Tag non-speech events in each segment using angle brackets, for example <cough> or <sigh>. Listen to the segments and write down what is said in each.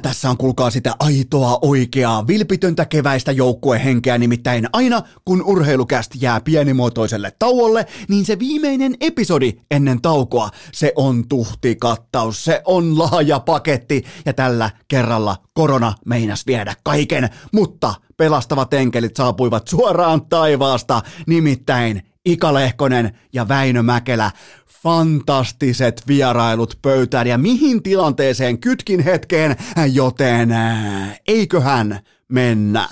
Tässä on kuulkaa sitä aitoa, oikeaa, vilpitöntä keväistä joukkuehenkeä, nimittäin aina kun urheilukäst jää pienimuotoiselle tauolle, niin se viimeinen episodi ennen taukoa, se on tuhtikattaus, se on laaja paketti. Ja tällä kerralla korona meinas viedä kaiken, mutta pelastavat enkelit saapuivat suoraan taivaasta, nimittäin Ika Lehkonen ja Väinö Mäkelä fantastiset vierailut pöytään ja mihin tilanteeseen kytkin hetkeen, joten eiköhän mennä.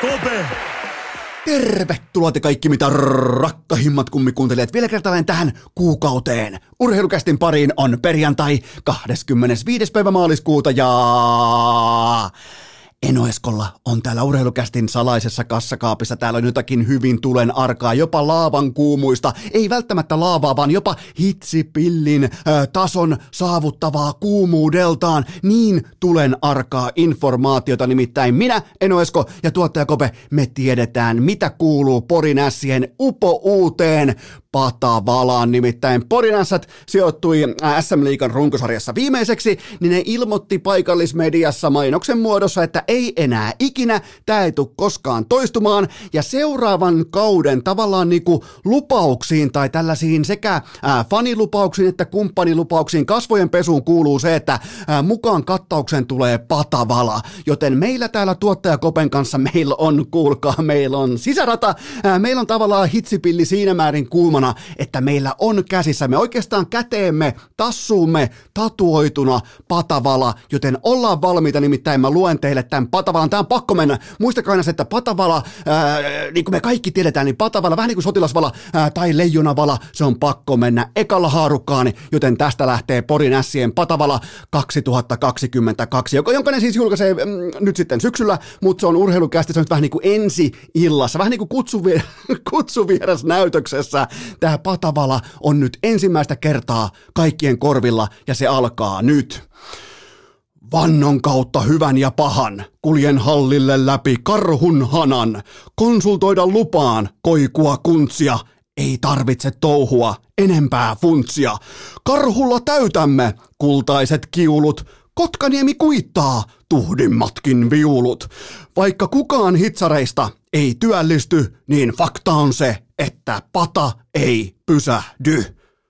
Kope. Tervetuloa te kaikki mitä rakkahimmat kummikuuntelijat vielä kertaalleen tähän kuukauteen. Urheilukästin pariin on perjantai 25. päivä maaliskuuta ja Eno Eskolla on täällä urheilukästin salaisessa kassakaapissa. Täällä on jotakin hyvin tulen arkaa, jopa laavan kuumuista. Ei välttämättä laavaa, vaan jopa hitsipillin äh, tason saavuttavaa kuumuudeltaan. Niin tulen arkaa informaatiota. Nimittäin minä, Eno Esko ja tuottaja Kope, me tiedetään, mitä kuuluu Porin ässien upouuteen Patavalaan. Nimittäin Porinässät sijoittui SM Liikan runkosarjassa viimeiseksi, niin ne ilmoitti paikallismediassa mainoksen muodossa, että ei enää ikinä, tämä ei tule koskaan toistumaan, ja seuraavan kauden tavallaan niinku lupauksiin tai tällaisiin sekä ää, fanilupauksiin että kumppanilupauksiin kasvojen pesuun kuuluu se, että ää, mukaan kattauksen tulee Patavala, joten meillä täällä tuottaja Kopen kanssa meillä on, kuulkaa, meillä on sisärata, ää, meillä on tavallaan hitsipilli siinä määrin kuumana, että meillä on käsissämme oikeastaan käteemme, tassuumme tatuoituna Patavala, joten ollaan valmiita, nimittäin mä luen teille tämän Patavalan, tämä on pakko mennä. Muistakaa aina se, että Patavala, ää, niin kuin me kaikki tiedetään, niin Patavala, vähän niin kuin sotilasvala ää, tai leijonavala, se on pakko mennä ekalla haarukkaani, joten tästä lähtee Porin ässien Patavala 2022, joka, jonka ne siis julkaisee mm, nyt sitten syksyllä, mutta se on urheilukästi, se on vähän niin kuin ensi illassa, vähän niin kuin kutsuvier, <laughs> kutsuvieras näytöksessä Tämä Patavala on nyt ensimmäistä kertaa kaikkien korvilla ja se alkaa nyt. Vannon kautta hyvän ja pahan, kuljen hallille läpi karhun hanan, konsultoida lupaan, koikua kuntsia, ei tarvitse touhua, enempää funtsia. Karhulla täytämme kultaiset kiulut, Kotkaniemi kuittaa tuhdimmatkin viulut. Vaikka kukaan hitsareista ei työllisty, niin fakta on se, että pata ei pysähdy.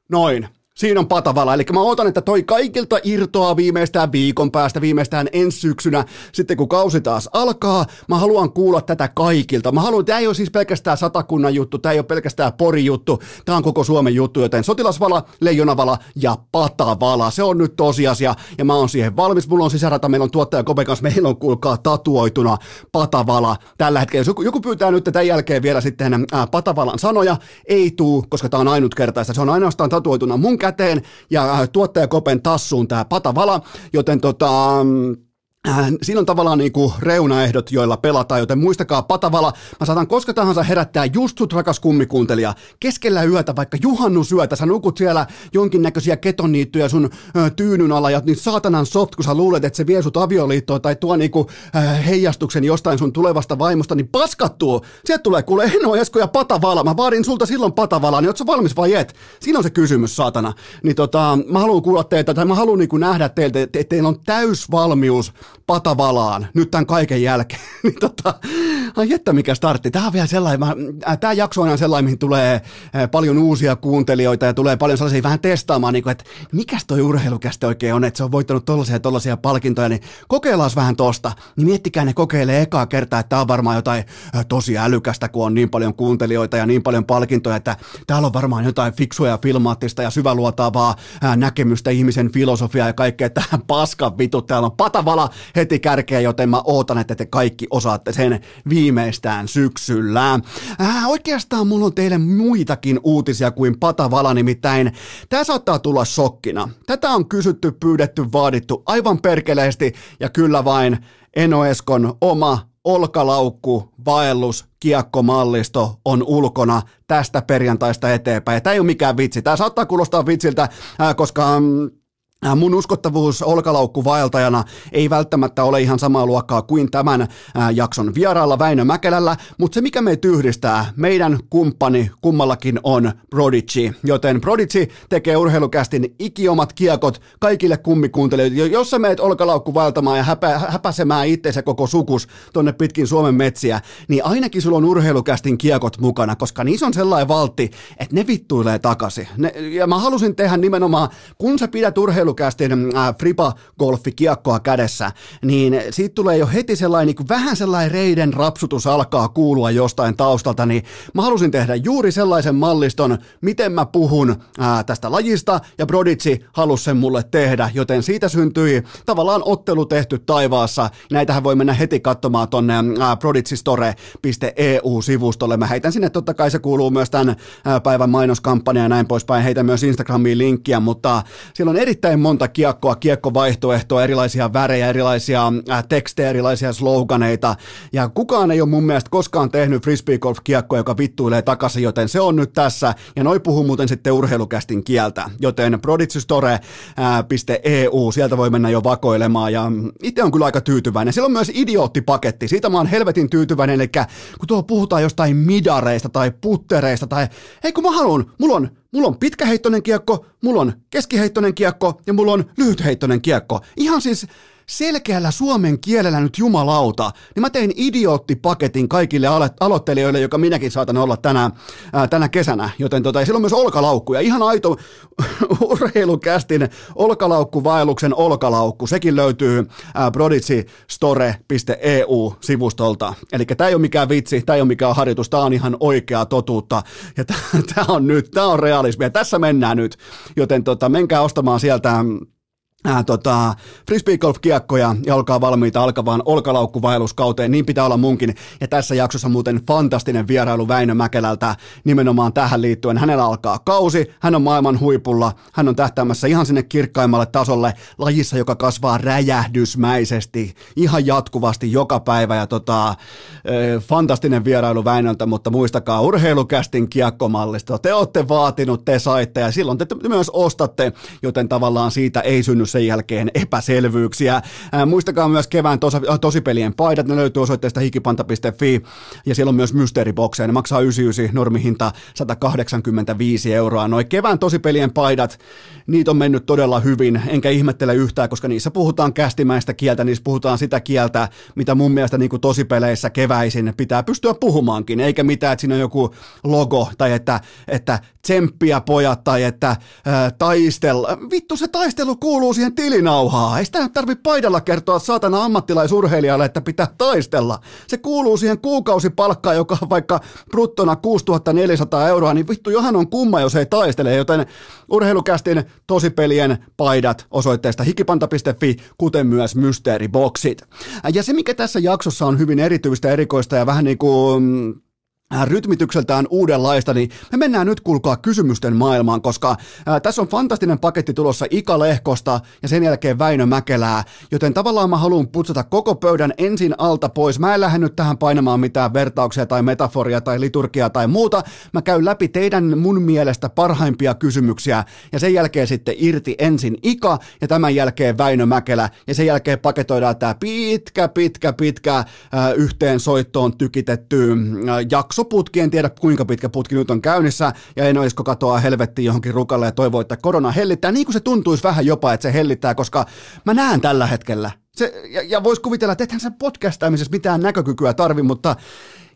Noin. Siinä on patavala. Eli mä odotan, että toi kaikilta irtoaa viimeistään viikon päästä, viimeistään ensi syksynä, sitten kun kausi taas alkaa. Mä haluan kuulla tätä kaikilta. Mä haluan, tämä ei ole siis pelkästään satakunnan juttu, tämä ei ole pelkästään pori juttu, tämä on koko Suomen juttu, joten sotilasvala, leijonavala ja patavala. Se on nyt tosiasia ja mä oon siihen valmis. Mulla on sisärata, meillä on tuottaja Kope kanssa, meillä on kuulkaa tatuoituna patavala tällä hetkellä. Jos joku, joku pyytää nyt tämän jälkeen vielä sitten ää, patavalan sanoja, ei tuu, koska tämä on ainutkertaista. Se on ainoastaan tatuoituna mun käteen ja äh, tuottajakopen tassuun tämä patavala, joten tota, mm, siinä on tavallaan niin kuin reunaehdot, joilla pelataan, joten muistakaa Patavala, mä saatan koska tahansa herättää just sut rakas kummikuuntelija keskellä yötä, vaikka juhannusyötä, sä nukut siellä jonkinnäköisiä ketoniittyjä sun ö, tyynyn alla ja niin saatanan soft, kun sä luulet, että se vie sut avioliittoon tai tuo niinku, äh, heijastuksen jostain sun tulevasta vaimosta, niin paskattuu. Sieltä tulee kuule Eno Esko ja Patavala, mä vaadin sulta silloin Patavalaa, niin oot sä valmis vai et? Siinä on se kysymys, saatana. Niin tota, mä haluan kuulla teiltä, tai mä haluan niinku nähdä teiltä, että teillä on täysvalmius patavalaan nyt tämän kaiken jälkeen. <laughs> niin tota, ai että mikä startti. Tämä on vielä sellainen, mä, äh, tämä jakso on sellainen, mihin tulee äh, paljon uusia kuuntelijoita ja tulee paljon sellaisia vähän testaamaan, niin kuin, että mikäs toi urheilukästä oikein on, että se on voittanut tollaisia ja tollaisia palkintoja, niin kokeillaan vähän tosta. Niin miettikää ne kokeilee ekaa kertaa, että tämä on varmaan jotain äh, tosi älykästä, kun on niin paljon kuuntelijoita ja niin paljon palkintoja, että täällä on varmaan jotain fiksua ja filmaattista ja syväluotaavaa näkemystä ihmisen filosofiaa ja kaikkea tähän paskan vitu. Täällä on patavala heti kärkeen, joten mä ootan, että te kaikki osaatte sen viimeistään syksyllä. Äh, oikeastaan mulla on teille muitakin uutisia kuin patavala, nimittäin tämä saattaa tulla shokkina. Tätä on kysytty, pyydetty, vaadittu aivan perkeleesti ja kyllä vain Eno Eskon oma olkalaukku, vaellus, kiekkomallisto on ulkona tästä perjantaista eteenpäin. Tämä ei ole mikään vitsi. Tämä saattaa kuulostaa vitsiltä, koska mm, Äh, mun uskottavuus olkalaukkuvaeltajana ei välttämättä ole ihan samaa luokkaa kuin tämän äh, jakson vieraalla Väinö Mäkelällä, mutta se mikä meitä yhdistää, meidän kumppani kummallakin on Prodigy, joten Prodigy tekee urheilukästin ikiomat kiekot kaikille kummikuuntelijoille. Jos sä meet olkalaukkuvaeltamaan ja häpä, häpäsemään itseensä koko sukus tonne pitkin Suomen metsiä, niin ainakin sulla on urheilukästin kiekot mukana, koska niissä on sellainen valtti, että ne vittuilee takaisin. Ne, ja mä halusin tehdä nimenomaan, kun sä pidät urheilu urheilukästin äh, Fripa-golfi-kiekkoa kädessä, niin siitä tulee jo heti sellainen niin vähän sellainen reiden rapsutus alkaa kuulua jostain taustalta, niin mä halusin tehdä juuri sellaisen malliston, miten mä puhun äh, tästä lajista, ja Broditsi halusi sen mulle tehdä, joten siitä syntyi tavallaan ottelu tehty taivaassa. Näitähän voi mennä heti katsomaan tonne äh, broditsistore.eu-sivustolle. Mä heitän sinne, totta kai se kuuluu myös tämän äh, päivän mainoskampanja ja näin poispäin. Heitän myös Instagramiin linkkiä, mutta siellä on erittäin monta kiekkoa, kiekkovaihtoehtoa, erilaisia värejä, erilaisia äh, tekstejä, erilaisia sloganeita. Ja kukaan ei ole mun mielestä koskaan tehnyt frisbee golf kiekkoa, joka vittuilee takaisin, joten se on nyt tässä. Ja noi puhuu muuten sitten urheilukästin kieltä. Joten proditsystore.eu, sieltä voi mennä jo vakoilemaan. Ja itse on kyllä aika tyytyväinen. Siellä on myös idioottipaketti. Siitä mä oon helvetin tyytyväinen. Eli kun tuolla puhutaan jostain midareista tai puttereista tai ei kun mä haluan, mulla on Mulla on pitkäheittoinen kiekko, mulla on keskiheittoinen kiekko ja mulla on lyhytheittoinen kiekko. Ihan siis selkeällä suomen kielellä nyt jumalauta, niin mä tein idioottipaketin kaikille alo- aloittelijoille, joka minäkin saatan olla tänä, ää, tänä kesänä, joten tota, ja sillä on myös olkalaukku, ja ihan aito <laughs> urheilukästin olkalaukkuvaelluksen olkalaukku, sekin löytyy broditsistore.eu-sivustolta, eli tämä ei ole mikään vitsi, tämä ei ole mikään harjoitus, tämä on ihan oikeaa totuutta, ja tämä on nyt, tämä on realismia, tässä mennään nyt, joten tota, menkää ostamaan sieltä äh, tota, frisbeegolf-kiekkoja ja olkaa valmiita alkavaan olkalaukkuvaelluskauteen, niin pitää olla munkin. Ja tässä jaksossa muuten fantastinen vierailu Väinö Mäkelältä nimenomaan tähän liittyen. Hänellä alkaa kausi, hän on maailman huipulla, hän on tähtäämässä ihan sinne kirkkaimmalle tasolle lajissa, joka kasvaa räjähdysmäisesti, ihan jatkuvasti joka päivä. Ja tota, äh, fantastinen vierailu Väinöltä, mutta muistakaa urheilukästin kiekkomallista. Te olette vaatinut, te saitte ja silloin te myös ostatte, joten tavallaan siitä ei synny sen jälkeen epäselvyyksiä. Ää, muistakaa myös kevään tosi, tosipelien paidat, ne löytyy osoitteesta hikipanta.fi ja siellä on myös mysteeribokseja, ne maksaa 99, normihinta 185 euroa. Noin kevään tosipelien paidat, niitä on mennyt todella hyvin, enkä ihmettele yhtään, koska niissä puhutaan kästimäistä kieltä, niissä puhutaan sitä kieltä, mitä mun mielestä niin tosipeleissä keväisin pitää pystyä puhumaankin, eikä mitään, että siinä on joku logo tai että, että tsemppiä pojat tai että ää, taistella. Vittu se taistelu kuuluu siihen tilinauhaan. Ei sitä tarvitse paidalla kertoa saatana ammattilaisurheilijalle, että pitää taistella. Se kuuluu siihen kuukausipalkkaan, joka on vaikka bruttona 6400 euroa, niin vittu johan on kumma, jos ei taistele, joten urheilukästin tosipelien paidat osoitteesta hikipanta.fi, kuten myös mysteeriboksit. Ja se, mikä tässä jaksossa on hyvin erityistä, erikoista ja vähän niin kuin Äh, rytmitykseltään uudenlaista, niin me mennään nyt kulkaa kysymysten maailmaan, koska ää, äh, tässä on fantastinen paketti tulossa Ika Lehkosta ja sen jälkeen Väinö Mäkelää, joten tavallaan mä haluan putsata koko pöydän ensin alta pois. Mä en lähde nyt tähän painamaan mitään vertauksia tai metaforia tai liturgiaa tai muuta. Mä käyn läpi teidän mun mielestä parhaimpia kysymyksiä ja sen jälkeen sitten irti ensin Ika ja tämän jälkeen Väinö Mäkelä ja sen jälkeen paketoidaan tämä pitkä, pitkä, pitkä ää, äh, yhteen soittoon tykitetty ää, jakso putki, en tiedä kuinka pitkä putki nyt on käynnissä, ja en olisiko katoa helvettiin johonkin rukalle ja toivoa, että korona hellittää, niin kuin se tuntuisi vähän jopa, että se hellittää, koska mä näen tällä hetkellä, se, ja, ja voisi kuvitella, että ethän sen podcastaamisessa mitään näkökykyä tarvi, mutta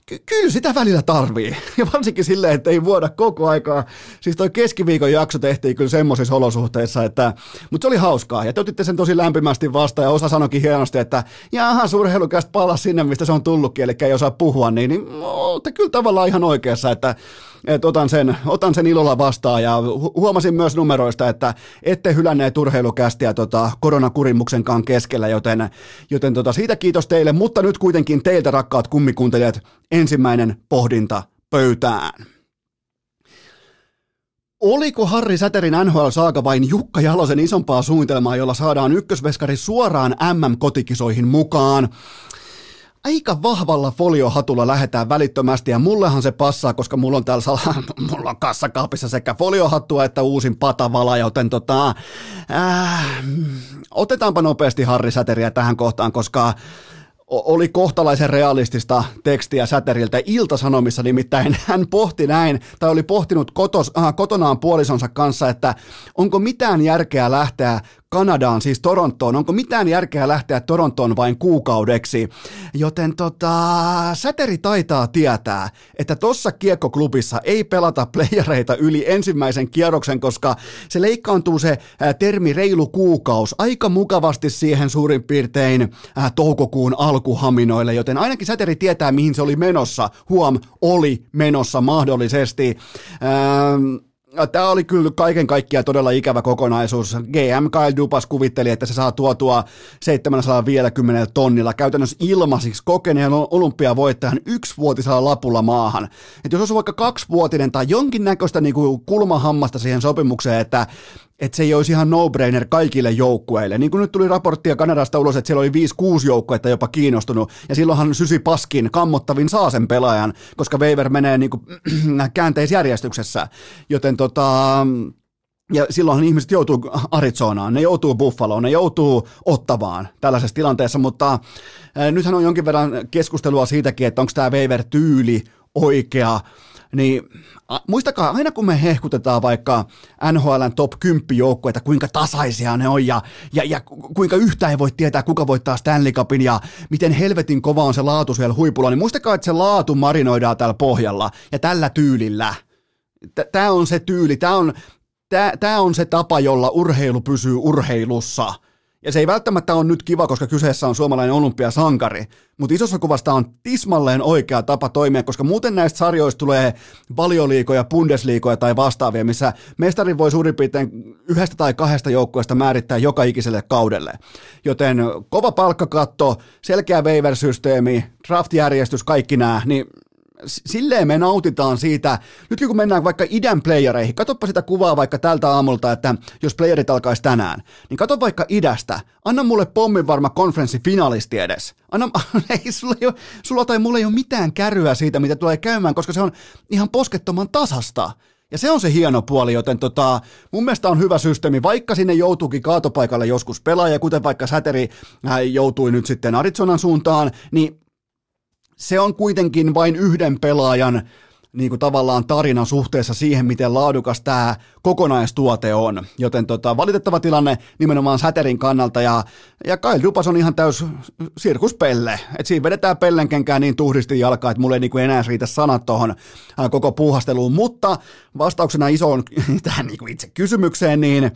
ky- kyllä sitä välillä tarvii. Ja varsinkin silleen, että ei vuoda koko aikaa. Siis toi keskiviikon jakso tehtiin kyllä semmoisissa olosuhteissa, että, mutta se oli hauskaa. Ja te otitte sen tosi lämpimästi vastaan ja osa sanoikin hienosti, että jaha, surheilukästä palaa sinne, mistä se on tullutkin, eli ei osaa puhua, niin, niin olette kyllä tavallaan ihan oikeassa, että että otan, sen, otan sen ilolla vastaan ja huomasin myös numeroista, että ette hylänneet urheilukästiä tota, koronakurimuksenkaan keskellä, joten, joten tota, siitä kiitos teille, mutta nyt kuitenkin teiltä rakkaat kummikuuntelijat ensimmäinen pohdinta pöytään. Oliko Harri Säterin NHL-saaga vain Jukka Jalosen isompaa suunnitelmaa, jolla saadaan ykkösveskari suoraan MM-kotikisoihin mukaan? Aika vahvalla foliohatulla lähdetään välittömästi ja mullehan se passaa, koska mulla on täällä sala, <laughs> mulla on kassakaapissa sekä foliohattua että uusin patavala, joten tota, äh, otetaanpa nopeasti Harri Säteriä tähän kohtaan, koska oli kohtalaisen realistista tekstiä Säteriltä Iltasanomissa, nimittäin <laughs> hän pohti näin, tai oli pohtinut kotos, äh, kotonaan puolisonsa kanssa, että onko mitään järkeä lähteä Kanadaan, siis Torontoon. Onko mitään järkeä lähteä Torontoon vain kuukaudeksi? Joten tota, Säteri taitaa tietää, että tuossa kiekkoklubissa ei pelata playereita yli ensimmäisen kierroksen, koska se leikkaantuu se termi reilu kuukaus aika mukavasti siihen suurin piirtein ää, toukokuun alkuhaminoille, joten ainakin Säteri tietää, mihin se oli menossa. Huom, oli menossa mahdollisesti. Ää, Tämä oli kyllä kaiken kaikkiaan todella ikävä kokonaisuus. GM Kyle Dupas kuvitteli, että se saa tuotua 750 tonnilla käytännössä ilmaisiksi kokeneen olympiavoittajan yksivuotisella lapulla maahan. Et jos olisi vaikka kaksivuotinen tai jonkinnäköistä niin kuin kulmahammasta siihen sopimukseen, että että se ei olisi ihan no-brainer kaikille joukkueille. Niin kuin nyt tuli raporttia Kanadasta ulos, että siellä oli 5-6 joukkuetta jopa kiinnostunut, ja silloinhan Sysi Paskin kammottavin saa sen pelaajan, koska Weaver menee niin kuin, <clears throat> käänteisjärjestyksessä. Joten tota, ja silloinhan ihmiset joutuu Arizonaan, ne joutuu Buffaloon, ne joutuu Ottavaan tällaisessa tilanteessa, mutta nythän on jonkin verran keskustelua siitäkin, että onko tämä Weaver-tyyli oikea, niin a, muistakaa, aina kun me hehkutetaan vaikka NHLn top 10 joukkueita, kuinka tasaisia ne on ja, ja, ja kuinka yhtä ei voi tietää, kuka voittaa Stanley Cupin ja miten helvetin kova on se laatu siellä huipulla, niin muistakaa, että se laatu marinoidaan täällä pohjalla ja tällä tyylillä. Tämä on se tyyli, tämä on, tämä on se tapa, jolla urheilu pysyy urheilussa – ja se ei välttämättä ole nyt kiva, koska kyseessä on suomalainen olympiasankari, mutta isossa kuvasta on tismalleen oikea tapa toimia, koska muuten näistä sarjoista tulee valioliikoja, bundesliikoja tai vastaavia, missä mestari voi suurin piirtein yhdestä tai kahdesta joukkueesta määrittää joka ikiselle kaudelle. Joten kova palkkakatto, selkeä waiver-systeemi, draft-järjestys, kaikki nämä, niin silleen me nautitaan siitä, nyt kun mennään vaikka idän playereihin, katsoppa sitä kuvaa vaikka tältä aamulta, että jos playerit alkaisi tänään, niin katso vaikka idästä, anna mulle pommin varma konferenssifinalisti edes. Anna, <laughs> ei, sulla, ei ole, sulla tai mulla ei ole mitään kärryä siitä, mitä tulee käymään, koska se on ihan poskettoman tasasta. Ja se on se hieno puoli, joten tota, mun mielestä on hyvä systeemi, vaikka sinne joutuukin kaatopaikalle joskus pelaaja, kuten vaikka Säteri joutui nyt sitten Arizonan suuntaan, niin se on kuitenkin vain yhden pelaajan niin kuin tavallaan tarina suhteessa siihen, miten laadukas tämä kokonaistuote on. Joten tota, valitettava tilanne nimenomaan Säterin kannalta ja, ja Kyle Dupas on ihan täys sirkuspelle. Et siinä vedetään pellenkenkään niin tuhdisti jalkaa, että mulle ei niin kuin enää riitä sanat tuohon koko puuhasteluun. Mutta vastauksena isoon <laughs> tähän niin kuin itse kysymykseen, niin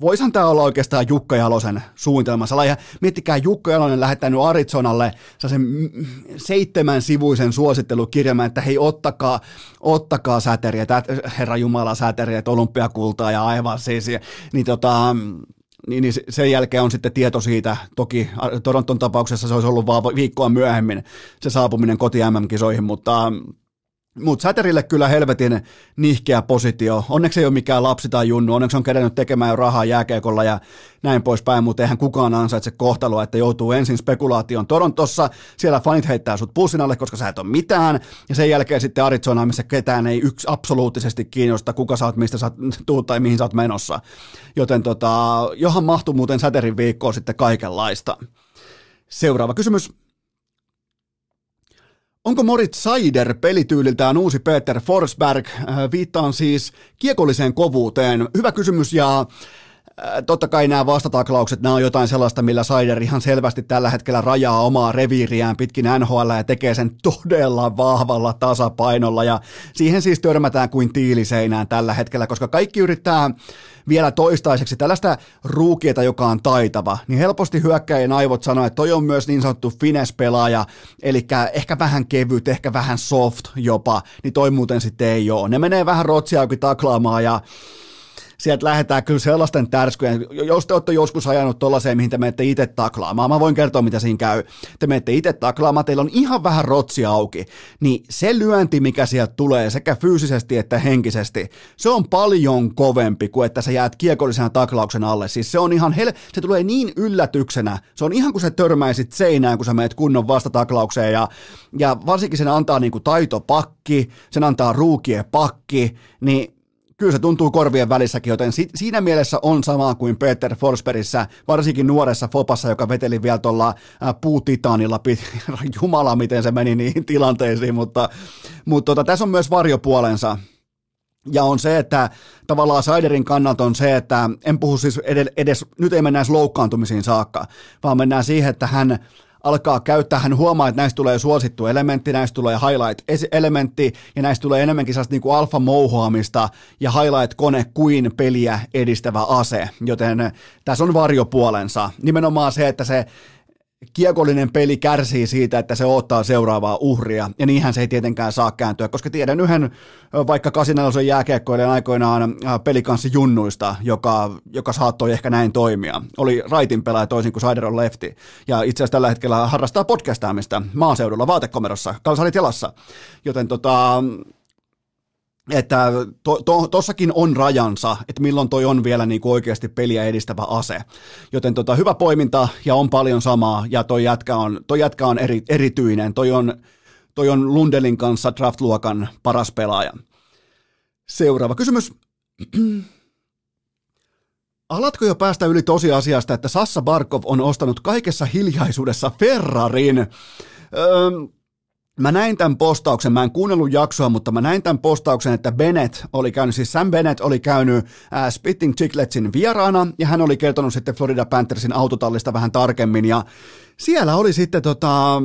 voisihan tämä olla oikeastaan Jukka Jalosen suunnitelmassa. Ja miettikää, Jukka Jalonen lähettänyt Arizonalle sen seitsemän sivuisen suosittelukirjelmän, että hei, ottakaa, ottakaa säteriä, että herra Jumala säteriä, että olympiakultaa ja aivan siis. Niin tota, niin, niin sen jälkeen on sitten tieto siitä, toki Toronton tapauksessa se olisi ollut vaan viikkoa myöhemmin se saapuminen koti MM-kisoihin, mutta mutta Säterille kyllä helvetin nihkeä positio. Onneksi ei ole mikään lapsi tai junnu, onneksi on kerennyt tekemään jo rahaa jääkeikolla ja näin poispäin, mutta eihän kukaan ansaitse kohtaloa, että joutuu ensin spekulaation Torontossa, siellä fanit heittää sut pussin alle, koska sä et ole mitään, ja sen jälkeen sitten Arizona, missä ketään ei yksi absoluuttisesti kiinnosta, kuka sä oot, mistä sä tuut tai mihin sä oot menossa. Joten tota, johan mahtuu muuten Säterin viikkoon sitten kaikenlaista. Seuraava kysymys. Onko Moritz Seider pelityyliltään uusi Peter Forsberg? Äh, viittaan siis kiekolliseen kovuuteen. Hyvä kysymys ja Totta kai nämä vastataklaukset, nämä on jotain sellaista, millä Saider ihan selvästi tällä hetkellä rajaa omaa reviiriään pitkin NHL ja tekee sen todella vahvalla tasapainolla ja siihen siis törmätään kuin tiiliseinään tällä hetkellä, koska kaikki yrittää vielä toistaiseksi tällaista ruukieta, joka on taitava, niin helposti hyökkäjien aivot sanoo, että toi on myös niin sanottu finesse-pelaaja, eli ehkä vähän kevyt, ehkä vähän soft jopa, niin toi muuten sitten ei ole. Ne menee vähän rotsia taklaamaan ja sieltä lähdetään kyllä sellaisten tärskyjen, jos te olette joskus ajanut tollaiseen, mihin te menette itse taklaamaan, mä voin kertoa, mitä siinä käy. Te menette itse taklaamaan, teillä on ihan vähän rotsi auki, niin se lyönti, mikä sieltä tulee sekä fyysisesti että henkisesti, se on paljon kovempi kuin että sä jäät kiekollisena taklauksen alle. Siis se on ihan, hel- se tulee niin yllätyksenä, se on ihan kuin sä törmäisit seinään, kun sä meet kunnon vastataklaukseen ja, ja varsinkin sen antaa niin kuin taitopakki, sen antaa ruukie pakki, niin kyllä se tuntuu korvien välissäkin, joten si- siinä mielessä on sama kuin Peter Forsbergissä, varsinkin nuoressa Fopassa, joka veteli vielä tuolla puutitanilla, <laughs> jumala miten se meni niihin tilanteisiin, mutta, mutta tota, tässä on myös varjopuolensa, ja on se, että tavallaan Saiderin kannalta on se, että en puhu siis edes, edes nyt ei mennä edes loukkaantumisiin saakka, vaan mennään siihen, että hän alkaa käyttää, hän huomaa, että näistä tulee suosittu elementti, näistä tulee highlight-elementti ja näistä tulee enemmänkin sellaista niin alfa-mouhoamista ja highlight-kone kuin peliä edistävä ase, joten tässä on varjopuolensa. Nimenomaan se, että se kiekollinen peli kärsii siitä, että se ottaa seuraavaa uhria, ja niinhän se ei tietenkään saa kääntyä, koska tiedän yhden vaikka 84 jääkiekkoilijan aikoinaan pelikanssi junnuista, joka, joka saattoi ehkä näin toimia. Oli raitin pelaaja toisin kuin Saider on lefti, ja itse asiassa tällä hetkellä harrastaa podcastaamista maaseudulla vaatekomerossa, kalsarit jalassa, joten tota, että to, to, tossakin on rajansa, että milloin toi on vielä niin kuin oikeasti peliä edistävä ase. Joten tota, hyvä poiminta ja on paljon samaa ja toi jätkä on, toi jätkä on eri, erityinen. Toi on, toi on Lundelin kanssa draft-luokan paras pelaaja. Seuraava kysymys. <clears throat> Alatko jo päästä yli tosiasiasta, että Sassa Barkov on ostanut kaikessa hiljaisuudessa Ferrarin? Öö, Mä näin tämän postauksen, mä en kuunnellut jaksoa, mutta mä näin tämän postauksen, että Bennett oli käynyt, siis Sam Bennett oli käynyt äh, Spitting Chicletsin vieraana, ja hän oli kertonut sitten Florida Panthersin autotallista vähän tarkemmin, ja siellä oli sitten tota,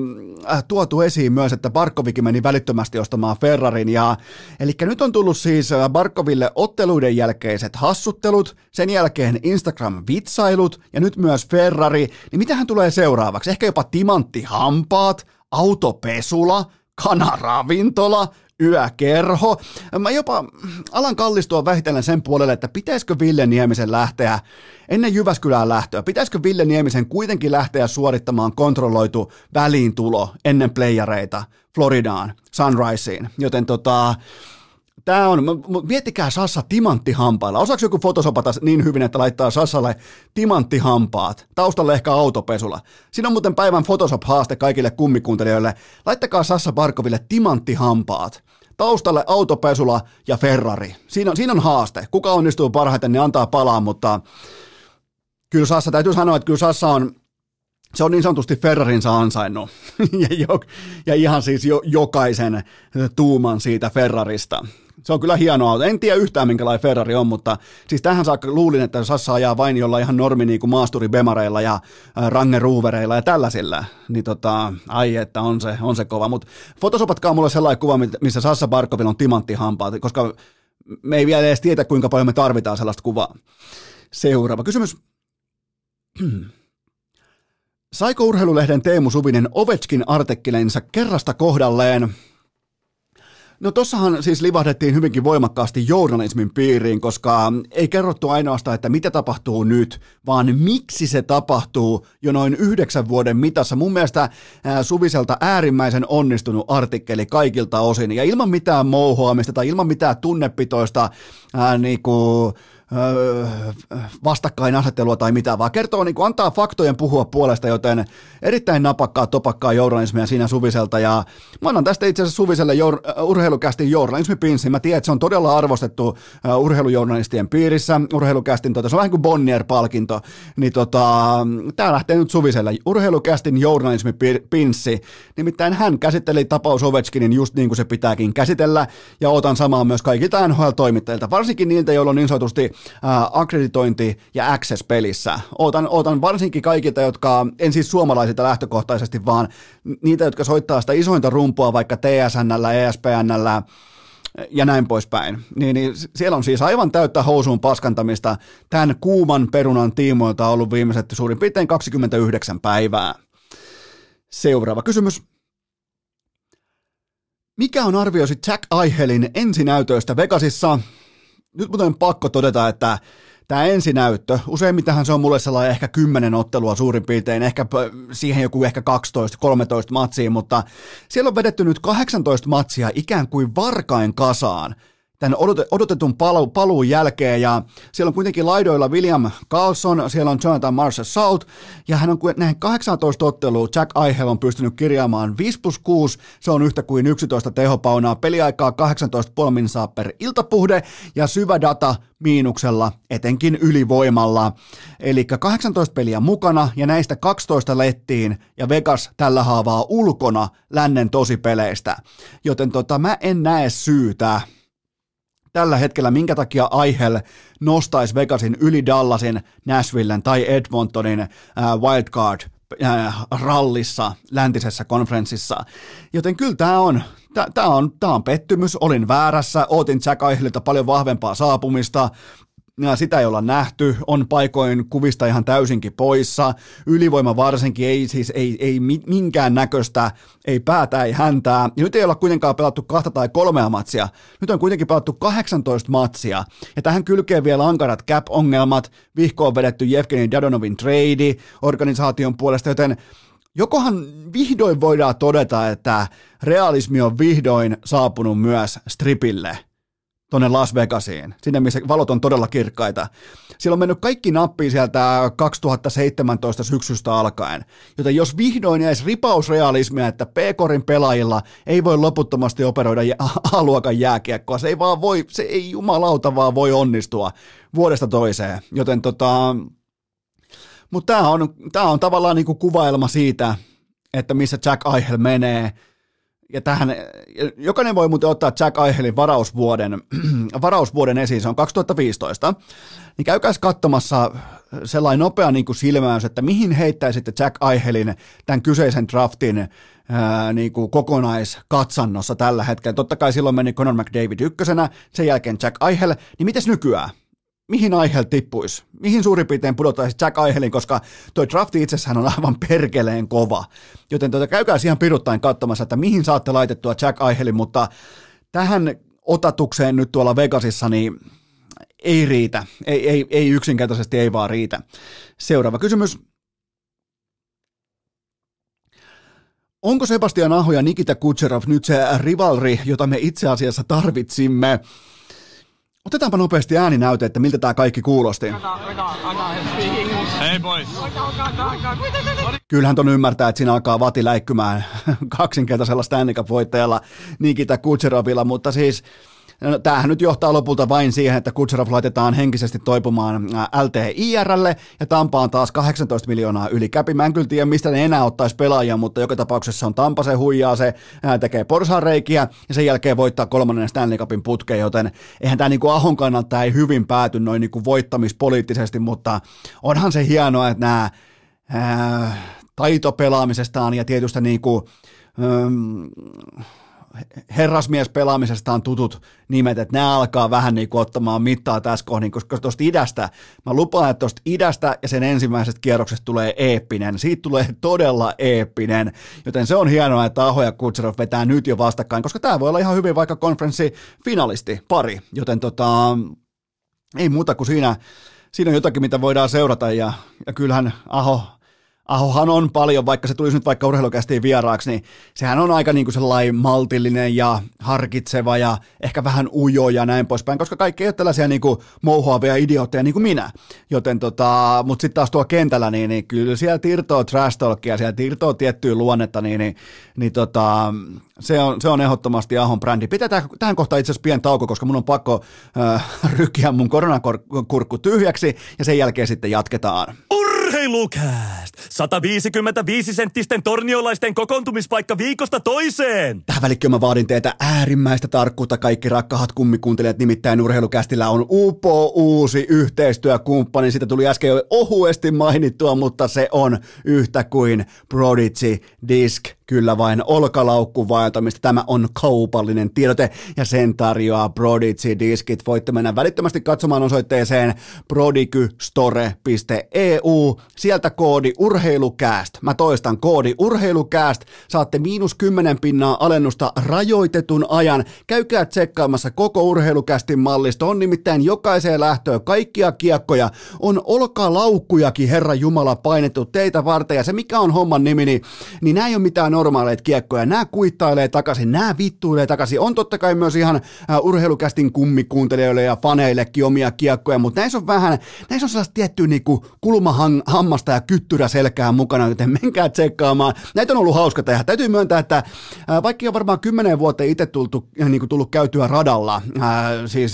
äh, tuotu esiin myös, että Barkovikin meni välittömästi ostamaan Ferrarin, ja eli nyt on tullut siis Barkoville otteluiden jälkeiset hassuttelut, sen jälkeen Instagram-vitsailut, ja nyt myös Ferrari, niin mitä hän tulee seuraavaksi? Ehkä jopa timanttihampaat, autopesula, kanaravintola, yökerho. Mä jopa alan kallistua vähitellen sen puolelle, että pitäisikö Ville Niemisen lähteä ennen Jyväskylään lähtöä, pitäisikö Ville Niemisen kuitenkin lähteä suorittamaan kontrolloitu väliintulo ennen playareita Floridaan, Sunriseen, joten tota, Tämä on, miettikää Sassa timanttihampailla. Osaako joku fotosopata niin hyvin, että laittaa Sassalle timanttihampaat, taustalle ehkä autopesula. Siinä on muuten päivän Photoshop-haaste kaikille kummikuuntelijoille. Laittakaa Sassa Barkoville timanttihampaat, taustalle autopesula ja Ferrari. Siinä on, siinä on haaste. Kuka onnistuu parhaiten, niin antaa palaa, mutta kyllä Sassa, täytyy sanoa, että kyllä Sassa on, se on niin sanotusti Ferrarinsa ansainnut. <laughs> ja, jo, ja ihan siis jo, jokaisen tuuman siitä Ferrarista. Se on kyllä hieno auto. En tiedä yhtään minkälainen Ferrari on, mutta siis tähän saakka luulin, että Sassa ajaa vain jolla ihan normi niin kuin maasturibemareilla ja rangeruuvereilla ja tällaisilla. Niin tota, ai että on se, on se kova. Mutta fotosopatkaa mulle sellainen kuva, missä Sassa Barkovilla on timanttihampaat, koska me ei vielä edes tiedä, kuinka paljon me tarvitaan sellaista kuvaa. Seuraava kysymys. <clears throat> Saiko urheilulehden Teemu Suvinen Ovechkin artikkelensa kerrasta kohdalleen? No tossahan siis livahdettiin hyvinkin voimakkaasti journalismin piiriin, koska ei kerrottu ainoastaan, että mitä tapahtuu nyt, vaan miksi se tapahtuu jo noin yhdeksän vuoden mitassa. Mun mielestä Suviselta äärimmäisen onnistunut artikkeli kaikilta osin, ja ilman mitään mouhoamista tai ilman mitään tunnepitoista ää, vastakkainasettelua tai mitä, vaan kertoo, niin kuin antaa faktojen puhua puolesta, joten erittäin napakkaa, topakkaa journalismia siinä Suviselta, ja mä annan tästä itse asiassa Suviselle jour- urheilukästin journalismipinsi, mä tiedän, että se on todella arvostettu urheilujournalistien piirissä, urheilukästin, tota, se on vähän kuin Bonnier-palkinto, niin tota, tää lähtee nyt Suviselle, urheilukästin journalismipinssi, nimittäin hän käsitteli tapaus Ovechkinin just niin kuin se pitääkin käsitellä, ja otan samaa myös kaikilta NHL-toimittajilta, varsinkin niiltä, joilla on niin sanotusti akkreditointi ja access pelissä. Ootan, ootan varsinkin kaikilta, jotka, en siis suomalaisilta lähtökohtaisesti, vaan niitä, jotka soittaa sitä isointa rumpua vaikka TSNllä, ESPNllä, ja näin poispäin. Niin, niin siellä on siis aivan täyttä housuun paskantamista tämän kuuman perunan tiimoilta ollut viimeiset suurin piirtein 29 päivää. Seuraava kysymys. Mikä on arvioisi Jack Aihelin ensinäytöistä Vegasissa? Nyt muuten pakko todeta, että tämä ensinäyttö, useimmitenhan se on mulle sellainen ehkä kymmenen ottelua suurin piirtein, ehkä siihen joku ehkä 12-13 matsia, mutta siellä on vedetty nyt 18 matsia ikään kuin varkain kasaan tämän odotetun palu, paluun jälkeen, ja siellä on kuitenkin laidoilla William Carlson, siellä on Jonathan Marshall Salt, ja hän on näihin 18 ottelua, Jack Eichel on pystynyt kirjaamaan 5 plus 6, se on yhtä kuin 11 tehopaunaa, peliaikaa 18,5 minsaa per iltapuhde, ja syvä data miinuksella, etenkin ylivoimalla. Eli 18 peliä mukana, ja näistä 12 lettiin, ja Vegas tällä haavaa ulkona lännen tosipeleistä. Joten tota, mä en näe syytä, tällä hetkellä, minkä takia Aihel nostaisi Vegasin yli Dallasin, Nashvillen tai Edmontonin äh, wildcard äh, rallissa läntisessä konferenssissa. Joten kyllä tämä on, tämä on, tämä on pettymys, olin väärässä, ootin Jack Aihelilta paljon vahvempaa saapumista, sitä ei olla nähty, on paikoin kuvista ihan täysinkin poissa, ylivoima varsinkin ei siis ei, ei minkään näköistä, ei päätä, ei häntää, ja nyt ei olla kuitenkaan pelattu kahta tai kolmea matsia, nyt on kuitenkin pelattu 18 matsia, ja tähän kylkee vielä ankarat cap-ongelmat, vihko on vedetty Jevgeni Dadonovin trade organisaation puolesta, joten Jokohan vihdoin voidaan todeta, että realismi on vihdoin saapunut myös stripille – tuonne Las Vegasiin, sinne missä valot on todella kirkkaita. Siellä on mennyt kaikki nappi sieltä 2017 syksystä alkaen, joten jos vihdoin jäisi ripausrealismia, että P-korin pelaajilla ei voi loputtomasti operoida <laughs> A-luokan jääkiekkoa, se ei vaan voi, se ei jumalauta vaan voi onnistua vuodesta toiseen, joten tota, mutta tämä on, tää on tavallaan niinku kuvailma siitä, että missä Jack Eichel menee, ja tähän, jokainen voi muuten ottaa Jack Eichelin varausvuoden, <clears throat> varausvuoden esiin, se on 2015, niin käykääs katsomassa sellainen nopea niin kuin silmäys, että mihin heittäisitte Jack Eichelin tämän kyseisen draftin ää, niin kuin kokonaiskatsannossa tällä hetkellä. Totta kai silloin meni Conor McDavid ykkösenä, sen jälkeen Jack Eichel, niin mites nykyään? Mihin Aihel tippuisi? Mihin suurin piirtein pudottaisi Jack Aihelin, koska toi drafti itsessään on aivan perkeleen kova. Joten tuota, käykää siihen piruttain katsomassa, että mihin saatte laitettua Jack Aihelin, mutta tähän otatukseen nyt tuolla Vegasissa, niin ei riitä. Ei, ei, ei yksinkertaisesti ei vaan riitä. Seuraava kysymys. Onko Sebastian Aho ja Nikita Kutserov nyt se rivalri, jota me itse asiassa tarvitsimme? Otetaanpa nopeasti ääninäyte, että miltä tämä kaikki kuulosti. Hei boys. Kyllähän ton ymmärtää, että siinä alkaa vati läikkymään <laughs> kaksinkertaisella Stanley Cup-voittajalla Nikita Kutserovilla, mutta siis No, tämähän nyt johtaa lopulta vain siihen, että Kutserov laitetaan henkisesti toipumaan LTIRlle ja Tampaan taas 18 miljoonaa yli käpi. Mä en kyllä tiedä, mistä ne enää ottaisi pelaajia, mutta joka tapauksessa on Tampa se huijaa, se tekee porsareikiä ja sen jälkeen voittaa kolmannen Stanley Cupin putkeen, joten eihän tämä niinku Ahon kannalta ei hyvin pääty noin niinku voittamispoliittisesti, mutta onhan se hienoa, että nämä taitopelaamisestaan ja tietystä niinku, herrasmies pelaamisestaan tutut nimet, että nämä alkaa vähän niin kuin ottamaan mittaa tässä kohdin, koska tuosta idästä, mä lupaan, että tuosta idästä ja sen ensimmäisestä kierroksesta tulee eeppinen, siitä tulee todella eeppinen, joten se on hienoa, että Aho ja Kutserov vetää nyt jo vastakkain, koska tämä voi olla ihan hyvin vaikka konferenssifinalisti pari, joten tota, ei muuta kuin siinä, siinä on jotakin, mitä voidaan seurata ja, ja kyllähän Aho, Ahohan on paljon, vaikka se tulisi nyt vaikka urheilukästiin vieraaksi, niin sehän on aika niin kuin sellainen maltillinen ja harkitseva ja ehkä vähän ujo ja näin poispäin, koska kaikki ei ole tällaisia niin kuin mouhoavia idiootteja niin kuin minä. Joten tota, mutta sitten taas tuo kentällä, niin, niin kyllä siellä irtoaa trash talkia, siellä irtoaa tiettyä luonnetta, niin, niin, niin tota, se, on, se on ehdottomasti Ahon brändi. Pitää tähän kohtaan itse asiassa pieni tauko, koska mun on pakko äh, <laughs> rykkiä mun koronakurkku tyhjäksi ja sen jälkeen sitten jatketaan. Urheilukääst! 155 senttisten torniolaisten kokoontumispaikka viikosta toiseen! Tähän välikköön mä vaadin teitä äärimmäistä tarkkuutta kaikki rakkahat kummikuuntelijat, nimittäin urheilukästillä on upo uusi yhteistyökumppani. Sitä tuli äsken jo ohuesti mainittua, mutta se on yhtä kuin Prodigy Disc Kyllä vain olkalaukku vaeltamista. Tämä on kaupallinen tiedote ja sen tarjoaa Prodigy Diskit. Voitte mennä välittömästi katsomaan osoitteeseen prodigystore.eu. Sieltä koodi urheilu urheilukääst. Mä toistan koodi urheilukääst. Saatte miinus 10 pinnaa alennusta rajoitetun ajan. Käykää tsekkaamassa koko urheilukästin mallista. On nimittäin jokaiseen lähtöön kaikkia kiekkoja. On olkalaukkujakin, Herra Jumala, painettu teitä varten. Ja se mikä on homman nimi, niin, niin nämä ei ole mitään normaaleita kiekkoja. Nämä kuittailee takaisin, nämä vittuilee takaisin. On totta kai myös ihan urheilukästin kummikuuntelijoille ja faneillekin omia kiekkoja, mutta näissä on vähän, näissä on sellaista tiettyä niinku kulmahammasta ja kyttyrä selkää mukana, joten menkää tsekkaamaan. Näitä on ollut hauska tehdä. Täytyy myöntää, että vaikka on varmaan kymmenen vuotta itse tultu, niinku tullut käytyä radalla, siis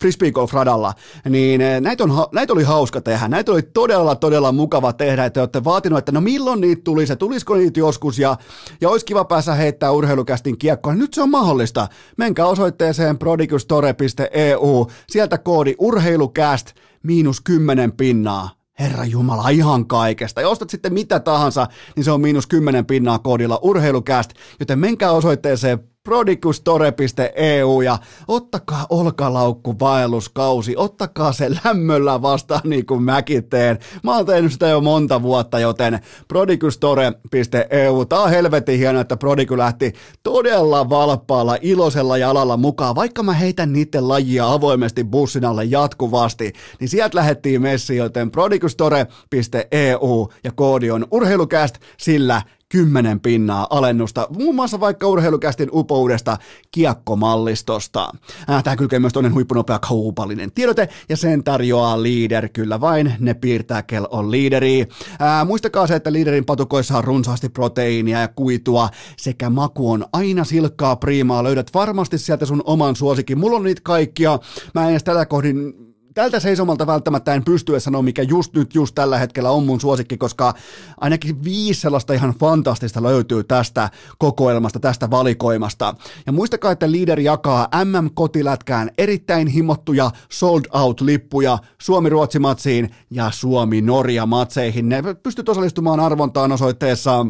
frisbee golf radalla, niin näitä, on, näitä oli hauska tehdä. Näitä oli todella, todella mukava tehdä, että olette vaatinut, että no milloin niitä tulisi, tulisiko niitä joskus ja, ja olisi kiva päässä heittää urheilukästin kiekkoa. Nyt se on mahdollista. Menkää osoitteeseen prodigustore.eu, sieltä koodi urheilukäst miinus kymmenen pinnaa. Herra Jumala, ihan kaikesta. Ja ostat sitten mitä tahansa, niin se on miinus kymmenen pinnaa koodilla urheilukäst, joten menkää osoitteeseen prodicustore.eu ja ottakaa olkalaukku vaelluskausi, ottakaa se lämmöllä vastaan niin kuin mäkin teen. Mä oon tehnyt sitä jo monta vuotta, joten prodicustore.eu. Tää on helvetin hieno, että Prodigy lähti todella valppaalla, iloisella jalalla mukaan. Vaikka mä heitän niiden lajia avoimesti bussin alle jatkuvasti, niin sieltä lähettiin messiin, joten prodicustore.eu ja koodi on urheilukäst, sillä 10 pinnaa alennusta, muun muassa vaikka urheilukästin upoudesta kiekkomallistosta. Äh, tähän kylkee myös toinen huippunopea kaupallinen tiedote, ja sen tarjoaa Leader, kyllä vain, ne piirtää kel on liideri. Äh, muistakaa se, että Leaderin patukoissa on runsaasti proteiinia ja kuitua, sekä maku on aina silkkaa priimaa, löydät varmasti sieltä sun oman suosikin. Mulla on niitä kaikkia, mä en edes tällä kohdin tältä seisomalta välttämättä en pysty sanoa, mikä just nyt, just tällä hetkellä on mun suosikki, koska ainakin viisi sellaista ihan fantastista löytyy tästä kokoelmasta, tästä valikoimasta. Ja muistakaa, että Leader jakaa MM-kotilätkään erittäin himottuja sold out-lippuja Suomi-Ruotsi-matsiin ja Suomi-Norja-matseihin. Ne pystyt osallistumaan arvontaan osoitteessa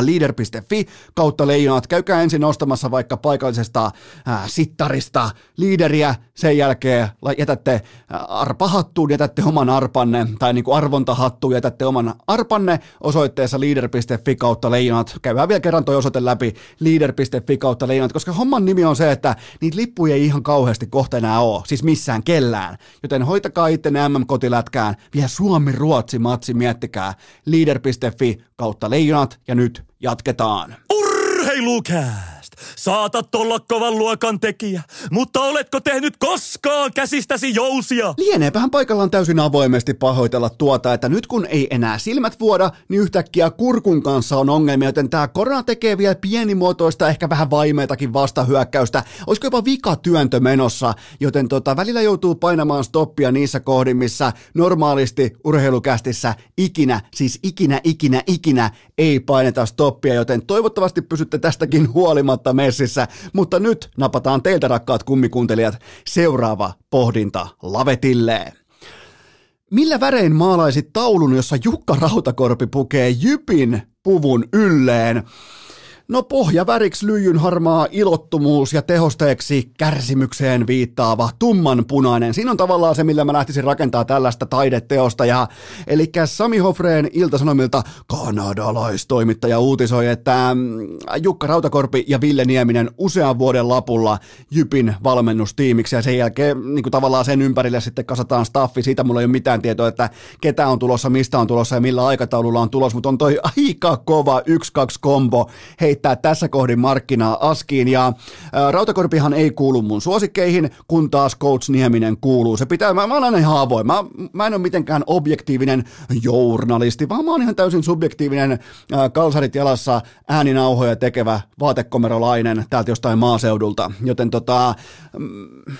leader.fi kautta leijonat. Käykää ensin ostamassa vaikka paikallisesta äh, sittarista liideriä, sen jälkeen jätätte äh, arpahattuun, jätätte oman arpanne, tai niin kuin arvontahattuun, jätätte oman arpanne osoitteessa leader.fi kautta leijonat. Käydään vielä kerran toi osoite läpi, leader.fi kautta leijonat, koska homman nimi on se, että niitä lippuja ei ihan kauheasti kohta enää ole, siis missään kellään. Joten hoitakaa itse MM-kotilätkään, vielä Suomi-Ruotsi-matsi, miettikää, leader.fi kautta leijonat, ja nyt jatketaan. Urheilukää! Saatat olla kovan luokan tekijä, mutta oletko tehnyt koskaan käsistäsi jousia? Lieneepähän paikallaan täysin avoimesti pahoitella tuota, että nyt kun ei enää silmät vuoda, niin yhtäkkiä kurkun kanssa on ongelmia, joten tämä korona tekee vielä pienimuotoista, ehkä vähän vaimeitakin vastahyökkäystä. Olisiko jopa vikatyöntö menossa, joten tota, välillä joutuu painamaan stoppia niissä kohdin, missä normaalisti urheilukästissä ikinä, siis ikinä, ikinä, ikinä ei paineta stoppia, joten toivottavasti pysytte tästäkin huolimatta messissä, mutta nyt napataan teiltä rakkaat kummikuuntelijat seuraava pohdinta lavetilleen. Millä värein maalaisit taulun, jossa Jukka Rautakorpi pukee Jypin puvun ylleen? No pohjaväriksi lyijyn harmaa ilottomuus ja tehosteeksi kärsimykseen viittaava tummanpunainen. Siinä on tavallaan se, millä mä lähtisin rakentaa tällaista taideteosta. Ja, eli Sami Hofreen iltasanomilta kanadalaistoimittaja uutisoi, että mm, Jukka Rautakorpi ja Ville Nieminen usean vuoden lapulla Jypin valmennustiimiksi ja sen jälkeen niin kuin tavallaan sen ympärille sitten kasataan staffi. Siitä mulla ei ole mitään tietoa, että ketä on tulossa, mistä on tulossa ja millä aikataululla on tulossa, mutta on toi aika kova 1-2 kombo. Hei, heittää tässä kohdin markkinaa askiin ja Rautakorpihan ei kuulu mun suosikkeihin, kun taas Coach Nieminen kuuluu. Se pitää, mä, mä olen ihan avoin. Mä, mä en ole mitenkään objektiivinen journalisti, vaan mä oon ihan täysin subjektiivinen kalsarit jalassa ääninauhoja tekevä vaatekomerolainen täältä jostain maaseudulta. Joten tota, mm,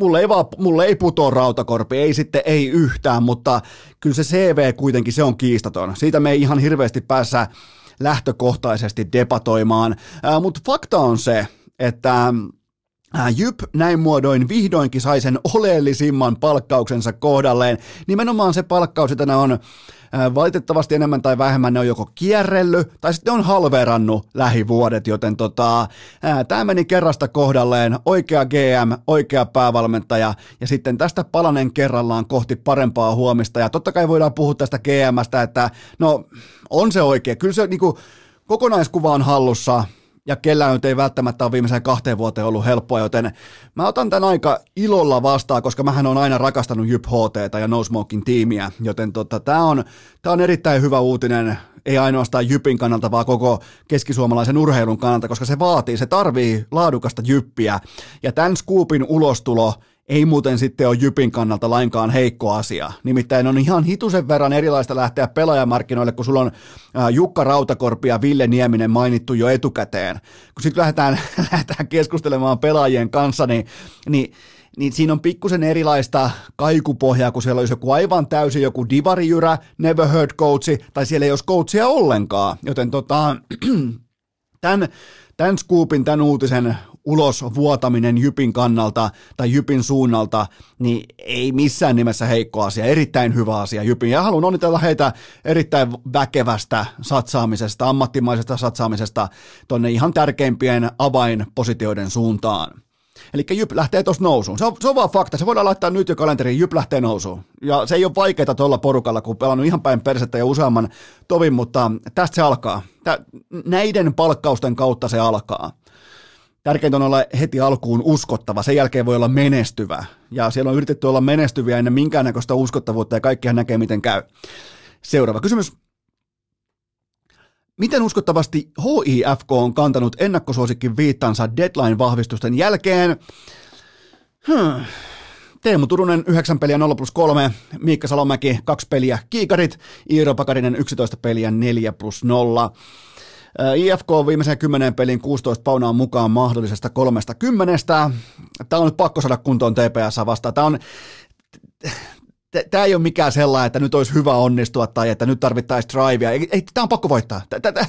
mulle ei, vaan, mulle ei putoa rautakorpi, ei sitten ei yhtään, mutta kyllä se CV kuitenkin se on kiistaton. Siitä me ei ihan hirveästi päässä lähtökohtaisesti debatoimaan, mutta fakta on se, että Jyp näin muodoin vihdoinkin sai sen oleellisimman palkkauksensa kohdalleen. Nimenomaan se palkkaus, jota ne on valitettavasti enemmän tai vähemmän ne on joko kierrellyt tai sitten on halverannut lähivuodet, joten tota, tämä meni kerrasta kohdalleen, oikea GM, oikea päävalmentaja. Ja sitten tästä palanen kerrallaan kohti parempaa huomista. Ja totta kai voidään puhua tästä GMstä, että no on se oikea, kyllä se niinku, kokonaiskuva on hallussa, ja kellään nyt ei välttämättä ole viimeiseen kahteen vuoteen ollut helppoa, joten mä otan tämän aika ilolla vastaan, koska mähän on aina rakastanut Jyp ja No Smoking tiimiä, joten tota, tämä on, tää on erittäin hyvä uutinen, ei ainoastaan Jypin kannalta, vaan koko keskisuomalaisen urheilun kannalta, koska se vaatii, se tarvii laadukasta Jyppiä, ja tämän scoopin ulostulo ei muuten sitten ole Jypin kannalta lainkaan heikko asia. Nimittäin on ihan hitusen verran erilaista lähteä pelaajamarkkinoille, kun sulla on Jukka Rautakorpi ja Ville Nieminen mainittu jo etukäteen. Kun sitten lähdetään, <laughs> lähdetään keskustelemaan pelaajien kanssa, niin, niin niin siinä on pikkusen erilaista kaikupohjaa, kun siellä olisi joku aivan täysin joku divarijyrä, never heard coachi, tai siellä ei olisi coachia ollenkaan. Joten tota, <clears throat> tämän, tämän scoopin, tämän uutisen ulos vuotaminen Jypin kannalta tai Jypin suunnalta, niin ei missään nimessä heikko asia, erittäin hyvä asia Jypin. Ja haluan onnitella heitä erittäin väkevästä satsaamisesta, ammattimaisesta satsaamisesta tonne ihan tärkeimpien avainpositioiden suuntaan. Eli Jyp lähtee tuossa nousuun. Se on, se on vaan fakta. Se voidaan laittaa nyt jo kalenteriin. Jyp lähtee nousuun. Ja se ei ole vaikeaa tuolla porukalla, kun pelannut ihan päin persettä ja useamman tovin, mutta tästä se alkaa. Tä, näiden palkkausten kautta se alkaa. Tärkeintä on olla heti alkuun uskottava, sen jälkeen voi olla menestyvä. Ja siellä on yritetty olla menestyviä ennen minkäännäköistä uskottavuutta ja kaikkihan näkee, miten käy. Seuraava kysymys. Miten uskottavasti HIFK on kantanut ennakkosuosikin viittansa deadline-vahvistusten jälkeen? Hmm. Teemu Turunen 9 peliä 0 plus 3, Miikka Salomäki 2 peliä kiikarit, Iiro Pakarinen 11 peliä 4 plus 0. IFK on viimeiseen 10 pelin 16 paunaa mukaan mahdollisesta kolmesta kymmenestä. Tämä on nyt pakko saada kuntoon TPS vastaan. Tämä on, tämä ei ole mikään sellainen, että nyt olisi hyvä onnistua tai että nyt tarvittaisiin drivea. Ei, ei, tämä on pakko voittaa.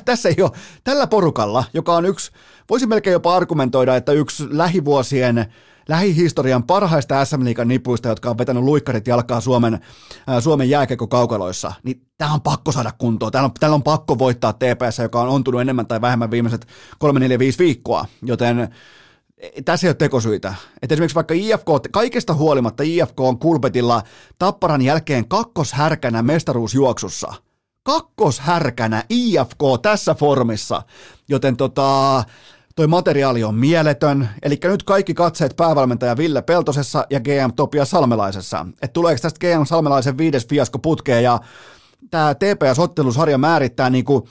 Tässä ei ole. Tällä porukalla, joka on yksi, voisi melkein jopa argumentoida, että yksi lähivuosien lähihistorian parhaista SM Liigan nipuista, jotka on vetänyt luikkarit jalkaa Suomen, ää, Suomen jääkekokaukaloissa, niin tämä on pakko saada kuntoon. Täällä on, täällä on pakko voittaa TPS, joka on ontunut enemmän tai vähemmän viimeiset 3, 4, 5 viikkoa, joten e, tässä ei ole tekosyitä. Et esimerkiksi vaikka IFK, kaikesta huolimatta IFK on kulpetilla Tapparan jälkeen kakkoshärkänä mestaruusjuoksussa. Kakkoshärkänä IFK tässä formissa, joten tota, toi materiaali on mieletön, eli nyt kaikki katseet päävalmentaja Ville Peltosessa ja GM Topia Salmelaisessa. Että tuleeko tästä GM Salmelaisen viides fiasko putkeen ja tämä TPS-ottelusarja määrittää niin kuin,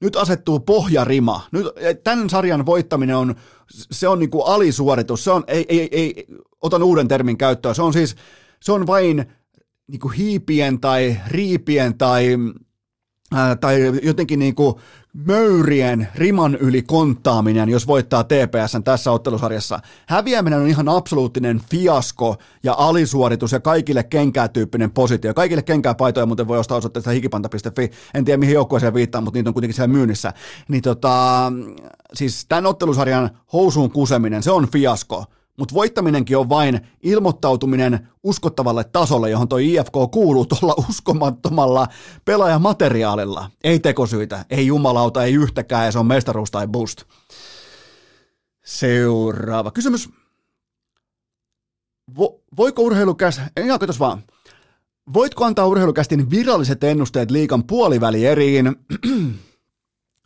nyt asettuu pohjarima. Nyt, tämän sarjan voittaminen on, se on niin kuin alisuoritus, se on, ei, ei, ei, otan uuden termin käyttöön, se on siis, se on vain niin kuin hiipien tai riipien tai, ää, tai jotenkin niin kuin möyrien riman yli konttaaminen, jos voittaa TPSn tässä ottelusarjassa. Häviäminen on ihan absoluuttinen fiasko ja alisuoritus ja kaikille kenkää tyyppinen positio. Kaikille kenkää paitoja muuten voi ostaa osoitteesta hikipanta.fi. En tiedä mihin joukkueeseen viittaa, mutta niitä on kuitenkin siellä myynnissä. Niin tota, siis tämän ottelusarjan housuun kuseminen, se on fiasko mutta voittaminenkin on vain ilmoittautuminen uskottavalle tasolle, johon toi IFK kuuluu tuolla <laughs> uskomattomalla pelaajamateriaalilla. Ei tekosyitä, ei jumalauta, ei yhtäkään, ja se on mestaruus tai boost. Seuraava kysymys. Vo, voiko urheilukäs... Ihan katos vaan. Voitko antaa urheilukästin viralliset ennusteet liikan puolivälieriin? <clears throat>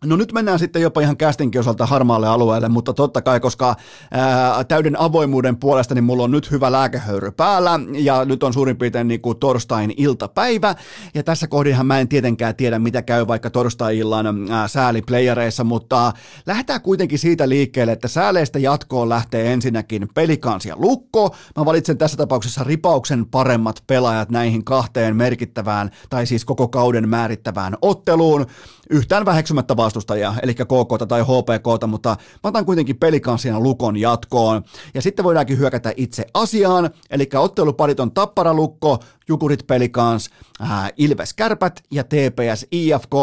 No nyt mennään sitten jopa ihan castingin osalta harmaalle alueelle, mutta totta kai, koska ää, täyden avoimuuden puolesta, niin mulla on nyt hyvä lääkehöyry päällä, ja nyt on suurin piirtein niin kuin torstain iltapäivä, ja tässä kohdinhan mä en tietenkään tiedä, mitä käy vaikka torstai-illan ää, sääliplayereissa, mutta lähdetään kuitenkin siitä liikkeelle, että sääleistä jatkoon lähtee ensinnäkin pelikans ja lukko. Mä valitsen tässä tapauksessa ripauksen paremmat pelaajat näihin kahteen merkittävään, tai siis koko kauden määrittävään otteluun yhtään väheksymättä vastustajia, eli KK tai HPK, mutta mä otan kuitenkin pelikanssina lukon jatkoon. Ja sitten voidaankin hyökätä itse asiaan, eli otteluparit on Tapparalukko, Jukurit Pelikans, äh, Ilves Kärpät ja TPS IFK.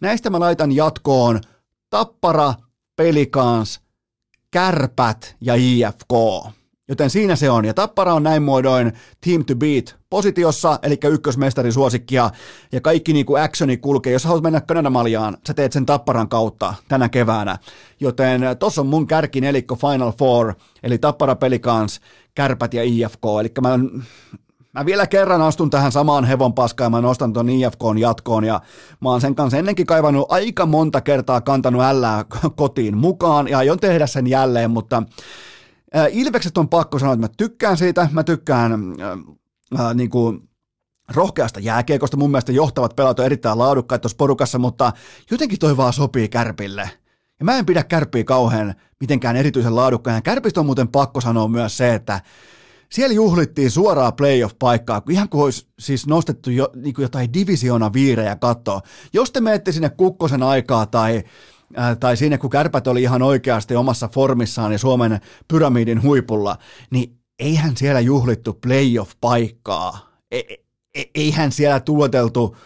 Näistä mä laitan jatkoon Tappara, Pelikans, Kärpät ja IFK. Joten siinä se on. Ja Tappara on näin muodoin team to beat positiossa, eli ykkösmestarin suosikkia, ja kaikki niin kuin actioni kulkee. Jos haluat mennä Kanadamaljaan, sä teet sen Tapparan kautta tänä keväänä. Joten tossa on mun kärki nelikko Final Four, eli Tappara Pelikans, Kärpät ja IFK. Eli mä Mä vielä kerran astun tähän samaan hevon paskaan ja mä nostan ton IFKn jatkoon ja mä oon sen kanssa ennenkin kaivannut aika monta kertaa kantanut ällää kotiin mukaan ja aion tehdä sen jälleen, mutta Ilvekset on pakko sanoa, että mä tykkään siitä, mä tykkään äh, äh, niin kuin rohkeasta jääkiekosta, mun mielestä johtavat pelaat on erittäin laadukkaita tuossa porukassa, mutta jotenkin toi vaan sopii Kärpille. Ja mä en pidä Kärppiä kauhean mitenkään erityisen laadukkaana. Kärpistä on muuten pakko sanoa myös se, että siellä juhlittiin suoraa playoff-paikkaa, ihan kuin olisi siis nostettu jo, niin kuin jotain divisiona viirejä kattoa. Jos te menette sinne Kukkosen aikaa tai Äh, tai siinä kun kärpät oli ihan oikeasti omassa formissaan ja Suomen pyramidin huipulla, niin eihän siellä juhlittu playoff-paikkaa. E, e, eihän siellä tuoteltu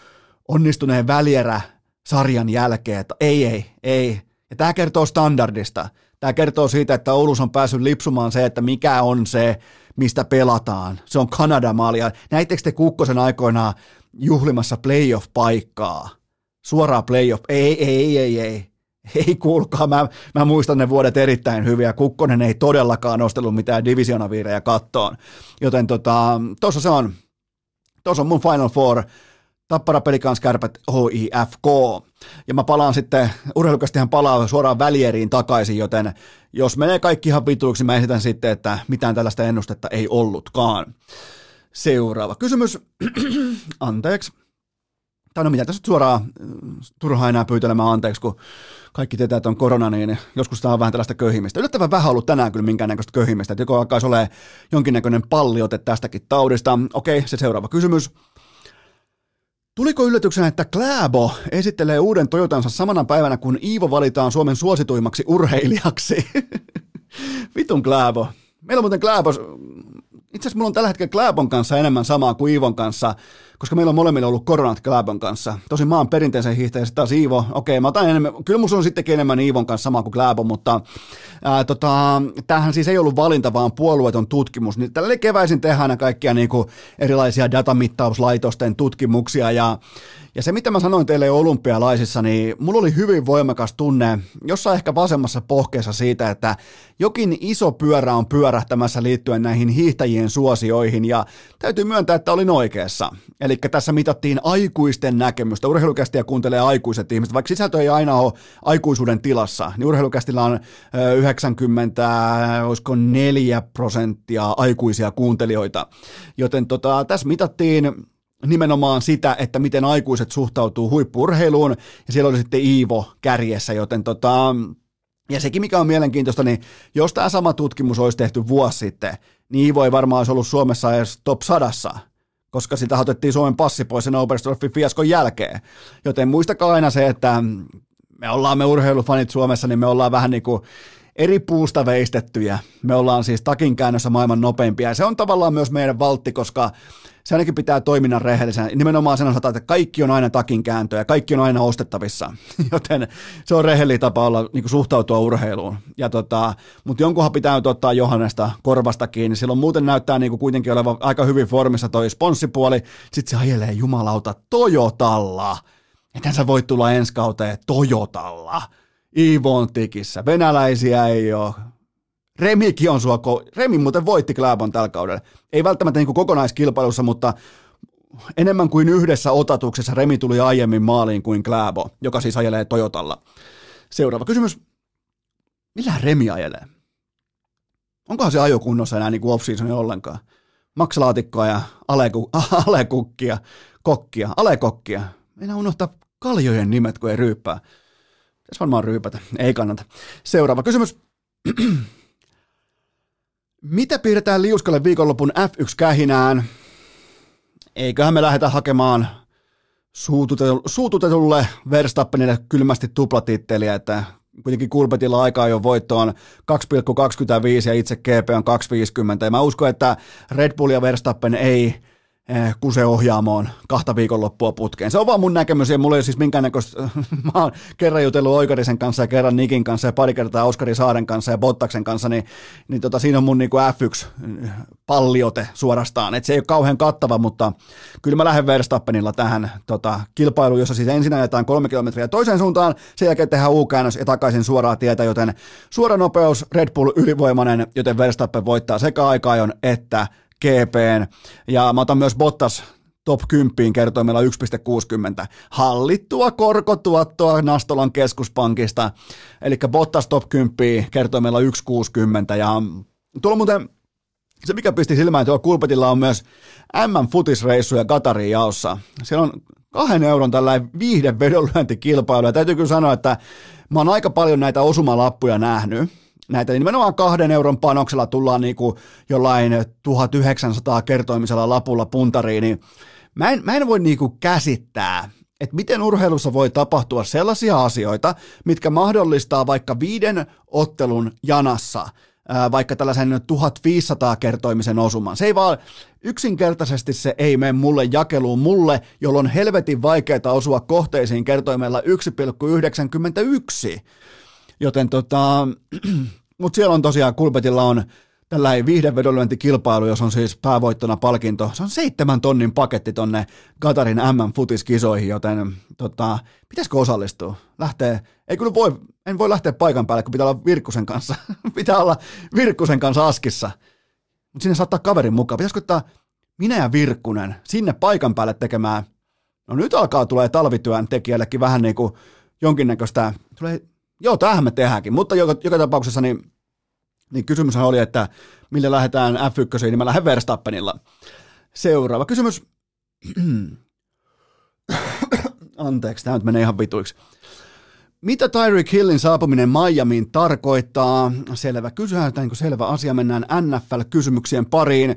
onnistuneen välierä sarjan jälkeen, että ei, ei, ei. Ja tämä kertoo standardista. Tämä kertoo siitä, että Oulus on päässyt lipsumaan se, että mikä on se, mistä pelataan. Se on Kanada-maalia. Näittekö te Kukkosen aikoinaan juhlimassa playoff-paikkaa? Suoraa playoff. Ei, ei, ei, ei. <laughs> Ei kuulkaa, mä, mä muistan ne vuodet erittäin hyviä. Kukkonen ei todellakaan nostellut mitään divisionaviirejä kattoon. Joten tota, se on. Tuossa on mun Final Four. Tappara Pelikans Kärpät HIFK. Ja mä palaan sitten, urheilukastihan palaa suoraan välieriin takaisin, joten jos menee kaikki ihan vituiksi, mä esitän sitten, että mitään tällaista ennustetta ei ollutkaan. Seuraava kysymys. <clears throat> Anteeksi tai no mitä tässä suoraan turhaa enää pyytelemään anteeksi, kun kaikki tietää, että on korona, niin joskus tämä on vähän tällaista köhimistä. Yllättävän vähän ollut tänään kyllä minkäännäköistä köhimistä, että joko alkaisi olemaan jonkinnäköinen palliote tästäkin taudista. Okei, se seuraava kysymys. Tuliko yllätyksenä, että Kläbo esittelee uuden Toyotansa samana päivänä, kun Iivo valitaan Suomen suosituimmaksi urheilijaksi? <laughs> Vitun Kläbo. Meillä on muuten Kläbo, itse asiassa mulla on tällä hetkellä Kläbon kanssa enemmän samaa kuin Iivon kanssa, koska meillä on molemmilla ollut koronat Kläbon kanssa. Tosin mä oon perinteisen hiihtäjä, sitten taas Iivo, okei, mä otan enemmän, kyllä mulla on sittenkin enemmän Iivon kanssa sama kuin Kläbon, mutta ää, tota, tämähän siis ei ollut valinta, vaan puolueeton tutkimus. Niin tällä keväisin tehdään kaikkia niin kuin erilaisia datamittauslaitosten tutkimuksia ja ja se, mitä mä sanoin teille olympialaisissa, niin mulla oli hyvin voimakas tunne jossain ehkä vasemmassa pohkeessa siitä, että jokin iso pyörä on pyörähtämässä liittyen näihin hiihtäjien suosioihin, ja täytyy myöntää, että olin oikeassa. Eli tässä mitattiin aikuisten näkemystä. Urheilukästiä kuuntelee aikuiset ihmiset, vaikka sisältö ei aina ole aikuisuuden tilassa, niin urheilukästillä on 90, olisiko 4 prosenttia aikuisia kuuntelijoita. Joten tota, tässä mitattiin nimenomaan sitä, että miten aikuiset suhtautuu huippurheiluun, ja siellä oli sitten Iivo kärjessä, joten tota, ja sekin, mikä on mielenkiintoista, niin jos tämä sama tutkimus olisi tehty vuosi sitten, niin Iivo ei varmaan olisi ollut Suomessa edes top sadassa, koska sitä otettiin Suomen passi pois sen Oberstdorfin fiaskon jälkeen. Joten muistakaa aina se, että me ollaan me urheilufanit Suomessa, niin me ollaan vähän niin kuin eri puusta veistettyjä. Me ollaan siis takin käännössä maailman nopeimpia. Ja se on tavallaan myös meidän valtti, koska se ainakin pitää toiminnan rehellisenä. Nimenomaan sen osalta, että kaikki on aina takin kääntöä, kaikki on aina ostettavissa. <laughs> Joten se on rehellinen tapa olla, niin suhtautua urheiluun. Ja tota, mutta jonkunhan pitää nyt ottaa Johannesta korvasta kiinni. Silloin muuten näyttää niin kuin kuitenkin oleva aika hyvin formissa toi sponssipuoli. Sitten se ajelee jumalauta Toyotalla. Ethän sä voi tulla ensi kauteen Toyotalla. Ivon tikissä. Venäläisiä ei ole. Remikin on sua, ko- Remi muuten voitti Kläbon tällä kaudella. Ei välttämättä niin kuin kokonaiskilpailussa, mutta enemmän kuin yhdessä otatuksessa Remi tuli aiemmin maaliin kuin Kläbo, joka siis ajelee Toyotalla. Seuraava kysymys. Millä Remi ajelee? Onkohan se ajokunnossa enää niin kuin off ollenkaan? Maksalaatikkoa ja aleku, <laughs> alekukkia, kokkia, alekokkia. Meinaa unohtaa kaljojen nimet, kun ei ryyppää. Pitäisi varmaan ryypätä. Ei kannata. Seuraava kysymys. <clears throat> Mitä piirretään liuskalle viikonlopun F1-kähinään? Eiköhän me lähdetä hakemaan suututetulle Verstappenille kylmästi tuplatitteliä, että kuitenkin Kulpetilla aika jo voittoon 2,25 ja itse GP on 2,50. Ja mä uskon, että Red Bull ja Verstappen ei eh, kuse ohjaamoon kahta viikonloppua putkeen. Se on vaan mun näkemys ja mulla ei siis minkäännäköistä, <laughs> mä oon kerran jutellut Oikarisen kanssa ja kerran Nikin kanssa ja pari kertaa Oskari Saaren kanssa ja Bottaksen kanssa, niin, niin tota, siinä on mun niinku F1 palliote suorastaan. Et se ei ole kauhean kattava, mutta kyllä mä lähden Verstappenilla tähän tota, kilpailuun, jossa siis ensin ajetaan kolme kilometriä toiseen suuntaan, sen jälkeen tehdään U-käännös ja takaisin suoraa tietä, joten suora nopeus, Red Bull ylivoimainen, joten Verstappen voittaa sekä aikaajon että GPn. Ja mä otan myös Bottas top 10 kertoimella 1,60. Hallittua korkotuottoa Nastolan keskuspankista, eli Bottas top 10 kertoimella 1,60. Ja tuolla muuten se, mikä pisti silmään, että Kulpetilla on myös M-futisreissuja Qatarin jaossa. Siellä on kahden euron tällainen viihde vedonlyöntikilpailu. Ja täytyy kyllä sanoa, että mä oon aika paljon näitä osumalappuja nähnyt näitä, niin nimenomaan kahden euron panoksella tullaan niin kuin jollain 1900 kertoimisella lapulla puntariin, niin mä en, mä en voi niin kuin käsittää, että miten urheilussa voi tapahtua sellaisia asioita, mitkä mahdollistaa vaikka viiden ottelun janassa vaikka tällaisen 1500 kertoimisen osuman. Se ei vaan, yksinkertaisesti se ei mene mulle jakeluun mulle, jolloin helvetin vaikeaa osua kohteisiin kertoimella 1,91. Joten tota, <clears throat> mutta siellä on tosiaan, Kulpetilla on tällainen viihdevedonlyöntikilpailu, jos on siis päävoittona palkinto. Se on seitsemän tonnin paketti tonne Katarin MM-futiskisoihin, joten tota, pitäisikö osallistua? Lähtee, ei kyllä voi, en voi lähteä paikan päälle, kun pitää olla Virkkusen kanssa. <laughs> pitää olla Virkkusen kanssa askissa. Mutta sinne saattaa kaverin mukaan. Pitäisikö ottaa minä ja Virkkunen sinne paikan päälle tekemään, no nyt alkaa tulee talvityön tekijällekin vähän niin kuin jonkinnäköistä, tulee Joo, tämähän me tehdäänkin, mutta joka, joka tapauksessa niin, niin kysymyshän oli, että millä lähdetään F1, niin mä lähden Verstappenilla. Seuraava kysymys. <coughs> Anteeksi, tämä nyt menee ihan vituiksi. Mitä Tyreek Hillin saapuminen Miamiin tarkoittaa? Selvä kysyhän, niin selvä asia. Mennään NFL-kysymyksien pariin.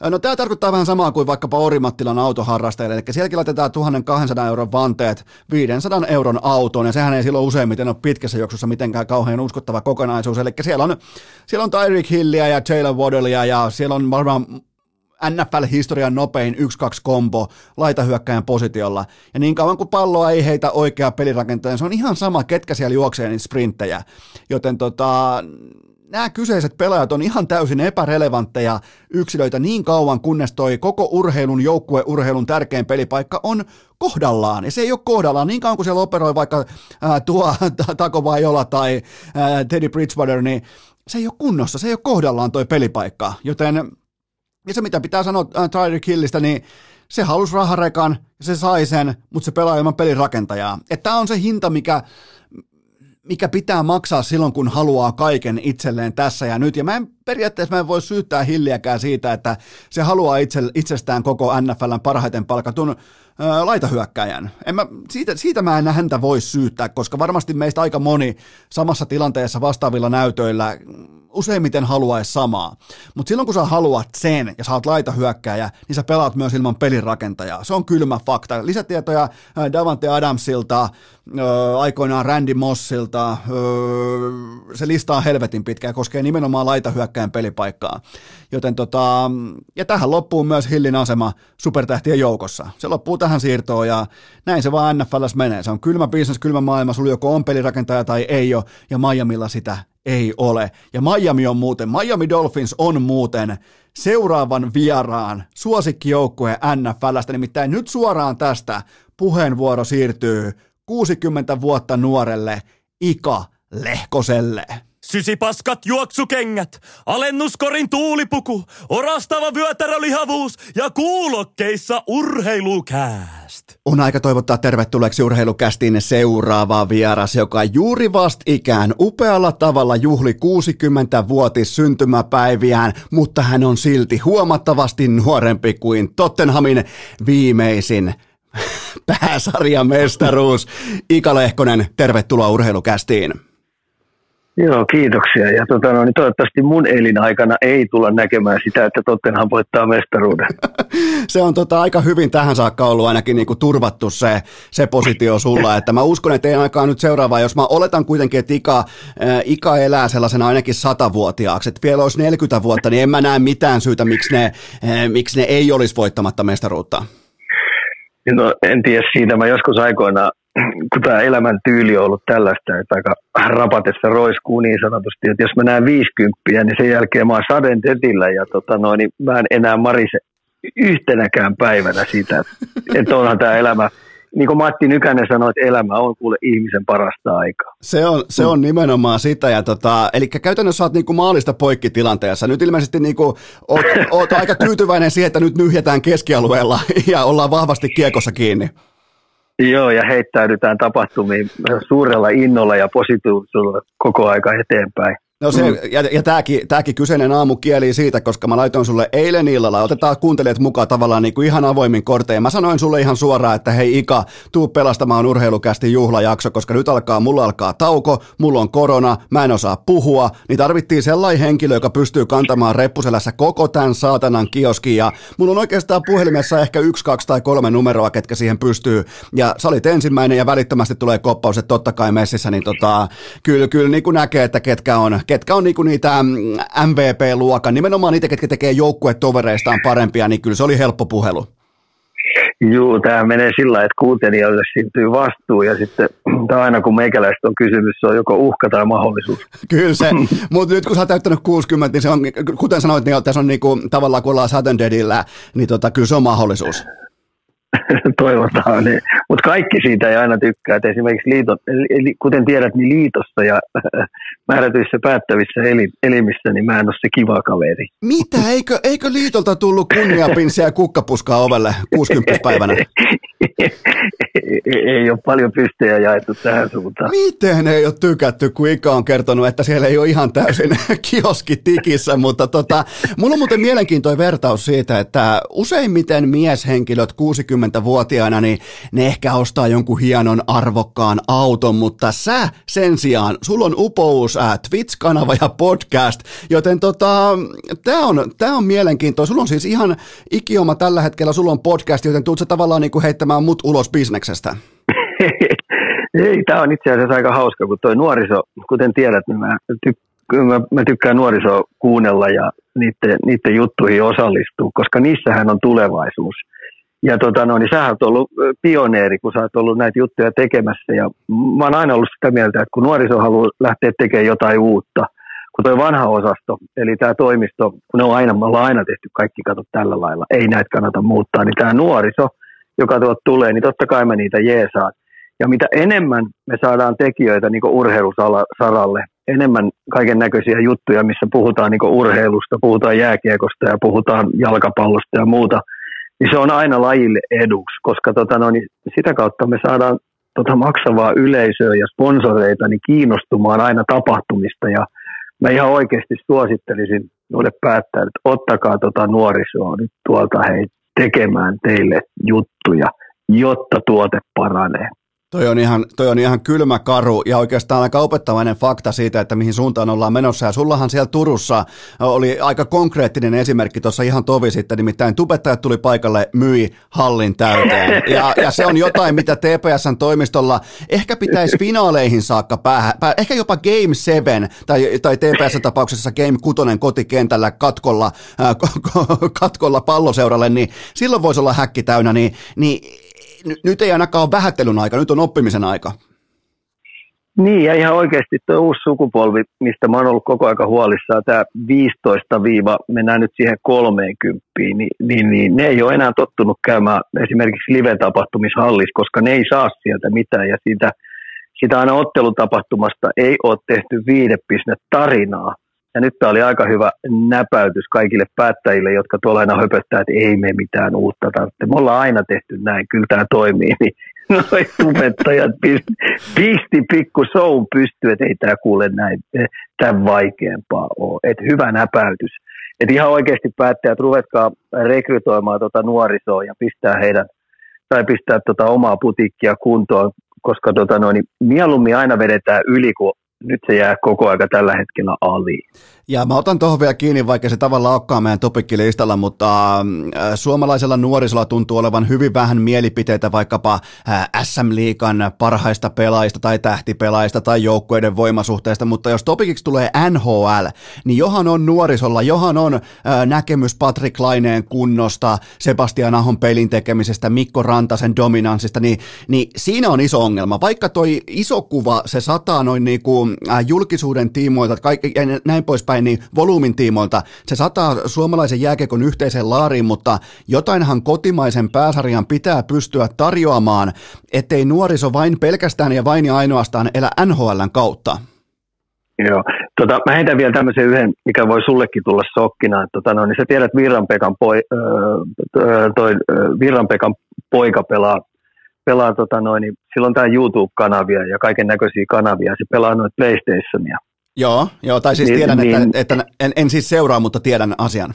No tämä tarkoittaa vähän samaa kuin vaikkapa Orimattilan autoharrastajille, eli sielläkin laitetaan 1200 euron vanteet 500 euron autoon, ja sehän ei silloin useimmiten ole pitkässä juoksussa mitenkään kauhean uskottava kokonaisuus, eli siellä on, siellä on Tyreek Hillia ja Taylor Waddleia, ja siellä on varmaan NFL-historian nopein 1-2 kombo laitahyökkäjän positiolla. Ja niin kauan kuin palloa ei heitä oikea pelirakentaja, se on ihan sama, ketkä siellä juoksee niitä sprinttejä. Joten tota, nämä kyseiset pelaajat on ihan täysin epärelevantteja yksilöitä niin kauan, kunnes toi koko urheilun, joukkueurheilun tärkein pelipaikka on kohdallaan. Ja se ei ole kohdallaan niin kauan, kun siellä operoi vaikka ää, tuo Tako Vajola tai ää, Teddy Bridgewater, niin se ei ole kunnossa, se ei ole kohdallaan toi pelipaikka. Joten ja se mitä pitää sanoa ää, Tyreek Hillistä, niin se halusi raharekan, se sai sen, mutta se pelaa ilman pelirakentajaa. Että tämä on se hinta, mikä mikä pitää maksaa silloin, kun haluaa kaiken itselleen tässä ja nyt. Ja mä en periaatteessa mä en voi syyttää Hilliäkään siitä, että se haluaa itse, itsestään koko NFLn parhaiten palkatun ää, laitahyökkäjän. En mä, siitä, siitä mä en häntä voi syyttää, koska varmasti meistä aika moni samassa tilanteessa vastaavilla näytöillä useimmiten haluaisi samaa. Mutta silloin kun sä haluat sen ja sä oot laitahyökkääjä, niin sä pelaat myös ilman pelirakentajaa. Se on kylmä fakta. Lisätietoja Davante Adamsilta, aikoinaan Randy Mossilta, se lista on helvetin pitkä ja koskee nimenomaan laitahyökkäjän pelipaikkaa. Joten tota, ja tähän loppuu myös Hillin asema supertähtien joukossa. Se loppuu tähän siirtoon ja näin se vaan NFLs menee. Se on kylmä business, kylmä maailma, sulla joko on pelirakentaja tai ei ole, ja Miamilla sitä ei ole. Ja Miami on muuten, Miami Dolphins on muuten seuraavan vieraan suosikkijoukkue NFLstä, nimittäin nyt suoraan tästä puheenvuoro siirtyy 60 vuotta nuorelle Ika Lehkoselle. Sysipaskat juoksukengät, alennuskorin tuulipuku, orastava vyötärölihavuus ja kuulokkeissa urheilukääst. On aika toivottaa tervetulleeksi urheilukästiin seuraava vieras, joka juuri vast ikään upealla tavalla juhli 60-vuotis syntymäpäiviään, mutta hän on silti huomattavasti nuorempi kuin Tottenhamin viimeisin <laughs> pääsarjamestaruus. Ika Lehkonen, tervetuloa urheilukästiin. Joo, kiitoksia. Ja tota, no, niin toivottavasti mun elinaikana ei tulla näkemään sitä, että Tottenham voittaa mestaruuden. <laughs> se on tota, aika hyvin tähän saakka ollut ainakin niinku turvattu se, se positio sulla. Että mä uskon, että ei ainakaan nyt seuraavaa. Jos mä oletan kuitenkin, että Ika, äh, Ika elää sellaisena ainakin satavuotiaaksi, että vielä olisi 40 vuotta, niin en mä näe mitään syytä, miksi ne, äh, miksi ne ei olisi voittamatta mestaruutta. No, en tiedä siitä. Mä joskus aikoina kun tämä elämäntyyli on ollut tällaista, että aika rapatessa roiskuu niin sanotusti, että jos mä näen 50, niin sen jälkeen mä oon saden tetillä ja tota noin, niin mä en enää marise yhtenäkään päivänä sitä, että onhan tämä elämä niin kuin Matti Nykänen sanoi, että elämä on kuule ihmisen parasta aikaa. Se on, se on nimenomaan sitä, ja tota, eli käytännössä olet niinku maalista poikki tilanteessa. Nyt ilmeisesti niinku, oot, oot aika tyytyväinen siihen, että nyt nyhjätään keskialueella <laughs> ja ollaan vahvasti kiekossa kiinni. Joo, ja heittäydytään tapahtumiin suurella innolla ja positiivisuudella koko aika eteenpäin. No se, mm. ja, ja tämäkin, tämäkin kyseinen aamu kieli siitä, koska mä laitoin sulle eilen illalla, otetaan kuuntelijat mukaan tavallaan niin kuin ihan avoimin kortein. Mä sanoin sulle ihan suoraan, että hei Ika, tuu pelastamaan urheilukästi juhlajakso, koska nyt alkaa, mulla alkaa tauko, mulla on korona, mä en osaa puhua, niin tarvittiin sellainen henkilö, joka pystyy kantamaan reppuselässä koko tämän saatanan kioskin, ja mulla on oikeastaan puhelimessa ehkä yksi, kaksi tai kolme numeroa, ketkä siihen pystyy, ja sä olit ensimmäinen, ja välittömästi tulee koppaus, että totta kai messissä, niin tota, kyllä, kyllä niin kuin näkee, että ketkä on, ketkä on niinku niitä MVP-luokan, nimenomaan niitä, ketkä tekee joukkuetovereistaan parempia, niin kyllä se oli helppo puhelu. Joo, tämä menee sillä että kuuntelijoille syntyy vastuu ja sitten <clears throat> aina kun meikäläistä on kysymys, se on joko uhka tai mahdollisuus. <laughs> Kyllä se, <laughs> mutta nyt kun sä oot täyttänyt 60, niin se on, kuten sanoit, niin tässä on niinku, tavallaan kun ollaan Saturn Deadillä, niin tota, kyllä se on mahdollisuus. <laughs> toivotaan. Niin. Mutta kaikki siitä ei aina tykkää. Et esimerkiksi liito, kuten tiedät, niin liitossa ja <laughs> määrätyissä päättävissä elimissä, niin mä en ole se kiva kaveri. Mitä? Eikö, eikö liitolta tullut kunniapinssiä ja kukkapuskaa ovelle 60 päivänä? <laughs> ei ole paljon pystejä jaettu tähän suuntaan. Miten ei ole tykätty, kun Ika on kertonut, että siellä ei ole ihan täysin kioski tikissä, mutta tota, mulla on muuten mielenkiintoinen vertaus siitä, että useimmiten mieshenkilöt 60-vuotiaana, niin ne ehkä ostaa jonkun hienon arvokkaan auton, mutta sä sen sijaan, sulla on upous äh, Twitch-kanava ja podcast, joten tota, tää on, tää on mielenkiintoinen. Sulla on siis ihan ikioma tällä hetkellä, sulla on podcast, joten tuut sä tavallaan niin kuin heittämään mut ulos bisneksestä? <laughs> Ei, tämä on itse asiassa aika hauska, kun tuo nuoriso, kuten tiedät, niin mä, tyk- mä, mä tykkään nuorisoa kuunnella ja niiden, niiden juttuihin osallistua, koska niissähän on tulevaisuus. Ja tota, no, niin sähän oot ollut pioneeri, kun sä oot ollut näitä juttuja tekemässä. Ja mä oon aina ollut sitä mieltä, että kun nuoriso haluaa lähteä tekemään jotain uutta, kun toi vanha osasto, eli tämä toimisto, kun ne on aina, me ollaan aina tehty kaikki kato tällä lailla, ei näitä kannata muuttaa, niin tämä nuoriso, joka tuot tulee, niin totta kai mä niitä jeesaan. Ja mitä enemmän me saadaan tekijöitä niin urheilusaralle, enemmän kaiken näköisiä juttuja, missä puhutaan niin urheilusta, puhutaan jääkiekosta ja puhutaan jalkapallosta ja muuta, niin se on aina lajille eduksi, koska tota, no, niin sitä kautta me saadaan tota maksavaa yleisöä ja sponsoreita niin kiinnostumaan aina tapahtumista ja mä ihan oikeasti suosittelisin noille päättäjille, että ottakaa tota nuorisoa nyt tuolta hei tekemään teille juttuja, jotta tuote paranee. Toi on, ihan, toi on ihan kylmä karu ja oikeastaan aika opettavainen fakta siitä, että mihin suuntaan ollaan menossa. Ja sullahan siellä Turussa oli aika konkreettinen esimerkki tuossa ihan tovi sitten, nimittäin tubettajat tuli paikalle, myi hallin täyteen. Ja, ja se on jotain, mitä TPSn toimistolla ehkä pitäisi finaaleihin saakka päähän, pää, ehkä jopa Game 7 tai, tai TPSn tapauksessa Game 6 kotikentällä katkolla, äh, katkolla palloseuralle, niin silloin voisi olla häkki täynnä, niin, niin nyt ei ainakaan ole vähättelyn aika, nyt on oppimisen aika. Niin, ja ihan oikeasti tuo uusi sukupolvi, mistä mä oon ollut koko aika huolissaan, tämä 15 viiva, mennään nyt siihen 30, niin, niin, niin ne ei ole enää tottunut käymään esimerkiksi live-tapahtumishallissa, koska ne ei saa sieltä mitään, ja siitä, sitä aina ottelutapahtumasta ei ole tehty viidepiste tarinaa, ja nyt tämä oli aika hyvä näpäytys kaikille päättäjille, jotka tuolla aina höpöttää, että ei me mitään uutta tarvitse. Me ollaan aina tehty näin, kyllä tämä toimii. Niin <laughs> noi tubettajat pisti, pisti pikku show pystyy, että ei tämä kuule näin tämän vaikeampaa ole. Että hyvä näpäytys. Että ihan oikeasti päättäjät, ruvetkaa rekrytoimaan tuota nuorisoa ja pistää heidän tai pistää tuota omaa putiikkia kuntoon, koska tota noin, mieluummin aina vedetään yli, kun nyt se jää koko aika tällä hetkellä ali. Ja mä otan tuohon vielä kiinni, vaikka se tavallaan olekaan meidän topikkilistalla, mutta äh, suomalaisella nuorisolla tuntuu olevan hyvin vähän mielipiteitä vaikkapa äh, SM-liikan parhaista pelaajista tai tähtipelaajista tai joukkueiden voimasuhteista, mutta jos topikiksi tulee NHL, niin johan on nuorisolla, johan on äh, näkemys Patrick Laineen kunnosta, Sebastian Ahon pelin tekemisestä, Mikko Rantasen dominanssista, niin, niin siinä on iso ongelma. Vaikka toi iso kuva, se sataa noin niinku, äh, julkisuuden tiimoilta kaikki, ja näin poispäin, niin volyymin tiimoilta se sataa suomalaisen jääkekon yhteiseen laariin, mutta jotainhan kotimaisen pääsarjan pitää pystyä tarjoamaan, ettei nuoriso vain pelkästään ja vain ja ainoastaan elä NHLn kautta. Joo. Tota, mä heitän vielä tämmöisen yhden, mikä voi sullekin tulla sokkina. Tota, no, niin sä tiedät, Virranpekan, poi, öö, toi, Virranpekan poika pelaa pelaa, tota noin, niin silloin tämä YouTube-kanavia ja kaiken näköisiä kanavia, se pelaa noita PlayStationia. Joo, joo tai siis niin, tiedän, niin, että, että en, en siis seuraa, mutta tiedän asian.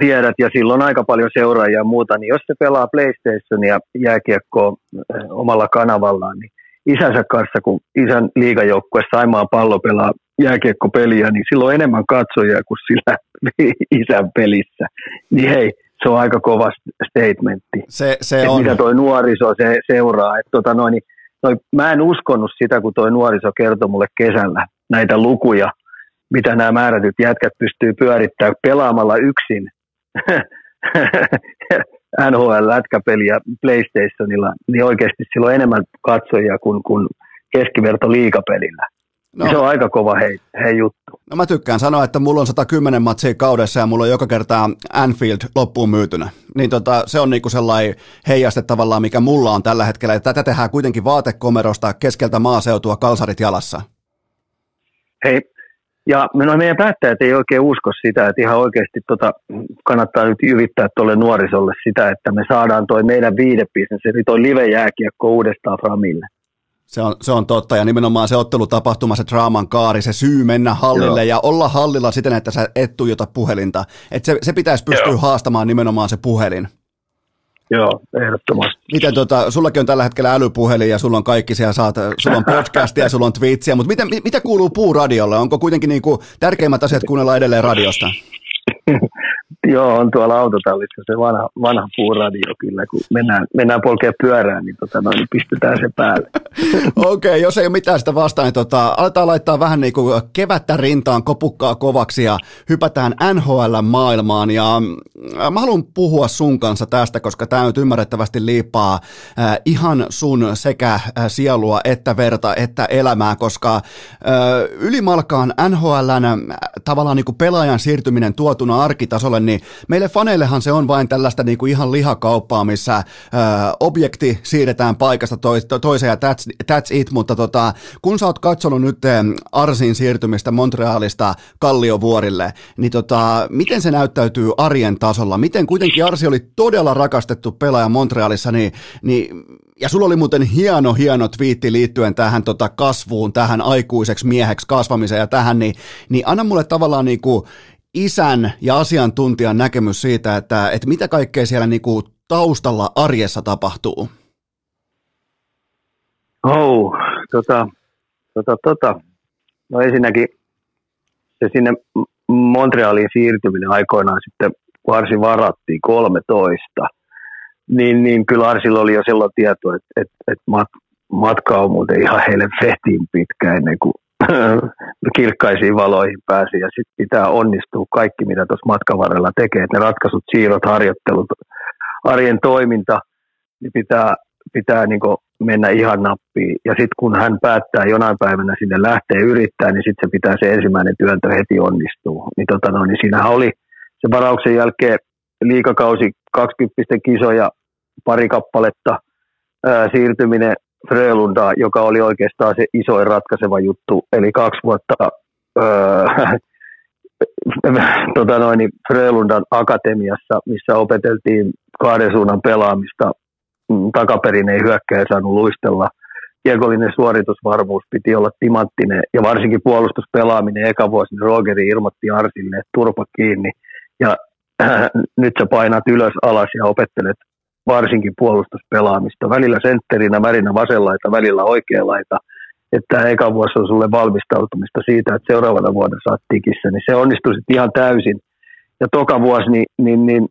Tiedät, ja silloin aika paljon seuraajia ja muuta, niin jos se pelaa PlayStationia jääkiekkoa eh, omalla kanavallaan, niin isänsä kanssa, kun isän liigajoukkue Saimaan pallo pelaa jääkiekkopeliä, niin silloin on enemmän katsojia kuin sillä <laughs> isän pelissä. Niin hei, se on aika kova statementti. Se, se on. Mitä toi nuoriso se seuraa. Et tota noin, niin noi, mä en uskonut sitä, kun toi nuoriso kertoi mulle kesällä näitä lukuja, mitä nämä määrätyt jätkät pystyy pyörittämään pelaamalla yksin <laughs> NHL-lätkäpeliä PlayStationilla, niin oikeasti sillä on enemmän katsojia kuin, kuin keskiverto liikapelillä. No. Se on aika kova hei, hei juttu. No mä tykkään sanoa, että mulla on 110 matsia kaudessa ja mulla on joka kerta Anfield loppuun myytynä. Niin tota, se on niinku sellainen heijaste tavallaan, mikä mulla on tällä hetkellä. Ja tätä tehdään kuitenkin vaatekomerosta keskeltä maaseutua kalsarit jalassa. Hei, ja no meidän päättäjät ei oikein usko sitä, että ihan oikeasti tota, kannattaa nyt jyvittää tuolle nuorisolle sitä, että me saadaan toi meidän viidebisnes, eli toi live-jääkiekko uudestaan Framille. Se on, se on totta, ja nimenomaan se ottelutapahtuma, se draaman kaari, se syy mennä hallille Joo. ja olla hallilla siten, että sä et tuijota puhelinta. Et se, se pitäisi pystyä Joo. haastamaan nimenomaan se puhelin. Joo, ehdottomasti. Miten tota, sullakin on tällä hetkellä älypuhelin ja sulla on kaikki siellä, saat, sulla on podcastia ja sulla on Twitchiä, mutta miten, mitä kuuluu puuradiolle? Onko kuitenkin niin kuin tärkeimmät asiat kuunnella edelleen radiosta? <laughs> Joo, on tuolla autotallissa se vanha, vanha puuradio kyllä, kun mennään, mennään polkea pyörään, niin, tota, noin, niin pistetään se päälle. <laughs> Okei, okay, jos ei ole mitään sitä vastaan, niin tota, aletaan laittaa vähän niin kuin kevättä rintaan, kopukkaa kovaksi ja hypätään NHL-maailmaan. Ja äh, mä haluan puhua sun kanssa tästä, koska tämä nyt ymmärrettävästi liipaa äh, ihan sun sekä äh, sielua että verta että elämää, koska äh, ylimalkaan NHLn äh, tavallaan niin kuin pelaajan siirtyminen tuotuna arkitasolle, niin meille faneillehan se on vain tällaista niin kuin ihan lihakauppaa, missä ö, objekti siirretään paikasta to, toiseen ja that's, that's it, mutta tota, kun sä oot katsonut nyt Arsin siirtymistä Montrealista Kalliovuorille, niin tota, miten se näyttäytyy arjen tasolla? Miten kuitenkin Arsi oli todella rakastettu pelaaja Montrealissa, niin, niin ja sulla oli muuten hieno, hieno twiitti liittyen tähän tota kasvuun, tähän aikuiseksi mieheksi kasvamiseen ja tähän, niin, niin anna mulle tavallaan niin kuin isän ja asiantuntijan näkemys siitä, että, että mitä kaikkea siellä niin kuin taustalla arjessa tapahtuu? Oh, tota, tota, tota. No ensinnäkin se sinne Montrealiin siirtyminen aikoinaan sitten, kun Arsi varattiin 13, niin, niin kyllä Arsilla oli jo silloin tieto, että, että, että mat, matka on muuten ihan helvetin pitkä ennen kuin <laughs> kirkkaisiin valoihin pääsi ja sitten pitää onnistua kaikki, mitä tuossa matkan varrella tekee. Et ne ratkaisut, siirrot, harjoittelut, arjen toiminta, niin pitää, pitää niin mennä ihan nappiin. Ja sitten kun hän päättää jonain päivänä sinne lähteä yrittää, niin sitten se pitää se ensimmäinen työntö heti onnistua. Niin, tota no, niin siinähän oli se varauksen jälkeen liikakausi 20 kisoja, pari kappaletta, ää, siirtyminen Frölunda, joka oli oikeastaan se isoin ratkaiseva juttu, eli kaksi vuotta öö, <laughs> tota noin, Frölundan akatemiassa, missä opeteltiin kahden suunnan pelaamista. Mm, takaperin ei hyökkäjä saanut luistella. Kiekollinen suoritusvarmuus piti olla timanttinen ja varsinkin puolustuspelaaminen eka vuosi, niin Rogeri ilmoitti Arsille, että turpa kiinni ja äh, <clears throat> nyt sä painat ylös alas ja opettelet varsinkin puolustuspelaamista. Välillä sentterinä, välillä vasenlaita, välillä oikeanlaita. että eka vuosi on sulle valmistautumista siitä, että seuraavana vuonna saat tikissä, niin se onnistui sitten ihan täysin. Ja toka vuosi, niin, niin, niin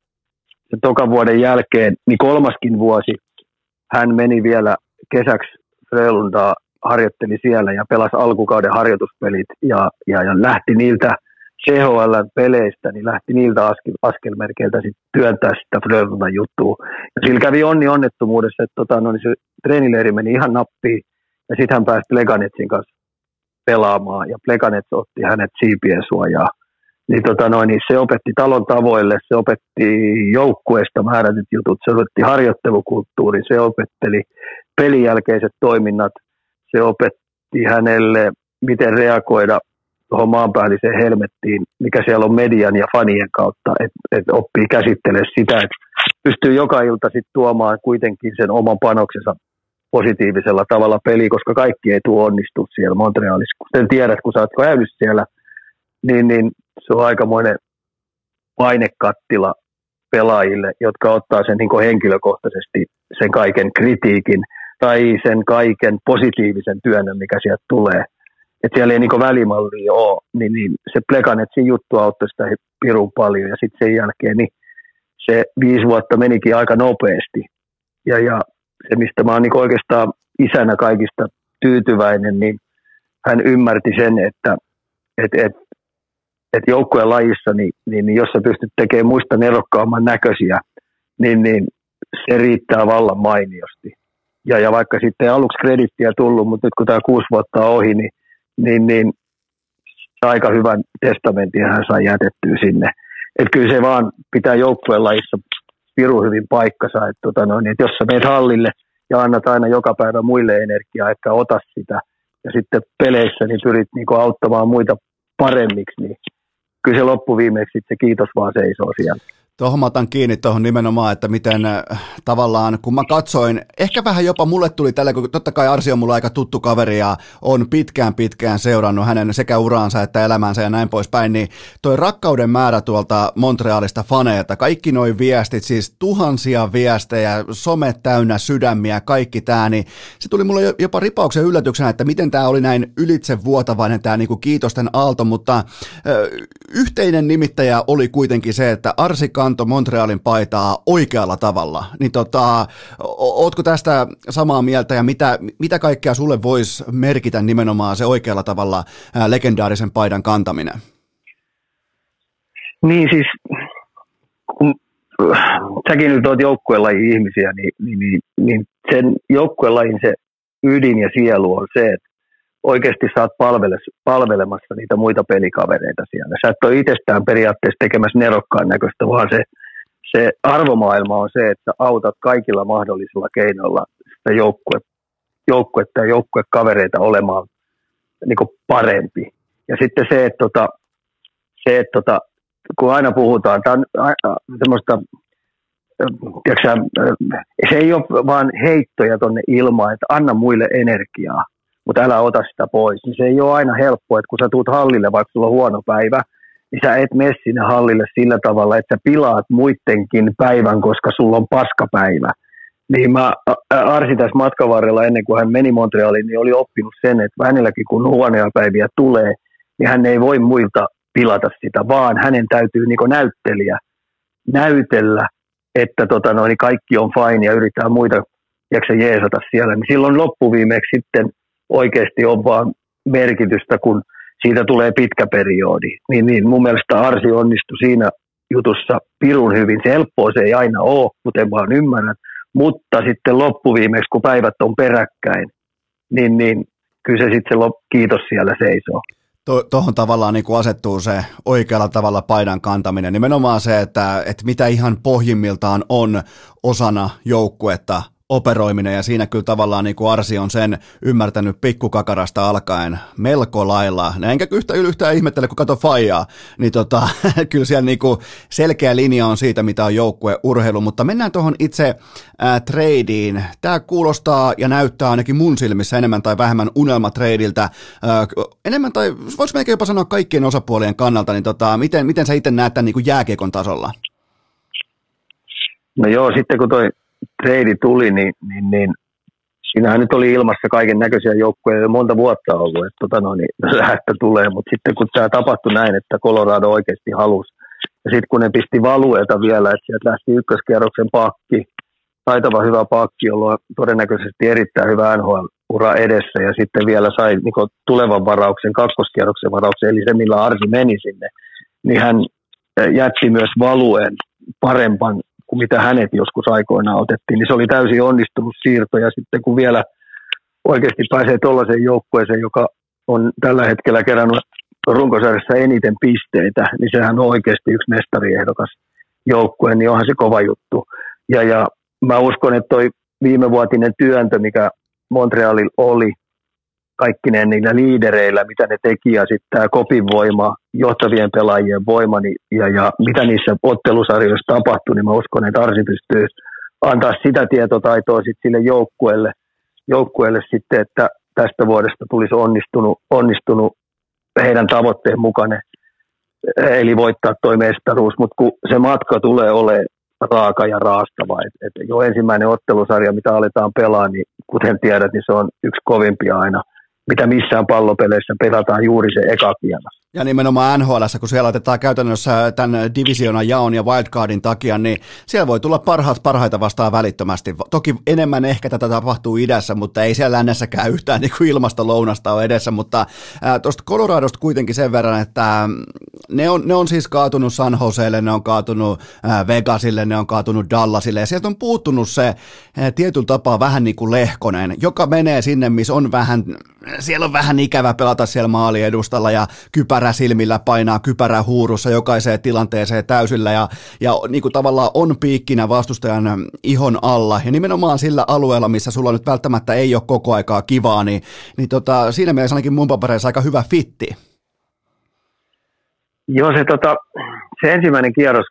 se toka vuoden jälkeen, niin kolmaskin vuosi, hän meni vielä kesäksi Frölundaa, harjoitteli siellä ja pelasi alkukauden harjoituspelit ja, ja, ja lähti niiltä CHL-peleistä, niin lähti niiltä askel, askelmerkeiltä sitten työntää sitä Frölundan juttua. Ja sillä kävi onni onnettomuudessa, että tota, no, niin se treenileiri meni ihan nappiin ja sitten hän pääsi Pleganetsin kanssa pelaamaan ja Pleganets otti hänet siipien suojaa. Niin, tota noin, niin se opetti talon tavoille, se opetti joukkueesta määrätyt jutut, se opetti harjoittelukulttuuri, se opetteli pelin jälkeiset toiminnat, se opetti hänelle, miten reagoida tuohon maanpäälliseen helmettiin, mikä siellä on median ja fanien kautta, että et oppii käsittelemään sitä, että pystyy joka ilta sitten tuomaan kuitenkin sen oman panoksensa positiivisella tavalla peli, koska kaikki ei tule onnistu siellä Montrealissa. Kun sen tiedät, kun sä oot käynyt siellä, niin, niin se on aikamoinen painekattila pelaajille, jotka ottaa sen niin henkilökohtaisesti sen kaiken kritiikin tai sen kaiken positiivisen työnnön, mikä sieltä tulee. Että siellä ei niin välimallia ole, niin, niin se Plekanetsin juttu auttoi sitä pirun paljon ja sitten sen jälkeen niin se viisi vuotta menikin aika nopeasti. Ja, ja se, mistä mä oon niin oikeastaan isänä kaikista tyytyväinen, niin hän ymmärti sen, että et, et, et joukkueen lajissa, niin, niin, niin jos sä pystyt tekemään muista nerokkaamman näköisiä, niin, niin se riittää vallan mainiosti. Ja, ja vaikka sitten aluksi kredittiä tullut, mutta nyt kun tämä kuusi vuotta on ohi, niin, niin, niin aika hyvän testamentin hän sai jätettyä sinne. Että kyllä se vaan pitää joukkueen lajissa piru hyvin paikkansa, että, tota noin, että jos sä meet hallille ja annat aina joka päivä muille energiaa, että ota sitä, ja sitten peleissä niin pyrit niin auttamaan muita paremmiksi, niin kyllä se loppuviimeksi se kiitos vaan seisoo siellä. Tuohon mä otan kiinni tuohon nimenomaan, että miten äh, tavallaan, kun mä katsoin, ehkä vähän jopa mulle tuli tällä, kun totta kai Arsi on mulle aika tuttu kaveri ja on pitkään pitkään seurannut hänen sekä uraansa että elämänsä ja näin poispäin, niin toi rakkauden määrä tuolta Montrealista faneilta, kaikki noin viestit, siis tuhansia viestejä, some täynnä sydämiä, kaikki tää, niin se tuli mulle jopa ripauksen yllätyksenä, että miten tämä oli näin ylitse vuotavainen tämä niinku kiitosten aalto, mutta ö, yhteinen nimittäjä oli kuitenkin se, että Arsi kantoi Montrealin paitaa oikealla tavalla, niin tota, ootko tästä samaa mieltä ja mitä, mitä kaikkea sulle voisi merkitä nimenomaan se oikealla tavalla ää, legendaarisen paidan kantaminen? Niin siis, kun säkin nyt oot joukkuelajin ihmisiä, niin, niin, niin, niin sen joukkuelajin se ydin ja sielu on se, että oikeasti saat palvelemassa niitä muita pelikavereita siellä. Sä et ole itsestään periaatteessa tekemässä nerokkaan näköistä, vaan se, se arvomaailma on se, että autat kaikilla mahdollisilla keinoilla sitä joukkue, joukkuetta ja joukkuekavereita olemaan niin parempi. Ja sitten se, että, tota, se, että tota, kun aina puhutaan, tämä on semmoista, se ei ole vaan heittoja tuonne ilmaan, että anna muille energiaa mutta älä ota sitä pois. Niin se ei ole aina helppo, että kun sä tuut hallille, vaikka sulla on huono päivä, niin sä et mene sinne hallille sillä tavalla, että sä pilaat muidenkin päivän, koska sulla on paskapäivä. Niin mä Arsi tässä matkan varrella ennen kuin hän meni Montrealiin, niin oli oppinut sen, että hänelläkin kun huonoja päiviä tulee, niin hän ei voi muilta pilata sitä, vaan hänen täytyy niin näyttelijä näytellä, että tota noin, kaikki on fine ja yrittää muita jaksa jeesata siellä. Niin silloin loppuviimeksi sitten oikeasti on vaan merkitystä, kun siitä tulee pitkä periodi. Niin, niin mun mielestä Arsi onnistui siinä jutussa pirun hyvin. Se helppoa se ei aina ole, kuten vaan ymmärrän. Mutta sitten loppuviimeksi, kun päivät on peräkkäin, niin, niin kyllä se sitten se kiitos siellä seisoo. Tuohon tavallaan niin asettuu se oikealla tavalla paidan kantaminen. Nimenomaan se, että, että mitä ihan pohjimmiltaan on osana joukkuetta operoiminen ja siinä kyllä tavallaan niin kuin Arsi on sen ymmärtänyt pikkukakarasta alkaen melko lailla. Enkä yhtä yhtään ihmettele, kun kato Fajaa, niin tota, <laughs> kyllä siellä niin kuin selkeä linja on siitä, mitä on joukkue urheilu, mutta mennään tuohon itse ää, tradeen. Tämä kuulostaa ja näyttää ainakin mun silmissä enemmän tai vähemmän unelmatreidiltä, ää, enemmän tai voisi melkein jopa sanoa kaikkien osapuolien kannalta, niin tota, miten, miten sä itse näet tämän niin kuin jääkiekon tasolla? No joo, sitten kun toi trade tuli, niin, niin, niin siinähän nyt oli ilmassa kaiken näköisiä joukkoja jo monta vuotta ollut, että tota no, niin, <laughs> lähtö tulee, mutta sitten kun tämä tapahtui näin, että Colorado oikeasti halusi, ja sitten kun ne pisti valueita vielä, että sieltä lähti ykköskierroksen pakki, taitava hyvä pakki, jolla on todennäköisesti erittäin hyvä NHL-ura edessä, ja sitten vielä sai niin tulevan varauksen, kakkoskierroksen varauksen, eli se millä Arsi meni sinne, niin hän jätti myös valueen parempan mitä hänet joskus aikoinaan otettiin, niin se oli täysin onnistunut siirto, ja sitten kun vielä oikeasti pääsee tuollaiseen joukkueeseen, joka on tällä hetkellä kerännyt runkosarjassa eniten pisteitä, niin sehän on oikeasti yksi mestariehdokas joukkue, niin onhan se kova juttu. Ja, ja mä uskon, että toi viimevuotinen työntö, mikä Montrealilla oli, kaikkineen niillä liidereillä, mitä ne teki, ja sitten tämä kopin voima, johtavien pelaajien voima, niin, ja, ja mitä niissä ottelusarjoissa tapahtui, niin mä uskon, että Arsi pystyy antaa sitä tietotaitoa sitten sille joukkueelle, joukkueelle sitten, että tästä vuodesta tulisi onnistunut, onnistunut heidän tavoitteen mukainen, eli voittaa toi mestaruus, mutta kun se matka tulee olemaan raaka ja raastava, että et jo ensimmäinen ottelusarja, mitä aletaan pelaa, niin kuten tiedät, niin se on yksi kovimpia aina – mitä missään pallopeleissä pelataan juuri se eka. Ja nimenomaan NHL, kun siellä otetaan käytännössä tämän divisionan jaon ja wildcardin takia, niin siellä voi tulla parhaat parhaita vastaan välittömästi. Toki enemmän ehkä tätä tapahtuu idässä, mutta ei siellä lännessäkään yhtään niin kuin ilmasta lounasta ole edessä, mutta tuosta Coloradosta kuitenkin sen verran, että ne on, ne on siis kaatunut San Joseelle, ne on kaatunut Vegasille, ne on kaatunut Dallasille, ja sieltä on puuttunut se tietyllä tapaa vähän niin kuin Lehkonen, joka menee sinne, missä on vähän, siellä on vähän ikävä pelata siellä maali edustalla ja kypärä silmillä painaa kypärä huurussa jokaiseen tilanteeseen täysillä ja, ja niin kuin tavallaan on piikkinä vastustajan ihon alla ja nimenomaan sillä alueella, missä sulla nyt välttämättä ei ole koko aikaa kivaa, niin, niin tota, siinä mielessä ainakin mun papereissa aika hyvä fitti. Joo, se, tota, se ensimmäinen kierros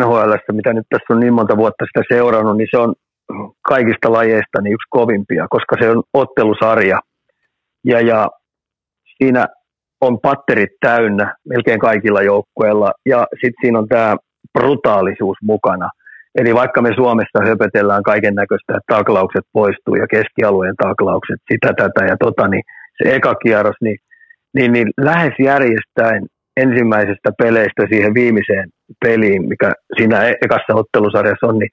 NHL, mitä nyt tässä on niin monta vuotta sitä seurannut, niin se on kaikista lajeista niin yksi kovimpia, koska se on ottelusarja. Ja, ja siinä on patterit täynnä melkein kaikilla joukkueilla ja sitten siinä on tämä brutaalisuus mukana. Eli vaikka me Suomessa höpötellään kaiken näköistä, että taklaukset poistuu ja keskialueen taklaukset, sitä tätä ja tota, niin se eka kierros, niin, niin, niin lähes järjestäen ensimmäisestä peleistä siihen viimeiseen peliin, mikä siinä e- ekassa ottelusarjassa on, niin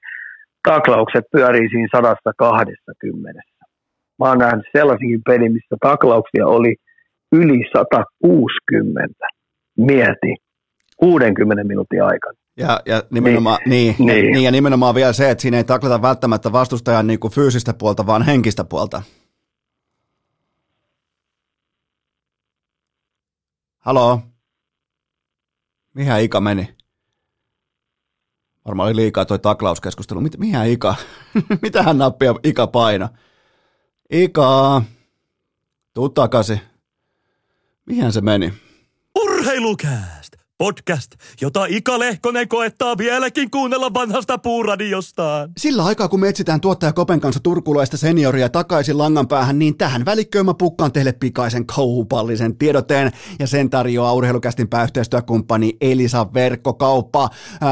taklaukset pyörii siinä 120. Mä oon nähnyt sellaisenkin pelin, missä taklauksia oli yli 160. Mieti, 60 minuutin aikana. Ja, ja, nimenomaan, niin, niin, niin. niin, ja nimenomaan vielä se, että siinä ei taklata välttämättä vastustajan niin kuin fyysistä puolta, vaan henkistä puolta. Halo? Mihän Ika meni? Varmaan oli liikaa toi taklauskeskustelu. Mit, mihän Ika? <laughs> Mitähän nappia Ika paina? Ika, tuu takaisin. Mihin se meni? Urheilukääst! Podcast, jota Ika Lehkonen koettaa vieläkin kuunnella vanhasta puuradiostaan. Sillä aikaa, kun me etsitään tuottaja Kopen kanssa turkulaista senioria takaisin langan päähän, niin tähän välikköön mä pukkaan teille pikaisen kaupallisen tiedoteen, ja sen tarjoaa urheilukästin pääyhteistyökumppani Elisa Verkkokauppa.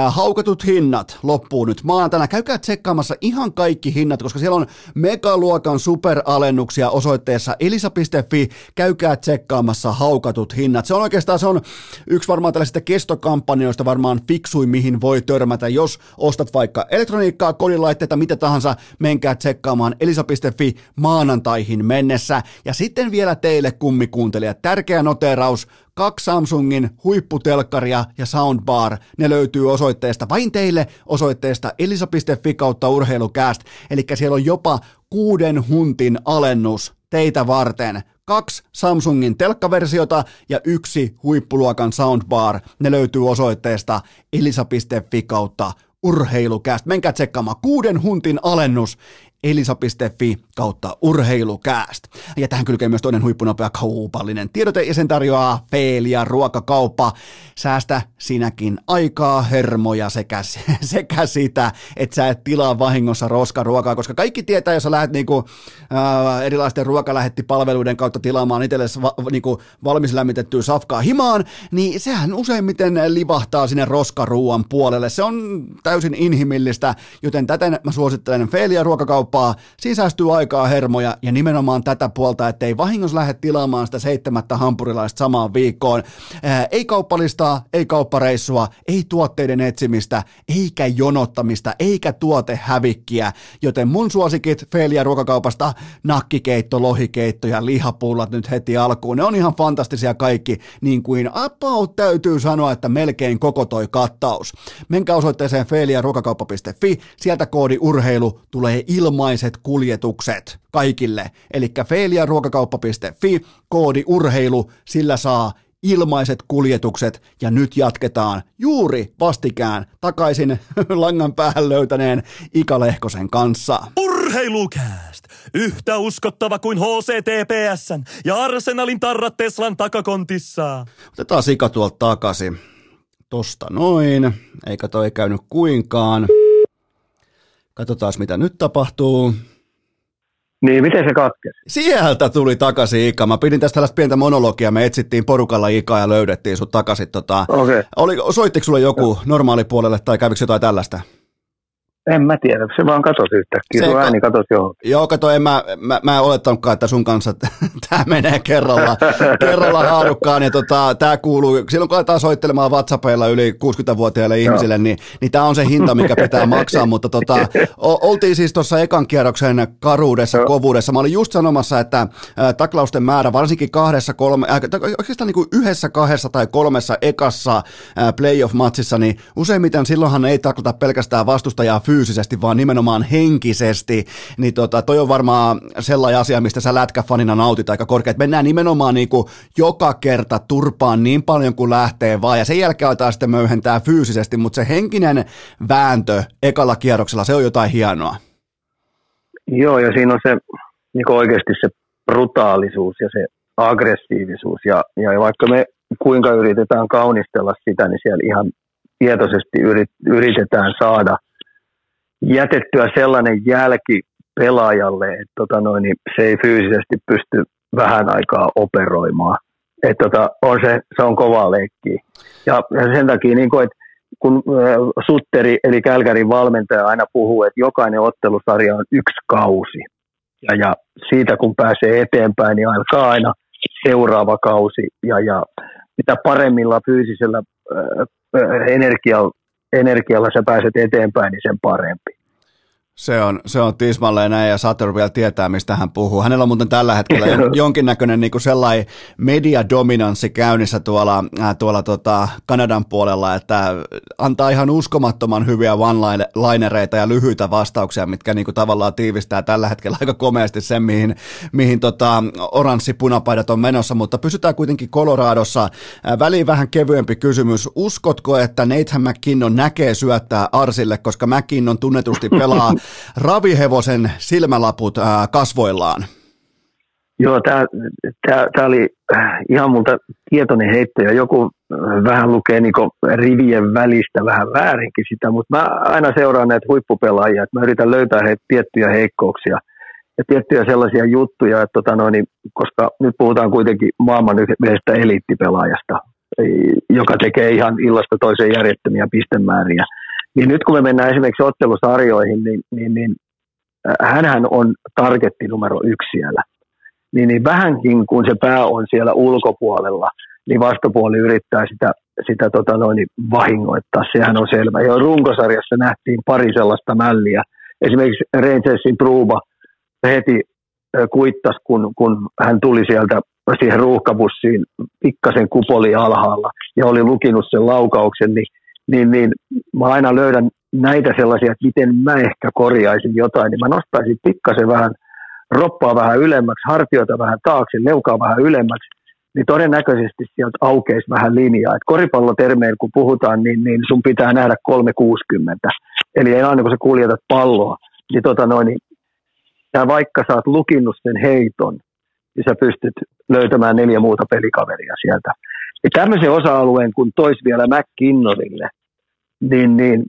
Haukatut hinnat loppuu nyt maanantaina. Käykää tsekkaamassa ihan kaikki hinnat, koska siellä on megaluokan superalennuksia osoitteessa elisa.fi. Käykää tsekkaamassa haukatut hinnat. Se on oikeastaan se on yksi varmaan näistä kestokampanjoista varmaan fiksui, mihin voi törmätä, jos ostat vaikka elektroniikkaa, kodilaitteita, mitä tahansa, menkää tsekkaamaan elisa.fi maanantaihin mennessä. Ja sitten vielä teille kummikuuntelijat, tärkeä noteraus, kaksi Samsungin huipputelkkaria ja soundbar, ne löytyy osoitteesta vain teille osoitteesta elisa.fi kautta urheilukääst, eli siellä on jopa kuuden huntin alennus teitä varten kaksi Samsungin telkkaversiota ja yksi huippuluokan soundbar. Ne löytyy osoitteesta elisa.fi kautta urheilukäst. Menkää tsekkaamaan kuuden huntin alennus elisa.fi kautta urheilukääst. Ja tähän kylkee myös toinen huippunopea kaupallinen tiedote ja sen tarjoaa Feelia ruokakauppa. Säästä sinäkin aikaa, hermoja sekä, <laughs> sekä sitä, että sä et tilaa vahingossa roskaruokaa, koska kaikki tietää, jos sä lähdet niinku, äh, erilaisten ruokalähettipalveluiden kautta tilaamaan itsellesi va, niinku, valmis lämmitettyä safkaa himaan, niin sehän useimmiten livahtaa sinne roskaruuan puolelle. Se on täysin inhimillistä, joten täten mä suosittelen Feelia ruokakauppa vapaa, sisäistyy aikaa hermoja ja nimenomaan tätä puolta, ettei vahingossa lähde tilaamaan sitä seitsemättä hampurilaista samaan viikkoon. Ää, ei kauppalistaa, ei kauppareissua, ei tuotteiden etsimistä, eikä jonottamista, eikä tuotehävikkiä, joten mun suosikit Feelia ruokakaupasta, nakkikeitto, lohikeitto ja lihapullat nyt heti alkuun, ne on ihan fantastisia kaikki, niin kuin about täytyy sanoa, että melkein koko toi kattaus. Menkää osoitteeseen feeliaruokakauppa.fi, sieltä koodi urheilu tulee ilmaiset kuljetukset kaikille. Eli feiliaruokakauppa.fi, koodi urheilu, sillä saa ilmaiset kuljetukset ja nyt jatketaan juuri vastikään takaisin <laughs> langan päähän löytäneen Ika Lehkosen kanssa. Urheilukääst! Yhtä uskottava kuin HCTPSn ja Arsenalin tarrat Teslan takakontissa. Otetaan Ika tuolta takaisin. Tosta noin. Eikä toi käynyt kuinkaan. Katsotaan mitä nyt tapahtuu. Niin, miten se katkesi? Sieltä tuli takaisin Ika. Mä pidin tästä tällaista pientä monologia. Me etsittiin porukalla Ikaa ja löydettiin sut takaisin. Tota, okay. oli, soittiko sulle joku normaalipuolelle tai kävikö jotain tällaista? En mä tiedä, se vaan katosi yhtäkkiä, se sun ääni katosi johonkin. Joo, kato, en mä, mä, mä en olettanutkaan, että sun kanssa <laughs> tämä menee kerralla, <laughs> kerralla haarukkaan. Ja tota, tämä kuuluu, silloin kun aletaan soittelemaan WhatsAppilla yli 60-vuotiaille ihmisille, niin, niin tämä on se hinta, mikä <laughs> pitää maksaa. Mutta tota, o, oltiin siis tuossa ekan kierroksen karuudessa, kovuudessa. Mä olin just sanomassa, että äh, taklausten määrä, varsinkin kahdessa, kolme, äh, oikeastaan niin kuin yhdessä, kahdessa tai kolmessa ekassa äh, playoff-matsissa, niin useimmiten silloinhan ei taklata pelkästään vastustajaa fyysisesti, vaan nimenomaan henkisesti, niin tota, toi on varmaan sellainen asia, mistä sä lätkäfanina nautit aika korkeat. Mennään nimenomaan niin kuin joka kerta turpaan niin paljon kuin lähtee vaan, ja sen jälkeen aletaan sitten möyhentää fyysisesti, mutta se henkinen vääntö ekalla kierroksella, se on jotain hienoa. Joo, ja siinä on se niin oikeasti se brutaalisuus ja se aggressiivisuus, ja, ja vaikka me kuinka yritetään kaunistella sitä, niin siellä ihan tietoisesti yrit, yritetään saada jätettyä sellainen jälki pelaajalle, että tota noin, niin se ei fyysisesti pysty vähän aikaa operoimaan. Että tota, on se, se on kova leikki. Ja, ja sen takia, niin kuin, että kun äh, Sutteri eli Kälkärin valmentaja aina puhuu, että jokainen ottelusarja on yksi kausi. Ja, ja siitä kun pääsee eteenpäin, niin alkaa aina seuraava kausi. Ja, ja mitä paremmilla fyysisellä äh, energialla energialla sä pääset eteenpäin, niin sen parempi. Se on, se on tismalleen näin ja Sutter vielä tietää, mistä hän puhuu. Hänellä on muuten tällä hetkellä jonkinnäköinen niin sellainen mediadominanssi käynnissä tuolla, äh, tuolla tota Kanadan puolella, että antaa ihan uskomattoman hyviä one-linereita ja lyhyitä vastauksia, mitkä niin kuin tavallaan tiivistää tällä hetkellä aika komeasti sen, mihin, mihin tota oranssi-punapaidat on menossa, mutta pysytään kuitenkin Coloradossa. Äh, väliin vähän kevyempi kysymys. Uskotko, että Nathan McKinnon näkee syöttää Arsille, koska McKinnon tunnetusti pelaa <laughs> ravihevosen silmälaput ää, kasvoillaan? Joo, tämä oli äh, ihan multa tietoinen heitto ja joku äh, vähän lukee niinku rivien välistä vähän väärinkin sitä, mutta mä aina seuraan näitä huippupelaajia, että mä yritän löytää heitä tiettyjä heikkouksia ja tiettyjä sellaisia juttuja, että tota noin, koska nyt puhutaan kuitenkin maailman yhdestä eliittipelaajasta, joka tekee ihan illasta toiseen järjettömiä pistemääriä – niin nyt kun me mennään esimerkiksi ottelusarjoihin, niin, niin, niin äh, hänhän on targetti numero yksi siellä. Niin, niin vähänkin kun se pää on siellä ulkopuolella, niin vastapuoli yrittää sitä, sitä tota noin, vahingoittaa, sehän on selvä. Jo runkosarjassa nähtiin pari sellaista mälliä. Esimerkiksi Rangersin Pruuba heti äh, kuittas, kun, kun hän tuli sieltä siihen ruuhkabussiin pikkasen kupoli alhaalla ja oli lukinut sen laukauksen, niin niin, niin mä aina löydän näitä sellaisia, että miten mä ehkä korjaisin jotain, niin mä nostaisin pikkasen vähän roppaa vähän ylemmäksi, hartioita vähän taakse, leukaa vähän ylemmäksi, niin todennäköisesti sieltä aukeisi vähän linjaa. Et koripallotermeillä kun puhutaan, niin, niin sun pitää nähdä 360. Eli aina kun sä kuljetat palloa, niin, tota noin, niin ja vaikka sä oot lukinnut sen heiton, niin sä pystyt löytämään neljä muuta pelikaveria sieltä. Ja tämmöisen osa-alueen, kun tois vielä McKinnonille, niin, niin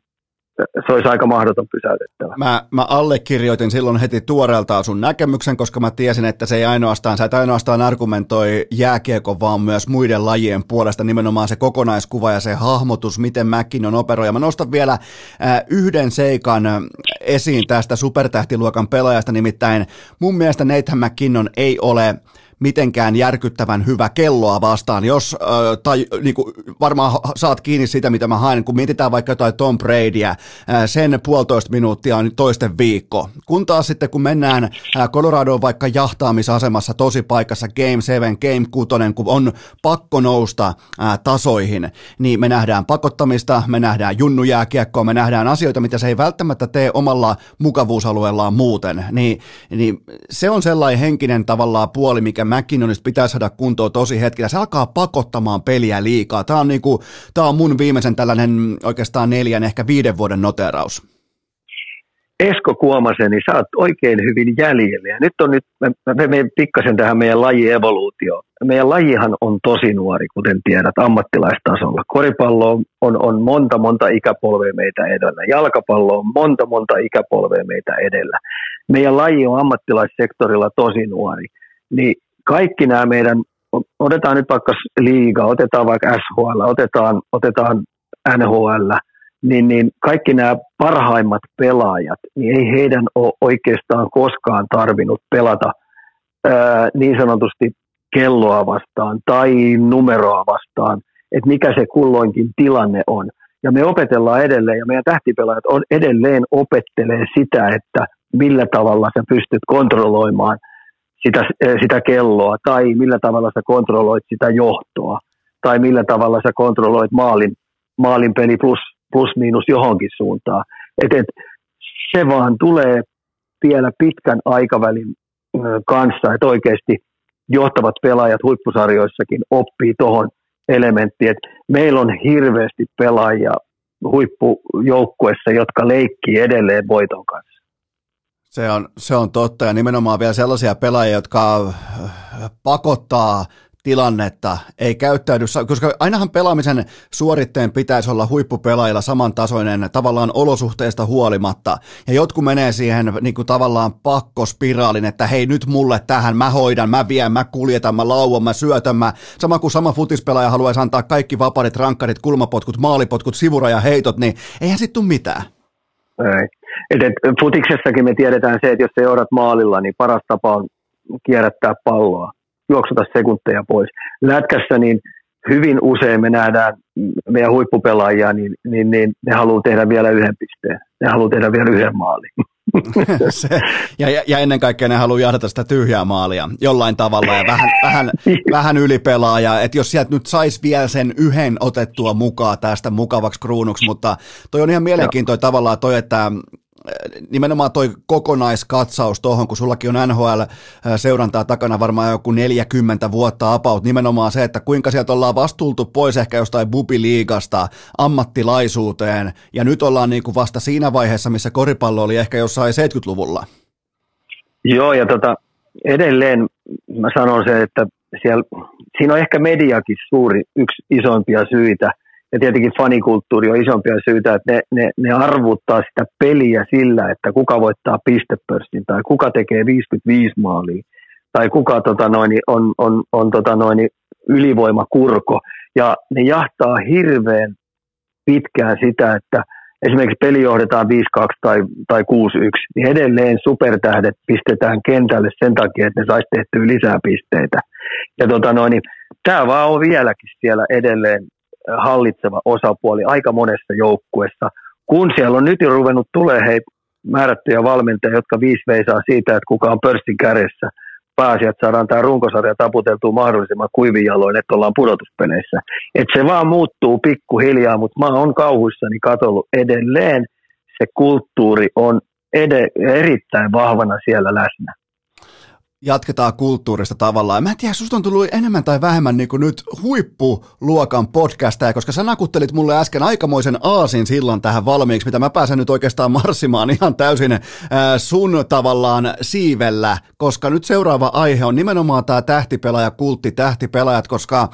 se olisi aika mahdoton pysäytettävä. Mä, mä allekirjoitin silloin heti tuoreeltaan sun näkemyksen, koska mä tiesin, että se ei ainoastaan, sä et ainoastaan argumentoi jääkiekon, vaan myös muiden lajien puolesta nimenomaan se kokonaiskuva ja se hahmotus, miten on operoi. Ja mä nostan vielä äh, yhden seikan esiin tästä supertähtiluokan pelaajasta, nimittäin mun mielestä Nathan McKinnon ei ole mitenkään järkyttävän hyvä kelloa vastaan, jos, äh, tai niin kuin, varmaan saat kiinni sitä, mitä mä haen, kun mietitään vaikka jotain Tom Bradyä, äh, sen puolitoista minuuttia on toisten viikko. Kun taas sitten, kun mennään äh, Coloradoon vaikka jahtaamisasemassa tosi paikassa Game 7, Game 6, kun on pakko nousta äh, tasoihin, niin me nähdään pakottamista, me nähdään junnujääkiekkoa, me nähdään asioita, mitä se ei välttämättä tee omalla mukavuusalueellaan muuten, niin, niin se on sellainen henkinen tavallaan puoli, mikä McKinnonista pitää saada kuntoon tosi hetkellä. Se alkaa pakottamaan peliä liikaa. Tämä on, niinku, tämä on mun viimeisen tällainen oikeastaan neljän, ehkä viiden vuoden noteraus. Esko Kuomasen, niin sä oot oikein hyvin jäljellä. Ja nyt on nyt, mä, mä menen pikkasen tähän meidän lajievoluutioon. Meidän lajihan on tosi nuori, kuten tiedät, ammattilaistasolla. Koripallo on, on monta, monta ikäpolvea meitä edellä. Jalkapallo on monta, monta ikäpolvea meitä edellä. Meidän laji on ammattilaissektorilla tosi nuori. Niin kaikki nämä meidän, otetaan nyt vaikka liiga, otetaan vaikka SHL, otetaan, otetaan NHL, niin, niin kaikki nämä parhaimmat pelaajat, niin ei heidän ole oikeastaan koskaan tarvinnut pelata ää, niin sanotusti kelloa vastaan tai numeroa vastaan, että mikä se kulloinkin tilanne on. Ja me opetellaan edelleen, ja meidän tähtipelaajat on edelleen opettelee sitä, että millä tavalla sä pystyt kontrolloimaan – sitä, eh, sitä kelloa, tai millä tavalla sä kontrolloit sitä johtoa, tai millä tavalla sä kontrolloit maalin, maalin peli plus, plus miinus johonkin suuntaan. Et, et, se vaan tulee vielä pitkän aikavälin kanssa, että oikeasti johtavat pelaajat huippusarjoissakin oppii tuohon elementtiin, että meillä on hirveästi pelaajia huippujoukkuessa, jotka leikkii edelleen voiton kanssa. Se on, se on totta ja nimenomaan vielä sellaisia pelaajia, jotka äh, pakottaa tilannetta, ei käyttäydy, koska ainahan pelaamisen suoritteen pitäisi olla huippupelaajilla samantasoinen tavallaan olosuhteista huolimatta. Ja jotkut menee siihen niin kuin tavallaan pakkospiraalin, että hei nyt mulle tähän, mä hoidan, mä vien, mä kuljetan, mä lauan, mä syötän, mä. Sama kuin sama futispelaaja haluaisi antaa kaikki vapaarit, rankkarit, kulmapotkut, maalipotkut, sivuraja, heitot, niin eihän sitten tule mitään. Ei. Et, et, futiksessakin me tiedetään se, että jos johdat maalilla, niin paras tapa on kierrättää palloa, juoksuta sekunteja pois. Lätkässä niin hyvin usein me nähdään meidän huippupelaajia, niin, niin, niin ne haluaa tehdä vielä yhden pisteen. Ne haluaa tehdä vielä yhden maalin. <laughs> se, ja, ja, ennen kaikkea ne haluaa jahdata sitä tyhjää maalia jollain tavalla ja vähän, vähän, vähän ylipelaa. Ja, että jos sieltä nyt saisi vielä sen yhden otettua mukaan tästä mukavaksi kruunuksi, mutta toi on ihan mielenkiintoinen tavallaan toi, että nimenomaan toi kokonaiskatsaus tuohon, kun sullakin on NHL-seurantaa takana varmaan joku 40 vuotta apaut, nimenomaan se, että kuinka sieltä ollaan vastuultu pois ehkä jostain bubiliigasta ammattilaisuuteen, ja nyt ollaan niin kuin vasta siinä vaiheessa, missä koripallo oli ehkä jossain 70-luvulla. Joo, ja tota, edelleen mä sanon se, että siellä, siinä on ehkä mediakin suuri, yksi isoimpia syitä – ja tietenkin fanikulttuuri on isompia syitä, että ne, ne, ne arvuttaa sitä peliä sillä, että kuka voittaa pistepörssin tai kuka tekee 55 maalia tai kuka tota noin, on, on, on tota noin, ylivoimakurko. Ja ne jahtaa hirveän pitkään sitä, että esimerkiksi peli johdetaan 5-2 tai, tai 6-1, niin edelleen supertähdet pistetään kentälle sen takia, että ne saisi tehtyä lisää pisteitä. Ja tota noin, tämä vaan on vieläkin siellä edelleen hallitseva osapuoli aika monessa joukkuessa. Kun siellä on nyt jo ruvennut tulee hei määrättyjä valmentajia, jotka viisi veisaa siitä, että kuka on pörssin kädessä, pääsi, että saadaan tämä runkosarja taputeltua mahdollisimman kuivin jaloin, että ollaan pudotuspeleissä. Että se vaan muuttuu pikkuhiljaa, mutta mä oon kauhuissani katollut edelleen. Se kulttuuri on ed- erittäin vahvana siellä läsnä jatketaan kulttuurista tavallaan. Mä en tiedä, susta on tullut enemmän tai vähemmän niin kuin nyt huippuluokan podcastaja, koska sä nakuttelit mulle äsken aikamoisen aasin silloin tähän valmiiksi, mitä mä pääsen nyt oikeastaan marssimaan ihan täysin äh, sun tavallaan siivellä, koska nyt seuraava aihe on nimenomaan tämä tähtipelaaja, kultti tähtipelaajat, koska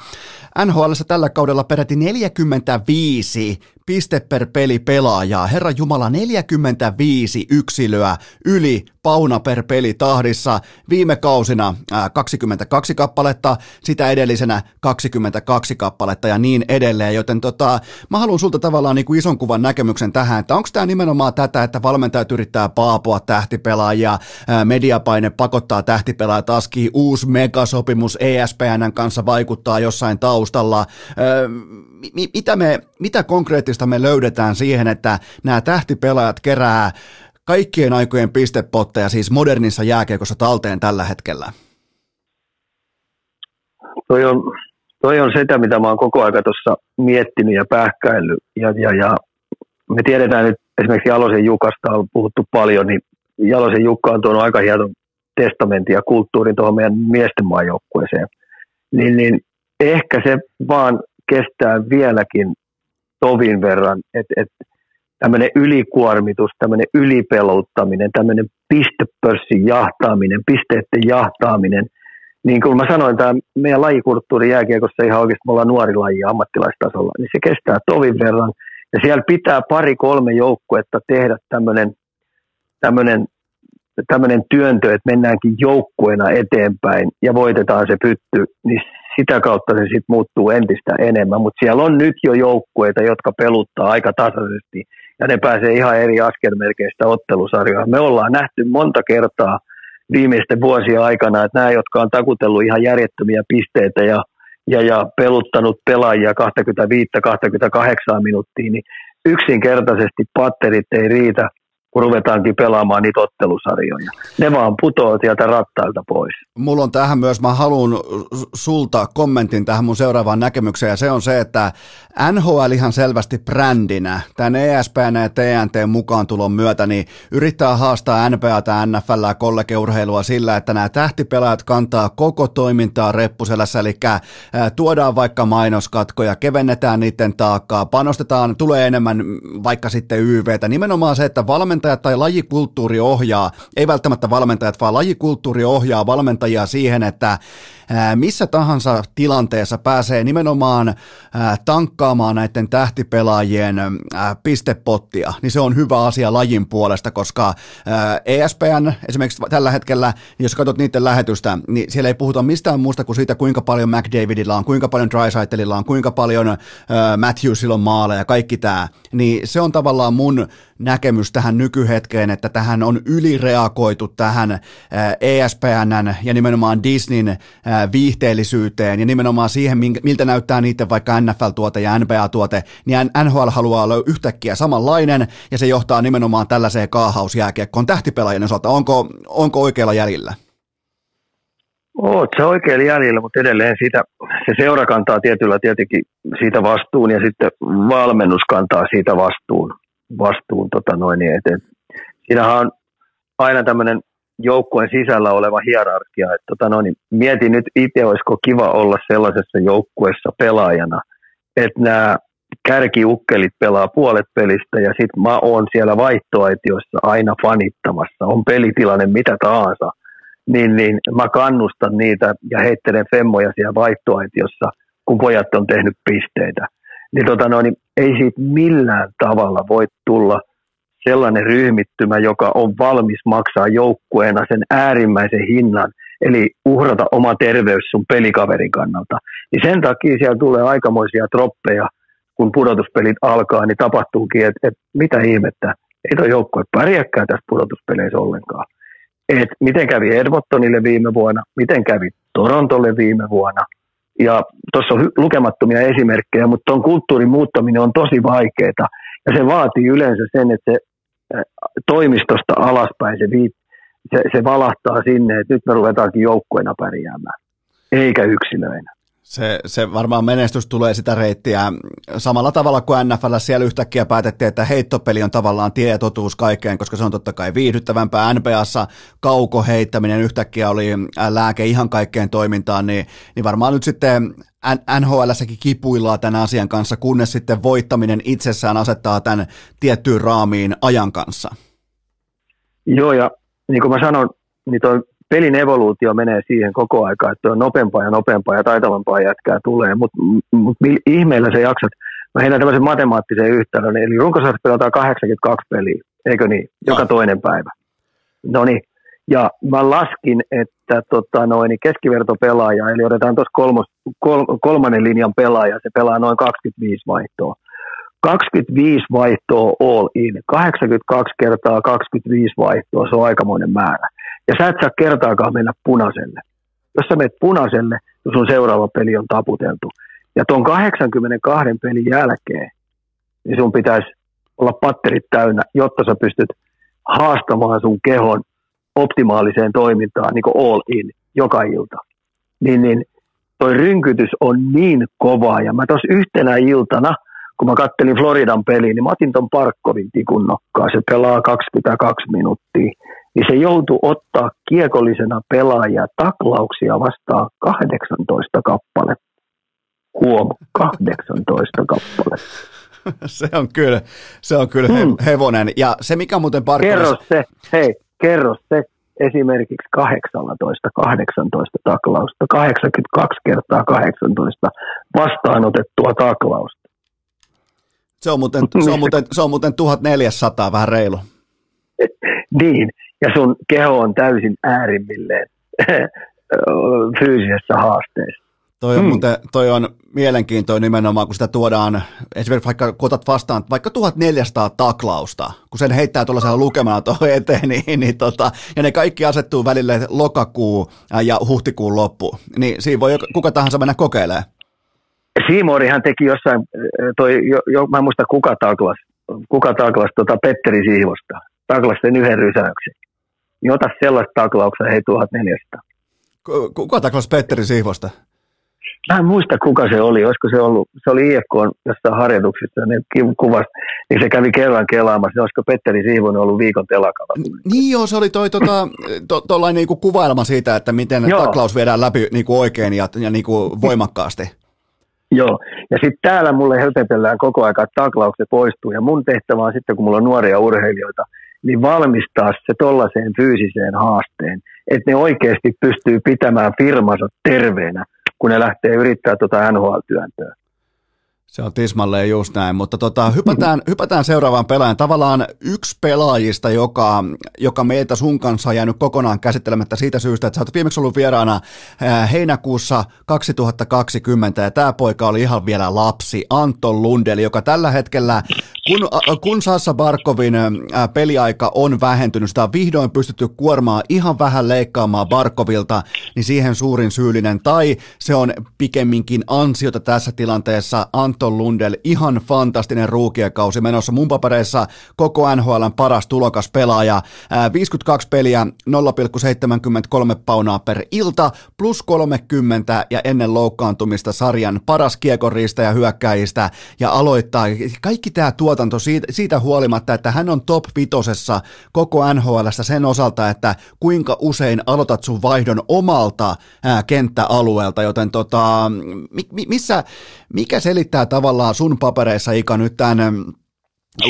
NHL tällä kaudella peräti 45 piste per peli pelaajaa. Herra Jumala, 45 yksilöä yli pauna per peli tahdissa. Viime kausina 22 kappaletta, sitä edellisenä 22 kappaletta ja niin edelleen. Joten tota, mä haluan sulta tavallaan niin kuin ison kuvan näkemyksen tähän, että onko tämä nimenomaan tätä, että valmentajat yrittää paapoa tähtipelaajia, mediapaine pakottaa tähtipelaajat askiin, uusi megasopimus ESPNn kanssa vaikuttaa jossain taustalla. Mitä, me, mitä konkreettista me löydetään siihen, että nämä tähtipelaajat kerää kaikkien aikojen pistepotteja siis modernissa jääkiekossa talteen tällä hetkellä? Toi on, toi on sitä, mitä mä oon koko aika tuossa miettinyt ja pähkäillyt. Ja, ja, ja me tiedetään nyt esimerkiksi Jalosen Jukasta on puhuttu paljon, niin Jalosen Jukka on tuonut aika hienon testamentin ja kulttuurin tuohon meidän miesten maajoukkueeseen. Niin, niin ehkä se vaan kestää vieläkin tovin verran, että et, tämmöinen ylikuormitus, tämmöinen ylipelouttaminen, tämmöinen pistepörssin jahtaaminen, pisteiden jahtaaminen, niin kuin mä sanoin, tämä meidän lajikulttuuri jääkiekossa ihan oikeasti me ollaan nuori laji ammattilaistasolla, niin se kestää tovin verran. Ja siellä pitää pari-kolme joukkuetta tehdä tämmöinen, tämmöinen, tämmöinen työntö, että mennäänkin joukkueena eteenpäin ja voitetaan se pytty, niin sitä kautta se sitten muuttuu entistä enemmän. Mutta siellä on nyt jo joukkueita, jotka peluttaa aika tasaisesti ja ne pääsee ihan eri askelmerkeistä ottelusarjaa. Me ollaan nähty monta kertaa viimeisten vuosien aikana, että nämä, jotka on takutellut ihan järjettömiä pisteitä ja, ja, ja peluttanut pelaajia 25-28 minuuttia, niin yksinkertaisesti patterit ei riitä – kun ruvetaankin pelaamaan niitä ottelusarjoja. Ne vaan putoaa sieltä rattailta pois. Mulla on tähän myös, mä haluan sulta kommentin tähän mun seuraavaan näkemykseen, ja se on se, että NHL ihan selvästi brändinä, tämän ESPN ja TNT mukaan tulon myötä, niin yrittää haastaa NBA tai NFL kollegeurheilua sillä, että nämä tähtipelaajat kantaa koko toimintaa reppuselässä, eli tuodaan vaikka mainoskatkoja, kevennetään niiden taakkaa, panostetaan, tulee enemmän vaikka sitten YVtä, nimenomaan se, että valmentajat valmentajat tai lajikulttuuri ohjaa, ei välttämättä valmentajat, vaan lajikulttuuri ohjaa valmentajia siihen, että missä tahansa tilanteessa pääsee nimenomaan tankkaamaan näiden tähtipelaajien pistepottia, niin se on hyvä asia lajin puolesta, koska ESPN esimerkiksi tällä hetkellä, jos katsot niiden lähetystä, niin siellä ei puhuta mistään muusta kuin siitä, kuinka paljon McDavidilla on, kuinka paljon Drysaitelilla on, kuinka paljon Matthewsilla on maaleja ja kaikki tämä, niin se on tavallaan mun näkemys tähän nykyhetkeen, että tähän on ylireagoitu tähän ESPNn ja nimenomaan Disneyn viihteellisyyteen ja nimenomaan siihen, miltä näyttää niiden vaikka NFL-tuote ja NBA-tuote, niin NHL haluaa olla yhtäkkiä samanlainen ja se johtaa nimenomaan tällaiseen kaahausjääkiekkoon tähtipelaajien osalta. Onko, onko oikealla jäljellä? Oot se oikealla jäljellä, mutta edelleen siitä, se seura kantaa tietyllä tietenkin siitä vastuun ja sitten valmennus kantaa siitä vastuun. vastuun tota noin, et, siinähän on aina tämmöinen joukkueen sisällä oleva hierarkia. että tota no, niin mietin nyt itse, olisiko kiva olla sellaisessa joukkueessa pelaajana, että nämä kärkiukkelit pelaa puolet pelistä ja sitten mä oon siellä vaihtoaitiossa aina fanittamassa, on pelitilanne mitä tahansa, niin, niin mä kannustan niitä ja heittelen femmoja siellä vaihtoaitiossa, kun pojat on tehnyt pisteitä. Niin, tota no, niin ei siitä millään tavalla voi tulla – sellainen ryhmittymä, joka on valmis maksaa joukkueena sen äärimmäisen hinnan, eli uhrata oma terveys sun pelikaverin kannalta. Niin sen takia siellä tulee aikamoisia troppeja, kun pudotuspelit alkaa, niin tapahtuukin, että et, mitä ihmettä, ei tuo joukkue pärjääkään tässä pudotuspeleissä ollenkaan. Et miten kävi Edmontonille viime vuonna, miten kävi Torontolle viime vuonna. Ja tuossa on lukemattomia esimerkkejä, mutta tuon kulttuurin muuttaminen on tosi vaikeaa. Ja se vaatii yleensä sen, että se toimistosta alaspäin se, viit, se, se valahtaa sinne, että nyt me ruvetaankin joukkoina pärjäämään, eikä yksilöinä. Se, se varmaan menestys tulee sitä reittiä samalla tavalla kuin NFL siellä yhtäkkiä päätettiin, että heittopeli on tavallaan tietotuus kaikkeen, koska se on totta kai viihdyttävämpää. NBAssa kaukoheittäminen yhtäkkiä oli lääke ihan kaikkeen toimintaan, niin, niin varmaan nyt sitten NHLssäkin kipuillaan tämän asian kanssa, kunnes sitten voittaminen itsessään asettaa tämän tiettyyn raamiin ajan kanssa. Joo, ja niin kuin mä sanon, niin toi pelin evoluutio menee siihen koko aika, että on nopeampaa ja nopeampaa ja taitavampaa jätkää tulee, mutta mut ihmeellä sä jaksat mä heitän tämmöisen matemaattisen yhtälön, eli runkosarjassa pelataan 82 peliä, eikö niin, joka toinen päivä. No niin, ja mä laskin, että tota, noin, niin keskivertopelaaja, eli otetaan tuossa kolmos, kol, kolmannen linjan pelaaja, se pelaa noin 25 vaihtoa. 25 vaihtoa all in, 82 kertaa 25 vaihtoa, se on aikamoinen määrä. Ja sä et saa kertaakaan mennä punaiselle. Jos sä menet punaiselle, niin sun seuraava peli on taputeltu. Ja tuon 82 pelin jälkeen, niin sun pitäisi olla patterit täynnä, jotta sä pystyt haastamaan sun kehon optimaaliseen toimintaan, niin kuin all in, joka ilta. Niin, niin toi rynkytys on niin kovaa, ja mä tuossa yhtenä iltana, kun mä kattelin Floridan peliä, niin mä otin ton Parkkovin tikun nokkaa, se pelaa 22 minuuttia, niin se joutui ottaa kiekollisena pelaajia taklauksia vastaan 18 kappaletta. Huom, 18 kappaletta. <laughs> se on kyllä, se on kyllä Hmm. hevonen. Ja se mikä muuten Kerro Parkkovissa... se, hei, kerro se esimerkiksi 18, 18 taklausta, 82 kertaa 18 vastaanotettua taklausta. Se on, muuten, se, on muuten, se on muuten 1400, vähän reilu. <laughs> Niin, ja sun keho on täysin äärimmilleen <laughs> fyysisessä haasteessa. Toi on, Hmm. muuten, toi on mielenkiintoinen nimenomaan, kun sitä tuodaan, esimerkiksi vaikka kun otat vastaan vaikka 1400 taklausta, kun sen heittää tuollaisella lukemana tuohon eteen, <laughs> niin, niin tota, ja ne kaikki asettuu välille lokakuu ja huhtikuun loppu, niin siinä voi kuka tahansa mennä kokeilemaan. Siimorihan teki jossain, toi, jo, jo, mä en muista kuka taklas, kuka taklas tota Petteri Siivosta, taklas sen yhden rysäyksen. Niin ota sellaista taklauksia, hei 1400. Ku- Kuka taklasi Petteri Siivosta? Mä en muista kuka se oli, olisiko se ollut, se oli IFK jossain harjoituksissa, ne ki- kuvas, niin se kävi kerran kelaamassa, olisiko Petteri Siivonen ollut viikon telakalla. Niin joo, se oli toi tota, to, tollainen niinku kuvailma siitä, että miten Joo. taklaus viedään läpi niinku oikein ja, ja niinku voimakkaasti. Joo, ja sitten täällä mulle höpötellään koko ajan, että taklaukset poistuu, ja mun tehtävä on sitten, kun mulla on nuoria urheilijoita, niin valmistaa se tollaiseen fyysiseen haasteen, että ne oikeasti pystyy pitämään firmansa terveenä, kun ne lähtee yrittää tuota NHL-työntöä. Se on tismalleen just näin, mutta tota, hypätään, hypätään seuraavaan pelaajan. Tavallaan yksi pelaajista, joka, joka meiltä sun kanssa on jäänyt kokonaan käsittelemättä siitä syystä, että sä oot viimeksi ollut vieraana ää, heinäkuussa 2020 ja tämä poika oli ihan vielä lapsi, Anton Lundell, joka tällä hetkellä, kun, kun Sassa Barkovin peliaika on vähentynyt, sitä on vihdoin pystytty kuormaa ihan vähän leikkaamaan Barkovilta, niin siihen suurin syyllinen, tai se on pikemminkin ansiota tässä tilanteessa. Anton Lundell, ihan fantastinen ruukiekausi menossa. Mun papereissa koko NHLn paras tulokas pelaaja, Ää, 52 peliä, 0,73 paunaa per ilta, plus 30 ja ennen loukkaantumista sarjan paras kiekonriistä ja hyökkäjistä ja aloittaa. Kaikki tämä tuotanto siitä, siitä huolimatta, että hän on top vitosessa koko NHLstä sen osalta, että kuinka usein aloitat sun vaihdon omalta ää, kenttäalueelta, joten tota, mi, mi, missä, mikä selittää tavallaan sun papereissa Ika nyt tämän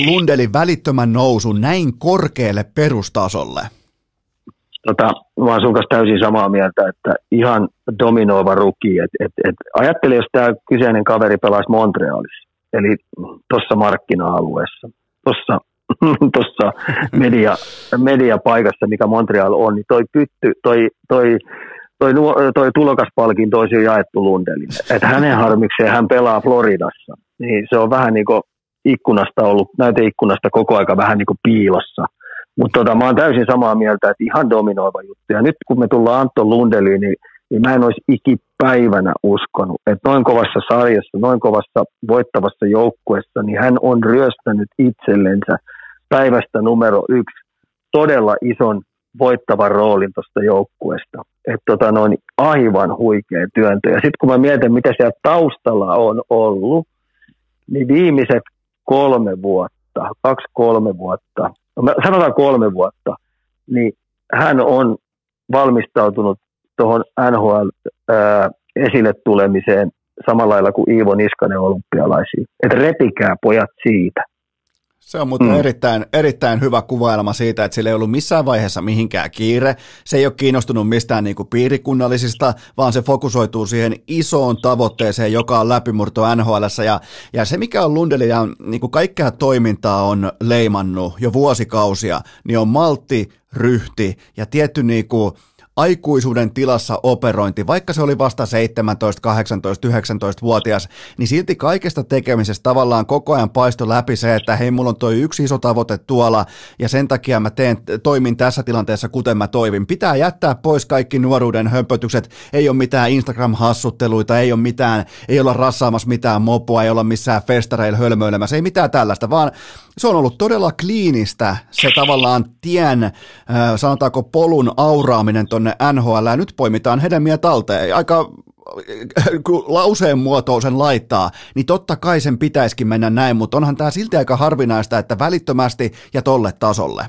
Lundelin välittömän nousun näin korkealle perustasolle? Tota, mä oon sun kanssa täysin samaa mieltä, että ihan dominoiva ruki. Et, et, et, ajattele, jos tämä kyseinen kaveri pelaisi Montrealissa, eli tuossa markkina-alueessa, tuossa <laughs> tossa media, mediapaikassa, mikä Montreal on, niin toi pytty, toi, toi, toi, toi tulokaspalkinto olisi jo jaettu Lundelille. Että hänen harmikseen hän pelaa Floridassa. Niin se on vähän niin kuin ikkunasta ollut, näyteikkunasta koko aika vähän niin kuin piilossa. Mutta tota, mä oon täysin samaa mieltä, että ihan dominoiva juttu. Ja nyt kun me tullaan Anton Lundeliin, niin, niin mä en olisi ikipäivänä uskonut, että noin kovassa sarjassa, noin kovassa voittavassa joukkuessa, niin hän on ryöstänyt itsellensä päivästä numero yksi todella ison voittavan roolin tuosta joukkueesta. Että tota noin aivan huikea työntö. Ja sitten kun mä mietin, mitä siellä taustalla on ollut, niin viimeiset kolme vuotta, kaksi-kolme vuotta, no sanotaan kolme vuotta, niin hän on valmistautunut tuohon NHL ää, esille tulemiseen samalla lailla kuin Iivo Niskanen olympialaisiin. Että repikää pojat siitä. Se on muuten mm. erittäin, erittäin hyvä kuvailma siitä, että sillä ei ollut missään vaiheessa mihinkään kiire. Se ei ole kiinnostunut mistään niin kuin piirikunnallisista, vaan se fokusoituu siihen isoon tavoitteeseen, joka on läpimurto NHL. Ja, ja se, mikä on Lundelin niin kuin kaikkea toimintaa on leimannut jo vuosikausia, niin on maltti, ryhti ja tietty niin kuin, aikuisuuden tilassa operointi, vaikka se oli vasta 17, 18, 19-vuotias, niin silti kaikesta tekemisestä tavallaan koko ajan paisto läpi se, että hei, mulla on toi yksi iso tavoite tuolla, ja sen takia mä teen, toimin tässä tilanteessa, kuten mä toivin. Pitää jättää pois kaikki nuoruuden hömpötykset, ei ole mitään Instagram-hassutteluita, ei ole mitään, ei olla rassaamassa mitään mopoa, ei olla missään festareilla hölmöilemässä, ei mitään tällaista, vaan se on ollut todella kliinistä se tavallaan tien, sanotaanko polun auraaminen tonne NHL, ja nyt poimitaan hedelmiä talteen. Aika kun lauseen muotoon sen laittaa, niin totta kai sen pitäisikin mennä näin, mutta onhan tämä silti aika harvinaista, että välittömästi ja tolle tasolle.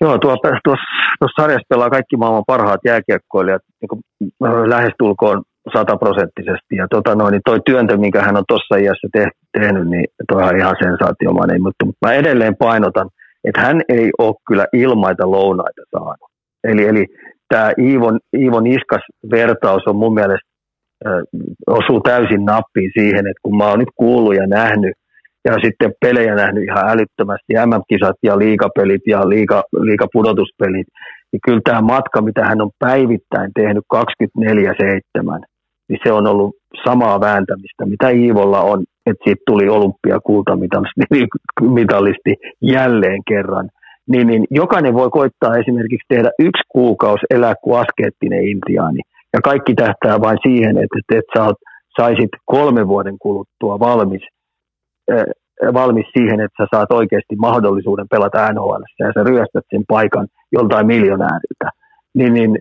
Joo, tuossa, tuossa, tuossa sarjassa pelaa kaikki maailman parhaat jääkiekkoilijat niin lähestulkoon sataprosenttisesti. Ja tota noin, niin toi työntö, minkä hän on tuossa iässä te, tehnyt, niin toi on ihan sensaatiomainen. Mutta mä edelleen painotan, että hän ei ole kyllä ilmaita lounaita saanut. Eli, eli tämä Iivon, Iivon iskas vertaus on mun mielestä äh, osuu täysin nappiin siihen, että kun mä oon nyt kuullut ja nähnyt ja sitten pelejä nähnyt ihan älyttömästi, MM-kisat ja liikapelit ja liika, liikapudotuspelit, niin kyllä tämä matka, mitä hän on päivittäin tehnyt 24-7, niin se on ollut samaa vääntämistä, mitä Iivolla on, että siitä tuli olympiakultamitalisti <laughs> jälleen kerran. Niin, niin jokainen voi koittaa esimerkiksi tehdä yksi kuukausi elää kuin askeettinen intiaani. Ja kaikki tähtää vain siihen, että, että sä saisit kolmen vuoden kuluttua valmis, äh, valmis siihen, että sä saat oikeasti mahdollisuuden pelata NHL ja sä ryöstät sen paikan joltain miljonääriltä. Niin, niin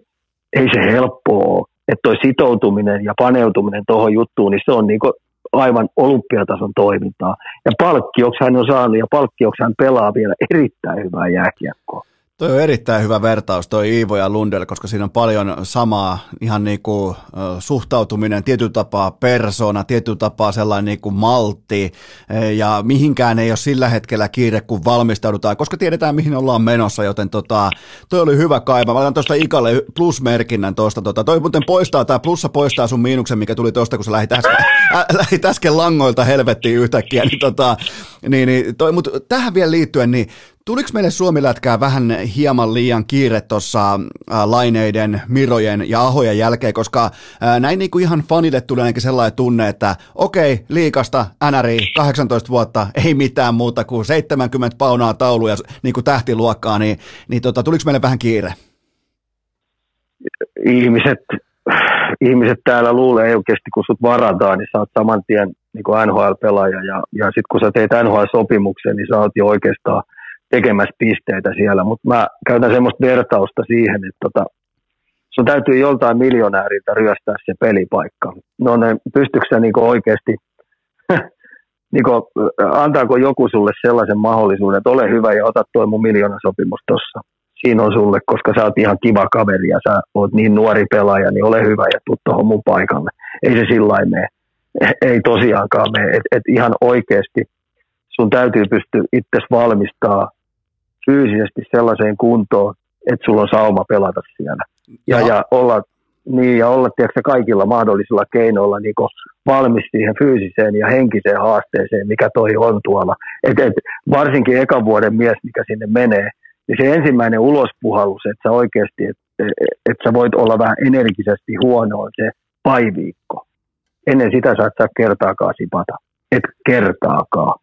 ei se helppoa ole että toi sitoutuminen ja paneutuminen tuohon juttuun, niin se on niinku aivan olympiatason toimintaa. Ja palkkioksi hän on saanut ja palkkioksi hän pelaa vielä erittäin hyvää jääkiekkoa. Toi on erittäin hyvä vertaus, toi Iivo ja Lundell, koska siinä on paljon samaa ihan niin kuin, suhtautuminen, tietyllä tapaa persona, tietyllä tapaa sellainen niin kuin maltti, e, ja mihinkään ei ole sillä hetkellä kiire, kun valmistaudutaan, koska tiedetään, mihin ollaan menossa, joten tota, toi oli hyvä kaiva. Mä laitan tuosta Ikalle plusmerkinnän tuosta, tota, toi muuten poistaa, tämä plussa poistaa sun miinuksen, mikä tuli tuosta, kun sä lähit äsken, <coughs> ä, lähit äsken langoilta helvettiin yhtäkkiä, niin, tota, niin, niin toi, mutta tähän vielä liittyen, niin Tuliko meille Suomilätkää vähän hieman liian kiire tuossa laineiden, mirojen ja ahojen jälkeen, koska näin niin kuin ihan fanille tuli ainakin sellainen tunne, että okei, liikasta, NRI, 18 vuotta, ei mitään muuta kuin 70 paunaa tauluja niin kuin tähtiluokkaa, niin, niin tota, tuliko meille vähän kiire? Ihmiset, ihmiset täällä luulee oikeasti, kun sut varataan, niin sä oot saman tien niin NHL-pelaaja ja, ja sitten kun sä teet NHL-sopimuksen, niin sä oot jo oikeastaan – tekemässä pisteitä siellä, mutta mä käytän semmoista vertausta siihen, että tota, sun täytyy joltain miljonääriltä ryöstää se pelipaikka. No ne, pystyykö sä niinku oikeasti, <laughs> niinku, antaako joku sulle sellaisen mahdollisuuden, että ole hyvä ja ota tuo mun sopimus tossa. Siinä on sulle, koska sä oot ihan kiva kaveri ja sä oot niin nuori pelaaja, niin ole hyvä ja tuu tuohon mun paikalle. Ei se sillä mene. Ei tosiaankaan mene. Et, et ihan oikeasti sun täytyy pystyä itse valmistaa fyysisesti sellaiseen kuntoon, että sulla on sauma pelata siellä. Ja, ja, ja olla, niin, ja olla tiedätkö, kaikilla mahdollisilla keinoilla niin valmis siihen fyysiseen ja henkiseen haasteeseen, mikä toi on tuolla. Et, et, varsinkin ekan vuoden mies, mikä sinne menee, niin se ensimmäinen ulospuhallus, että sä oikeasti, että et sä voit olla vähän energisesti huono, on se paiviikko. Ennen sitä sä et saa kertaakaan sipata. Et kertaakaan.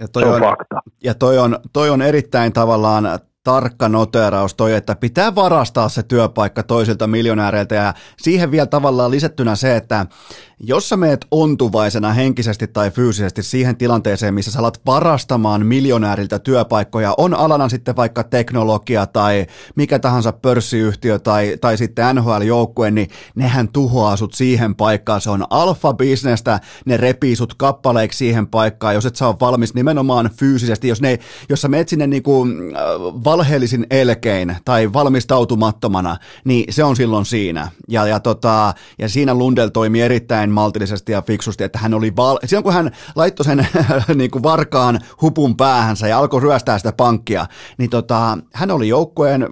Ja toi se on, on fakta. Ja toi on, toi on erittäin tavallaan tarkka noteraus toi, että pitää varastaa se työpaikka toisilta miljonääreiltä ja siihen vielä tavallaan lisättynä se, että jos sä meet ontuvaisena henkisesti tai fyysisesti siihen tilanteeseen, missä sä alat varastamaan miljonääriltä työpaikkoja, on alana sitten vaikka teknologia tai mikä tahansa pörssiyhtiö tai, tai sitten NHL-joukkue, niin nehän tuhoaa sut siihen paikkaan. Se on alfa-bisnestä, ne repii sut kappaleiksi siihen paikkaan, jos et sä ole valmis nimenomaan fyysisesti, jos, ne, jos sä meet sinne niinku, äh, valheellisin elkein tai valmistautumattomana, niin se on silloin siinä. Ja, ja, tota, ja siinä Lundell toimi erittäin maltillisesti ja fiksusti, että hän oli val... silloin kun hän laittoi sen <laughs> niin kuin varkaan hupun päähänsä ja alkoi ryöstää sitä pankkia, niin tota, hän oli joukkueen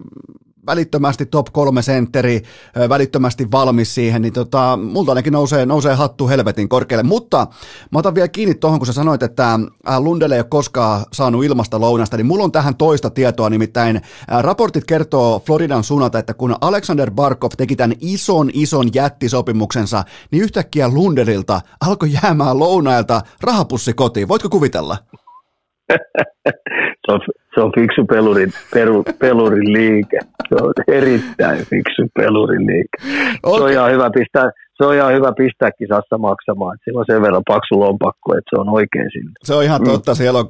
välittömästi top kolme sentteri, välittömästi valmis siihen, niin tota, multa ainakin nousee, nousee hattu helvetin korkealle. Mutta mä otan vielä kiinni tuohon, kun sä sanoit, että Lundelle ei ole koskaan saanut ilmasta lounasta, niin mulla on tähän toista tietoa, nimittäin raportit kertoo Floridan suunnalta, että kun Alexander Barkov teki tämän ison, ison jättisopimuksensa, niin yhtäkkiä Lundelilta alkoi jäämään lounailta rahapussi kotiin. Voitko kuvitella? <laughs> se on fiksu pelurin, peru, pelurin liike. Se on erittäin fiksu pelurin liike. Okay. Se on ihan hyvä pistää, se on ihan hyvä pistää kisassa maksamaan. Sillä on sen verran paksu lompakko, että se on oikein sillä. Se on ihan mm. totta. Mm. Siellä on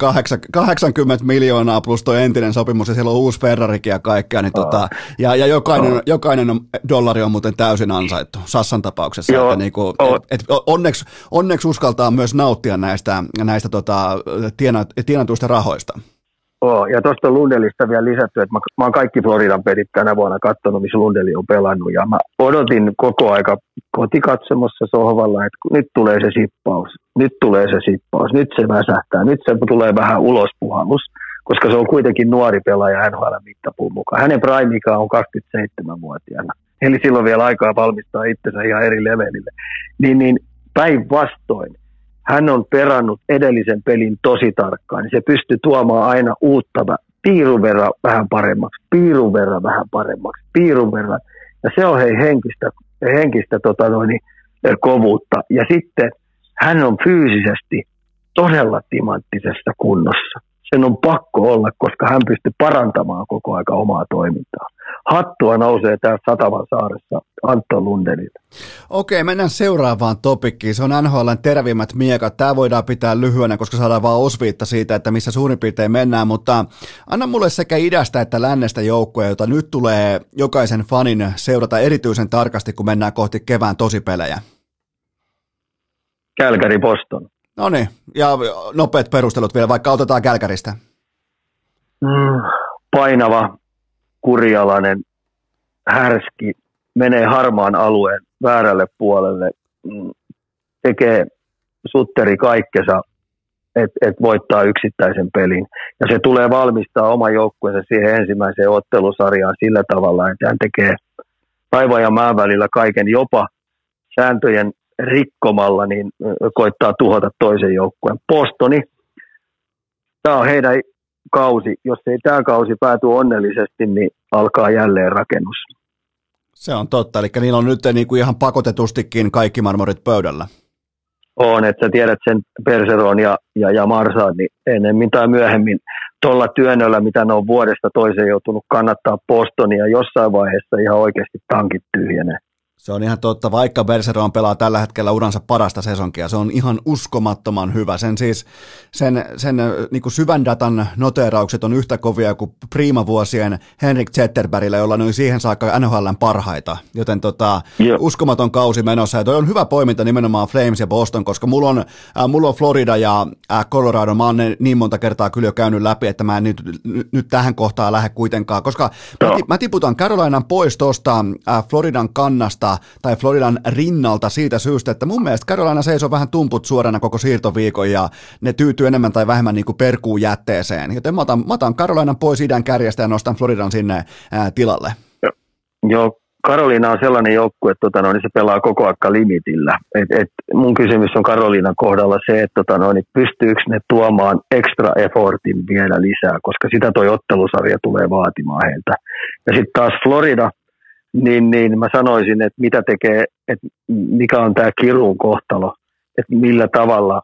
80 miljoonaa plus tuo entinen sopimus ja siellä on uusi Ferrarikin ja kaikkea. Niin tota, ja, ja jokainen, jokainen dollari on muuten täysin ansaittu Sassan tapauksessa. Joo. Että niinku, et, et onneksi, onneksi uskaltaa myös nauttia näistä, näistä tota, tienatuista rahoista. Oo, ja tuosta Lundelista vielä lisätty, että mä, mä oon kaikki Floridan pelit tänä vuonna katsonut, missä Lundeli on pelannut, ja mä odotin koko aika kotikatsomossa sohvalla, että nyt tulee se sippaus, nyt tulee se sippaus, nyt se väsähtää, nyt se tulee vähän ulospuhallus, koska se on kuitenkin nuori pelaaja NHL mittapuun mukaan. Hänen prime on 27-vuotiaana, eli silloin vielä aikaa valmistaa itsensä ihan eri levelille. Niin, niin päinvastoin, hän on perannut edellisen pelin tosi tarkkaan, niin se pystyy tuomaan aina uutta piirun verran vähän paremmaksi, piirun verran vähän paremmaksi, piirun verran. Ja se on hei henkistä, henkistä tota noin, kovuutta. Ja sitten hän on fyysisesti todella timanttisessa kunnossa. Sen on pakko olla, koska hän pystyy parantamaan koko aika omaa toimintaa hattua nousee täällä Satavan saaressa Antto Lundelille. Okei, mennään seuraavaan topikkiin. Se on NHLn terävimmät miekat. Tämä voidaan pitää lyhyenä, koska saadaan vaan osviitta siitä, että missä suurin piirtein mennään, mutta anna mulle sekä idästä että lännestä joukkoja, jota nyt tulee jokaisen fanin seurata erityisen tarkasti, kun mennään kohti kevään tosipelejä. Kälkäri Boston. No niin, ja nopeat perustelut vielä, vaikka otetaan Kälkäristä. Mm, painava, kurialainen, härski, menee harmaan alueen väärälle puolelle, mm, tekee sutteri kaikkensa, että et voittaa yksittäisen pelin. Ja se tulee valmistaa oma joukkueensa siihen ensimmäiseen ottelusarjaan sillä tavalla, että hän tekee taivaan ja maan välillä kaiken jopa sääntöjen rikkomalla, niin koittaa tuhota toisen joukkueen. Postoni, tämä on heidän kausi, jos ei tämä kausi pääty onnellisesti, niin alkaa jälleen rakennus. Se on totta, eli niillä on nyt niin kuin ihan pakotetustikin kaikki marmorit pöydällä. On, että sä tiedät sen Perseron ja, ja, ja Marsaan, niin ennemmin tai myöhemmin tuolla työnnöllä, mitä ne on vuodesta toiseen joutunut kannattaa Bostonia, jossain vaiheessa ihan oikeasti tankit tyhjenee. Se on ihan totta, vaikka Bergeron pelaa tällä hetkellä uransa parasta sesonkia, se on ihan uskomattoman hyvä. Sen siis, sen, sen niin kuin syvän datan noteeraukset on yhtä kovia kuin Prima-vuosien Henrik Zetterbergillä, jolla oli siihen saakka NHLn parhaita. Joten tota, uskomaton kausi menossa. Ja toi on hyvä poiminta nimenomaan Flames ja Boston, koska mulla on, äh, mulla on Florida ja äh, Colorado, mä oon ne niin monta kertaa kyllä jo käynyt läpi, että mä en nyt, nyt, nyt tähän kohtaan lähde kuitenkaan, koska no. mä, mä tiputan Carolinan pois tuosta äh, Floridan kannasta, tai Floridan rinnalta siitä syystä, että mun mielestä Carolina seisoo vähän tumput suorana koko siirtoviikon ja ne tyytyy enemmän tai vähemmän niin kuin perkuun jätteeseen. Joten mä otan, mä otan Carolinan pois idän kärjestä ja nostan Floridan sinne ää, tilalle. Joo, Karoliina on sellainen joukkue, että tota, no, niin se pelaa koko aika limitillä. Et, et mun kysymys on Karoliinan kohdalla se, että tota, no, niin pystyykö ne tuomaan extra effortin vielä lisää, koska sitä toi ottelusarja tulee vaatimaan heiltä. Ja sitten taas Florida, niin, niin mä sanoisin, että mitä tekee, että mikä on tämä kirun kohtalo, että millä tavalla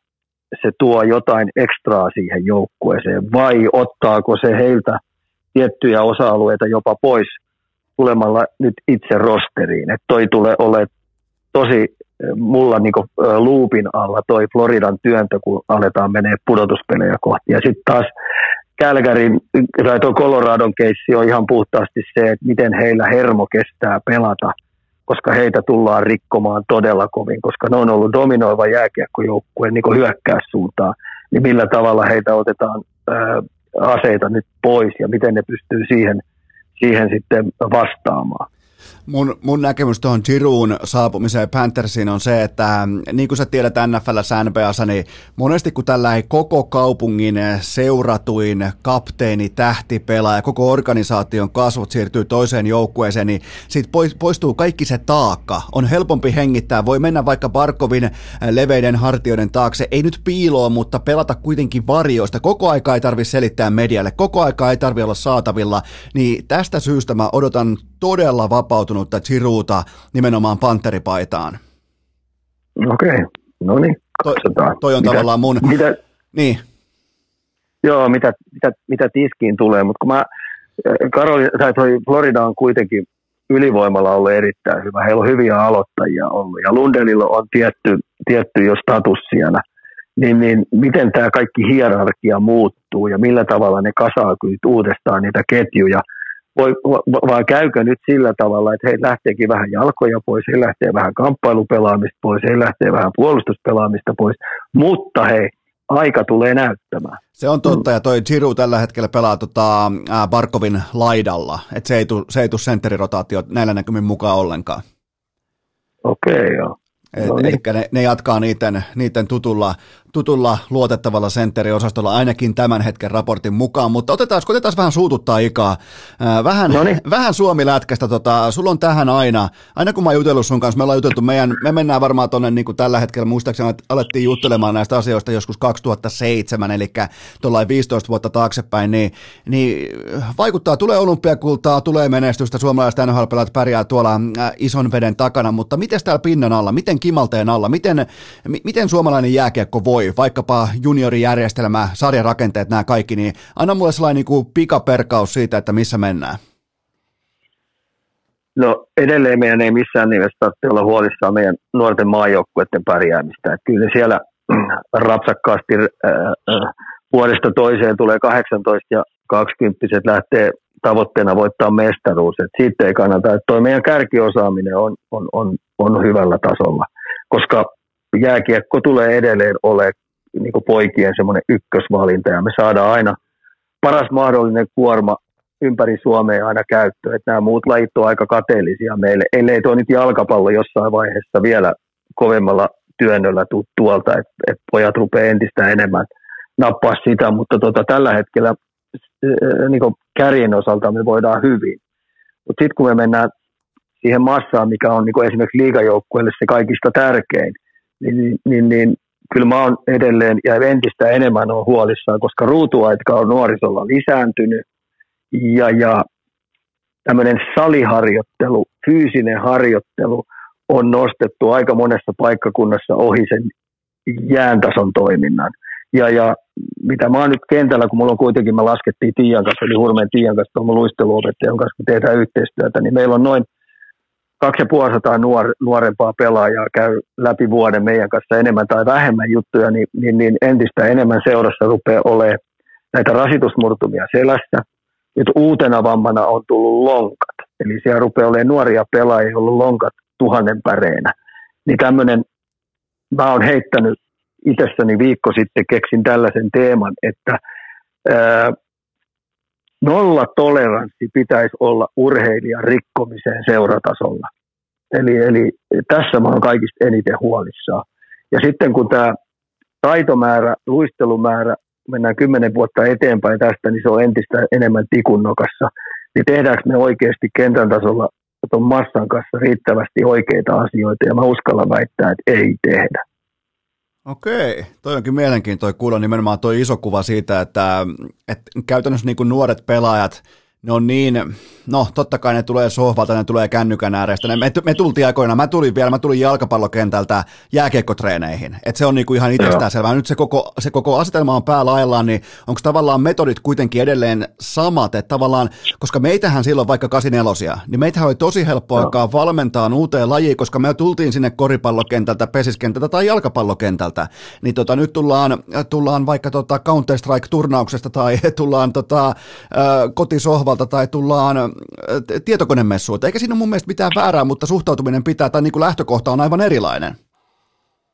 se tuo jotain ekstraa siihen joukkueeseen, vai ottaako se heiltä tiettyjä osa-alueita jopa pois tulemalla nyt itse rosteriin. Että toi tulee ole tosi eh, mulla niinku luupin alla toi Floridan työntö, kun aletaan menee pudotuspelejä kohti. Ja sitten taas Kälkärin tai tuo Coloradon keissi on ihan puhtaasti se, että miten heillä hermo kestää pelata, koska heitä tullaan rikkomaan todella kovin, koska ne on ollut dominoiva jääkiekkojoukkue niin hyökkää suuntaan, niin millä tavalla heitä otetaan ää, aseita nyt pois ja miten ne pystyy siihen, siihen sitten vastaamaan. Mun, mun näkemys tuohon Giroun saapumiseen Panthersiin on se, että niin kuin sä tiedät NFL NBAssa, niin monesti kun tällä ei koko kaupungin seuratuin kapteeni, tähtipelaaja, koko organisaation kasvot siirtyy toiseen joukkueeseen, niin siitä poistuu kaikki se taakka. On helpompi hengittää, voi mennä vaikka Barkovin leveiden hartioiden taakse, ei nyt piiloa, mutta pelata kuitenkin varjoista. Koko aika ei tarvitse selittää medialle, koko aika ei tarvitse olla saatavilla, niin tästä syystä mä odotan todella vapautunutta Chiruuta nimenomaan panteripaitaan. Okei, okay. no niin, katsotaan. Toi, toi on mitä, tavallaan mun... Mitä, niin. Joo, mitä, mitä, mitä tiskiin tulee, mutta kun mä, Karoli, tai toi Florida on kuitenkin ylivoimalla ollut erittäin hyvä. Heillä on hyviä aloittajia ollut ja Lundelilla on tietty, tietty jo status siellä. Niin, niin miten tämä kaikki hierarkia muuttuu ja millä tavalla ne kasaa uudestaan niitä ketjuja – voi, vaan käykö nyt sillä tavalla, että he lähteekin vähän jalkoja pois, he lähtee vähän kamppailupelaamista pois, he lähtee vähän puolustuspelaamista pois, mutta hei, aika tulee näyttämään. Se on totta, ja toi Giroud tällä hetkellä pelaa tota, ää, Barkovin laidalla, että se ei tule sentterirotaatio näillä näkymin mukaan ollenkaan. Okei, okay, joo. No niin. Eli ne, ne jatkaa niiden, niiden tutulla, tutulla luotettavalla sentteriosastolla ainakin tämän hetken raportin mukaan, mutta otetaan, otetaan vähän suututtaa ikaa. Vähän, vähän Suomi-lätkästä, tota, sulla on tähän aina, aina kun mä oon jutellut sun kanssa, me ollaan juteltu meidän, me mennään varmaan tuonne niin kuin tällä hetkellä, muistaakseni että alettiin juttelemaan näistä asioista joskus 2007, eli tuollain 15 vuotta taaksepäin, niin, niin vaikuttaa, tulee olympiakultaa, tulee menestystä, suomalaiset nhl pärjää tuolla ison veden takana, mutta miten täällä pinnan alla, miten kimalteen alla, miten, miten suomalainen jääkiekko voi, voi, vaikkapa juniorijärjestelmä, sarjarakenteet, nämä kaikki, niin anna mulle sellainen niin kuin pikaperkaus siitä, että missä mennään. No edelleen meidän ei missään nimessä tarvitse olla huolissaan meidän nuorten maajoukkuiden pärjäämistä. Että kyllä siellä <clears throat> rapsakkaasti äh, äh, vuodesta toiseen tulee 18 ja 20 lähtee tavoitteena voittaa mestaruus. Et siitä ei kannata, että tuo meidän kärkiosaaminen on, on, on, on hyvällä tasolla, koska jääkiekko tulee edelleen ole niin poikien semmoinen ykkösvalinta ja me saadaan aina paras mahdollinen kuorma ympäri Suomea aina käyttöön. Että nämä muut lajit on aika kateellisia meille, ellei tuo nyt jalkapallo jossain vaiheessa vielä kovemmalla työnnöllä tuu tuolta, että, että pojat rupeaa entistä enemmän nappaa sitä, mutta tota, tällä hetkellä niin kärjen osalta me voidaan hyvin. Mutta sitten kun me mennään siihen massaan, mikä on niin esimerkiksi liigajoukkueelle se kaikista tärkein, niin, niin, niin, niin kyllä mä oon edelleen ja entistä enemmän on huolissaan, koska ruutuaitka on nuorisolla lisääntynyt ja, ja tämmöinen saliharjoittelu, fyysinen harjoittelu on nostettu aika monessa paikkakunnassa ohi sen jääntason toiminnan. Ja, ja mitä mä oon nyt kentällä, kun mulla on kuitenkin, me laskettiin Tiian kanssa, eli Hurmeen Tiian kanssa, tuon luisteluopettajan kanssa, kun tehdään yhteistyötä, niin meillä on noin 2500 nuor, nuorempaa pelaajaa käy läpi vuoden meidän kanssa enemmän tai vähemmän juttuja, niin, niin, niin entistä enemmän seurassa rupeaa olemaan näitä rasitusmurtumia selässä. Nyt uutena vammana on tullut lonkat, eli siellä rupeaa olemaan nuoria pelaajia, joilla on lonkat tuhannen päreenä. Niin tämmöinen, mä oon heittänyt itsessäni viikko sitten, keksin tällaisen teeman, että ää, nolla toleranssi pitäisi olla urheilijan rikkomiseen seuratasolla. Eli, eli tässä mä oon kaikista eniten huolissaan. Ja sitten kun tämä taitomäärä, luistelumäärä, mennään kymmenen vuotta eteenpäin tästä, niin se on entistä enemmän tikunnokassa. Niin tehdäänkö me oikeasti kentän tasolla tuon massan kanssa riittävästi oikeita asioita, ja mä uskallan väittää, että ei tehdä. Okei, toi onkin mielenkiintoinen kuulla nimenomaan tuo iso kuva siitä, että, että käytännössä niin kuin nuoret pelaajat – ne on niin, no totta kai ne tulee sohvalta, ne tulee kännykän äärestä. Me, me tultiin aikoina, mä tulin vielä, mä tulin jalkapallokentältä jääkiekkotreeneihin. Että se on niinku ihan itsestäänselvää. Nyt se koko, se koko asetelma on päälaillaan, niin onko tavallaan metodit kuitenkin edelleen samat? Että tavallaan, koska meitähän silloin vaikka 84 niin meitähän oli tosi helppo aikaa valmentaa uuteen lajiin, koska me tultiin sinne koripallokentältä, pesiskentältä tai jalkapallokentältä. Niin tota, nyt tullaan, tullaan vaikka tota Counter-Strike-turnauksesta tai <laughs> tullaan tota, äh, kotisohvalta Yhdysvalta tai tullaan tietokonemessuilta. Eikä siinä ole mun mielestä mitään väärää, mutta suhtautuminen pitää, tai niin kuin lähtökohta on aivan erilainen.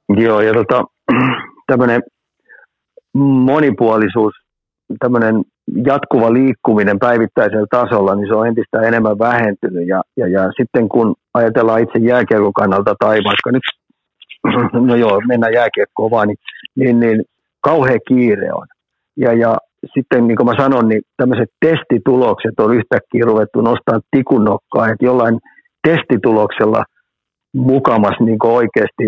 Joo, ja tota, <clears throat> tämmöinen monipuolisuus, tämmöinen jatkuva liikkuminen päivittäisellä tasolla, niin se on entistä enemmän vähentynyt. Ja, ja, ja sitten kun ajatellaan itse jääkiekon kannalta tai vaikka nyt, <clears throat> no joo, mennään jääkiekkoon vaan, niin, niin, niin kauhea kiire on. Ja, ja sitten niin kuin mä sanon, niin tämmöiset testitulokset on yhtäkkiä ruvettu nostaa tikunnokkaa, että jollain testituloksella mukamas niin oikeasti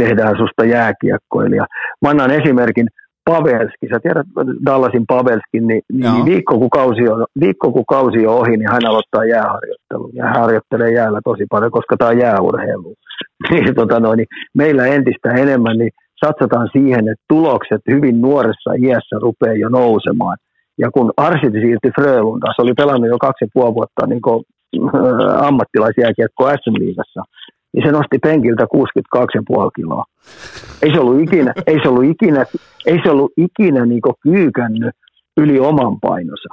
tehdään susta jääkiekkoilija. Mä annan esimerkin, Pavelski, sä tiedät Dallasin Pavelskin, niin, niin viikko, kun kausi on, viikko kun kausi on ohi, niin hän aloittaa jääharjoittelun. Ja hän harjoittelee jäällä tosi paljon, koska tämä on jääurheilu. <laughs> niin, tota noin, niin meillä entistä enemmän niin satsataan siihen, että tulokset hyvin nuoressa iässä rupeaa jo nousemaan. Ja kun Arsiti siirtyi Frölundaan, se oli pelannut jo kaksi ja puoli vuotta niin kuin, äh, ammattilaisjääkiekko SM-liigassa, niin se nosti penkiltä 62,5 kiloa. Ei se ollut ikinä, ei se ollut ikinä, ei se ollut ikinä niin kyykännyt yli oman painonsa.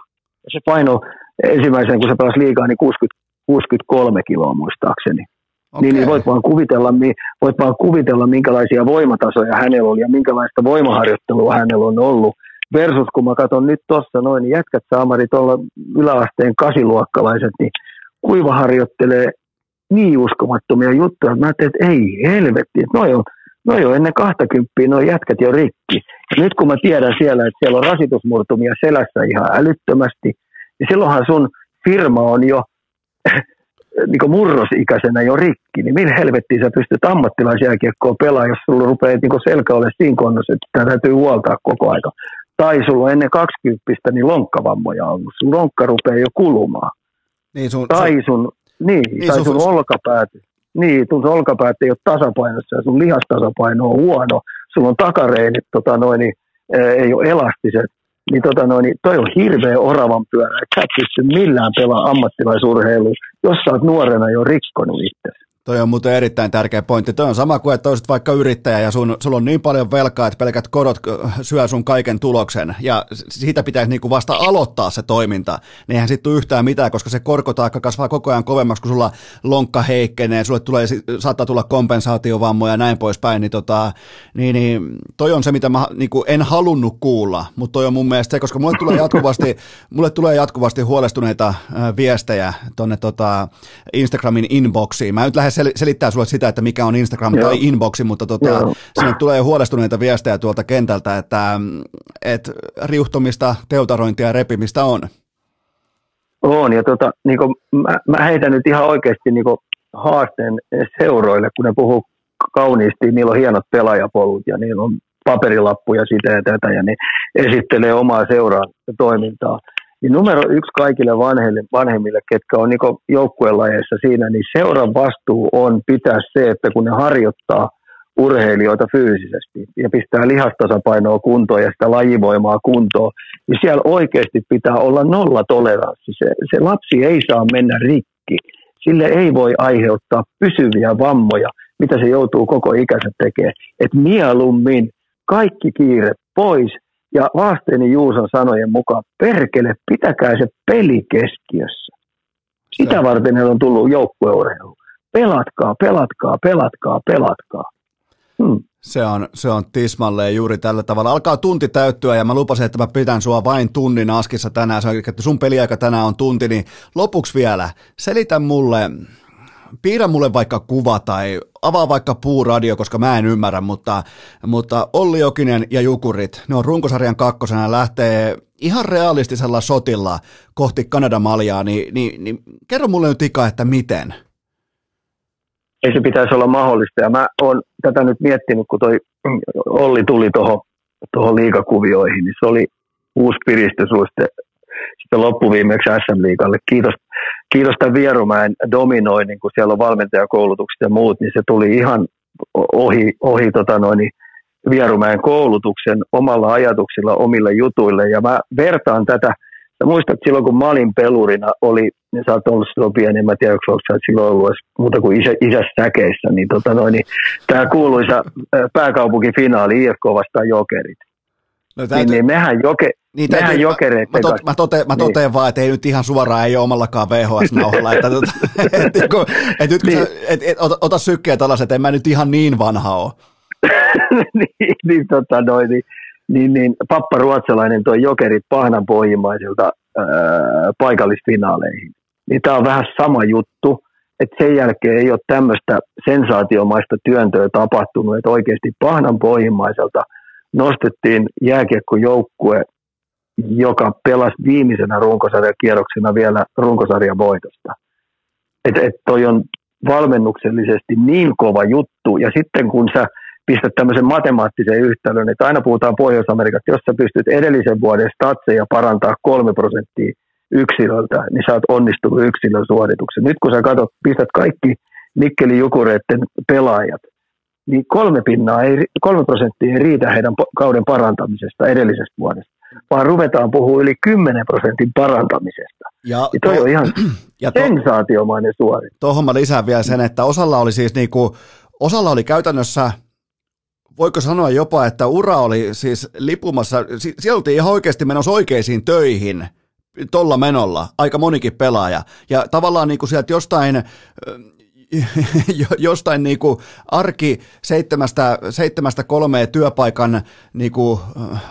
Se paino ensimmäisen, kun se pelasi liikaa, niin 60, 63 kiloa muistaakseni. Okay. Niin, niin voit, vaan kuvitella, voit vaan kuvitella, minkälaisia voimatasoja hänellä oli ja minkälaista voimaharjoittelua hänellä on ollut. Versus kun mä katson nyt tuossa noin, niin jätkät saamari tuolla yläasteen kasiluokkalaiset, niin kuiva harjoittelee niin uskomattomia juttuja, että mä ajattelin, että ei helvetti, että noi on, noi on ennen 20, nuo jätkät jo rikki. Ja nyt kun mä tiedän siellä, että siellä on rasitusmurtumia selässä ihan älyttömästi, niin silloinhan sun firma on jo niin murrosikäisenä jo rikki, niin millä helvettiin sä pystyt ammattilaisjääkiekkoa pelaamaan, jos sulla rupeaa niin selkä ole siinä kunnossa, että tämä täytyy huoltaa koko aika. Tai sulla on ennen 20 niin lonkkavammoja ollut, sun lonkka rupeaa jo kulumaan. Niin sun, tai sun niin, niin tai sun, sun olkapäät, niin, sun olkapäät ei ole tasapainossa ja sun lihastasapaino on huono, sulla on takareinit tota noin, niin, ei ole elastiset, niin, tota noin, niin toi on hirveä oravan pyörä, sä et pysty millään pelaamaan ammattilaisurheilua, jos sä oot nuorena jo rikkonut itse. Toi on muuten erittäin tärkeä pointti. Toi on sama kuin, että olisit vaikka yrittäjä ja sun, sulla on niin paljon velkaa, että pelkät korot syö sun kaiken tuloksen ja siitä pitäisi niinku vasta aloittaa se toiminta. Niin eihän sitten yhtään mitään, koska se korkotaakka kasvaa koko ajan kovemmaksi, kun sulla lonkka heikkenee, sulle tulee, saattaa tulla kompensaatiovammoja ja näin poispäin. Niin, tota, niin, niin toi on se, mitä mä niinku en halunnut kuulla, mutta toi on mun mielestä se, koska mulle tulee jatkuvasti, <laughs> mulle tulee jatkuvasti huolestuneita viestejä tonne tota Instagramin inboxiin. Mä nyt lähden sel- selittää sulle sitä, että mikä on Instagram Joo. tai inboxi, mutta tota, sinne tulee huolestuneita viestejä tuolta kentältä, että et riuhtomista, teutarointia ja repimistä on. On, ja tota, niin kuin, mä, mä heitän nyt ihan oikeasti niin kuin haasteen seuroille, kun ne puhuu kauniisti, niillä on hienot pelaajapolut ja niillä on paperilappuja sitä ja tätä, ja ne esittelee omaa seuraa toimintaa niin numero yksi kaikille vanhemmille, vanhemmille ketkä on niin joukkuelajeissa siinä, niin seuran vastuu on pitää se, että kun ne harjoittaa urheilijoita fyysisesti ja pistää lihastasapainoa kuntoon ja sitä lajivoimaa kuntoon, niin siellä oikeasti pitää olla nolla toleranssi. Se, se lapsi ei saa mennä rikki. Sille ei voi aiheuttaa pysyviä vammoja, mitä se joutuu koko ikänsä tekemään. Et mieluummin kaikki kiire pois ja vaasteeni Juuson sanojen mukaan, perkele, pitäkää se peli keskiössä. Sitä varten on tullut joukkueurheilu. Pelatkaa, pelatkaa, pelatkaa, pelatkaa. Hmm. Se on, se on tismalleen juuri tällä tavalla. Alkaa tunti täyttyä ja mä lupasin, että mä pidän sua vain tunnin askissa tänään. Se on, että sun peliaika tänään on tunti, niin lopuksi vielä selitä mulle, piirrä mulle vaikka kuva tai avaa vaikka puuradio, koska mä en ymmärrä, mutta, mutta Olli Jokinen ja Jukurit, ne on runkosarjan kakkosena, lähtee ihan realistisella sotilla kohti Kanadan maljaa, niin, niin, niin kerro mulle nyt Ika, että miten? Ei se pitäisi olla mahdollista, ja mä oon tätä nyt miettinyt, kun toi Olli tuli tuohon toho liikakuvioihin, niin se oli uusi piristysluiste sitten loppuviimeksi SM-liigalle. Kiitos, kiitos tämän Vierumäen dominoinnin, kun siellä on valmentajakoulutukset ja muut, niin se tuli ihan ohi, ohi tota noin, Vierumäen koulutuksen omalla ajatuksilla, omille jutuille. Ja mä vertaan tätä, ja muistat silloin kun mä olin pelurina, oli, niin sä oot ollut silloin pieni, en mä tiedä, onko sä silloin ollut edes muuta kuin isä, isässä säkeissä, niin, tota noin, niin tämä kuuluisa pääkaupunkifinaali IFK vastaan Jokerit. No, täytyy... niin, niin mehän, joke, niin, mehän täytyy, jokereet. Mä, mä, mä, tote, mä toteen niin. vaan, että ei nyt ihan suoraan, ei ole omallakaan VHS-nauhalla. että, et, et, et, nyt kun niin. sä, et, et, ota, ota sykkeä tällaiset, että en mä nyt ihan niin vanha ole. <laughs> niin, niin, tota noin, niin, niin, niin pappa ruotsalainen toi jokerit pahnan pohjimmaisilta ää, paikallisfinaaleihin. Niin tämä on vähän sama juttu, että sen jälkeen ei ole tämmöistä sensaatiomaista työntöä tapahtunut, että oikeasti pahnan pohjimmaiselta nostettiin jääkiekkojoukkue, joka pelasi viimeisenä runkosarjakierroksena vielä runkosarjan voitosta. Että et toi on valmennuksellisesti niin kova juttu, ja sitten kun sä pistät tämmöisen matemaattisen yhtälön, että aina puhutaan Pohjois-Amerikasta, jos sä pystyt edellisen vuoden statseja parantaa kolme prosenttia yksilöltä, niin sä oot onnistunut yksilön suorituksen. Nyt kun sä katsot, pistät kaikki Mikkeli Jukureiden pelaajat, niin kolme, pinnaa ei, kolme prosenttia ei riitä heidän kauden parantamisesta edellisestä vuodesta, vaan ruvetaan puhua yli 10 prosentin parantamisesta. Ja, ja toi to, on ihan <clears throat> ja to, sensaatiomainen suoritus. Tuohon mä lisään vielä sen, että osalla oli siis niinku, osalla oli käytännössä voiko sanoa jopa, että ura oli siis lipumassa, siellä oltiin ihan oikeasti menossa oikeisiin töihin tolla menolla, aika monikin pelaaja. Ja tavallaan niin kuin sieltä jostain <laughs> jostain niin kuin arki seitsemästä, seitsemästä kolmeen työpaikan niin kuin, äh,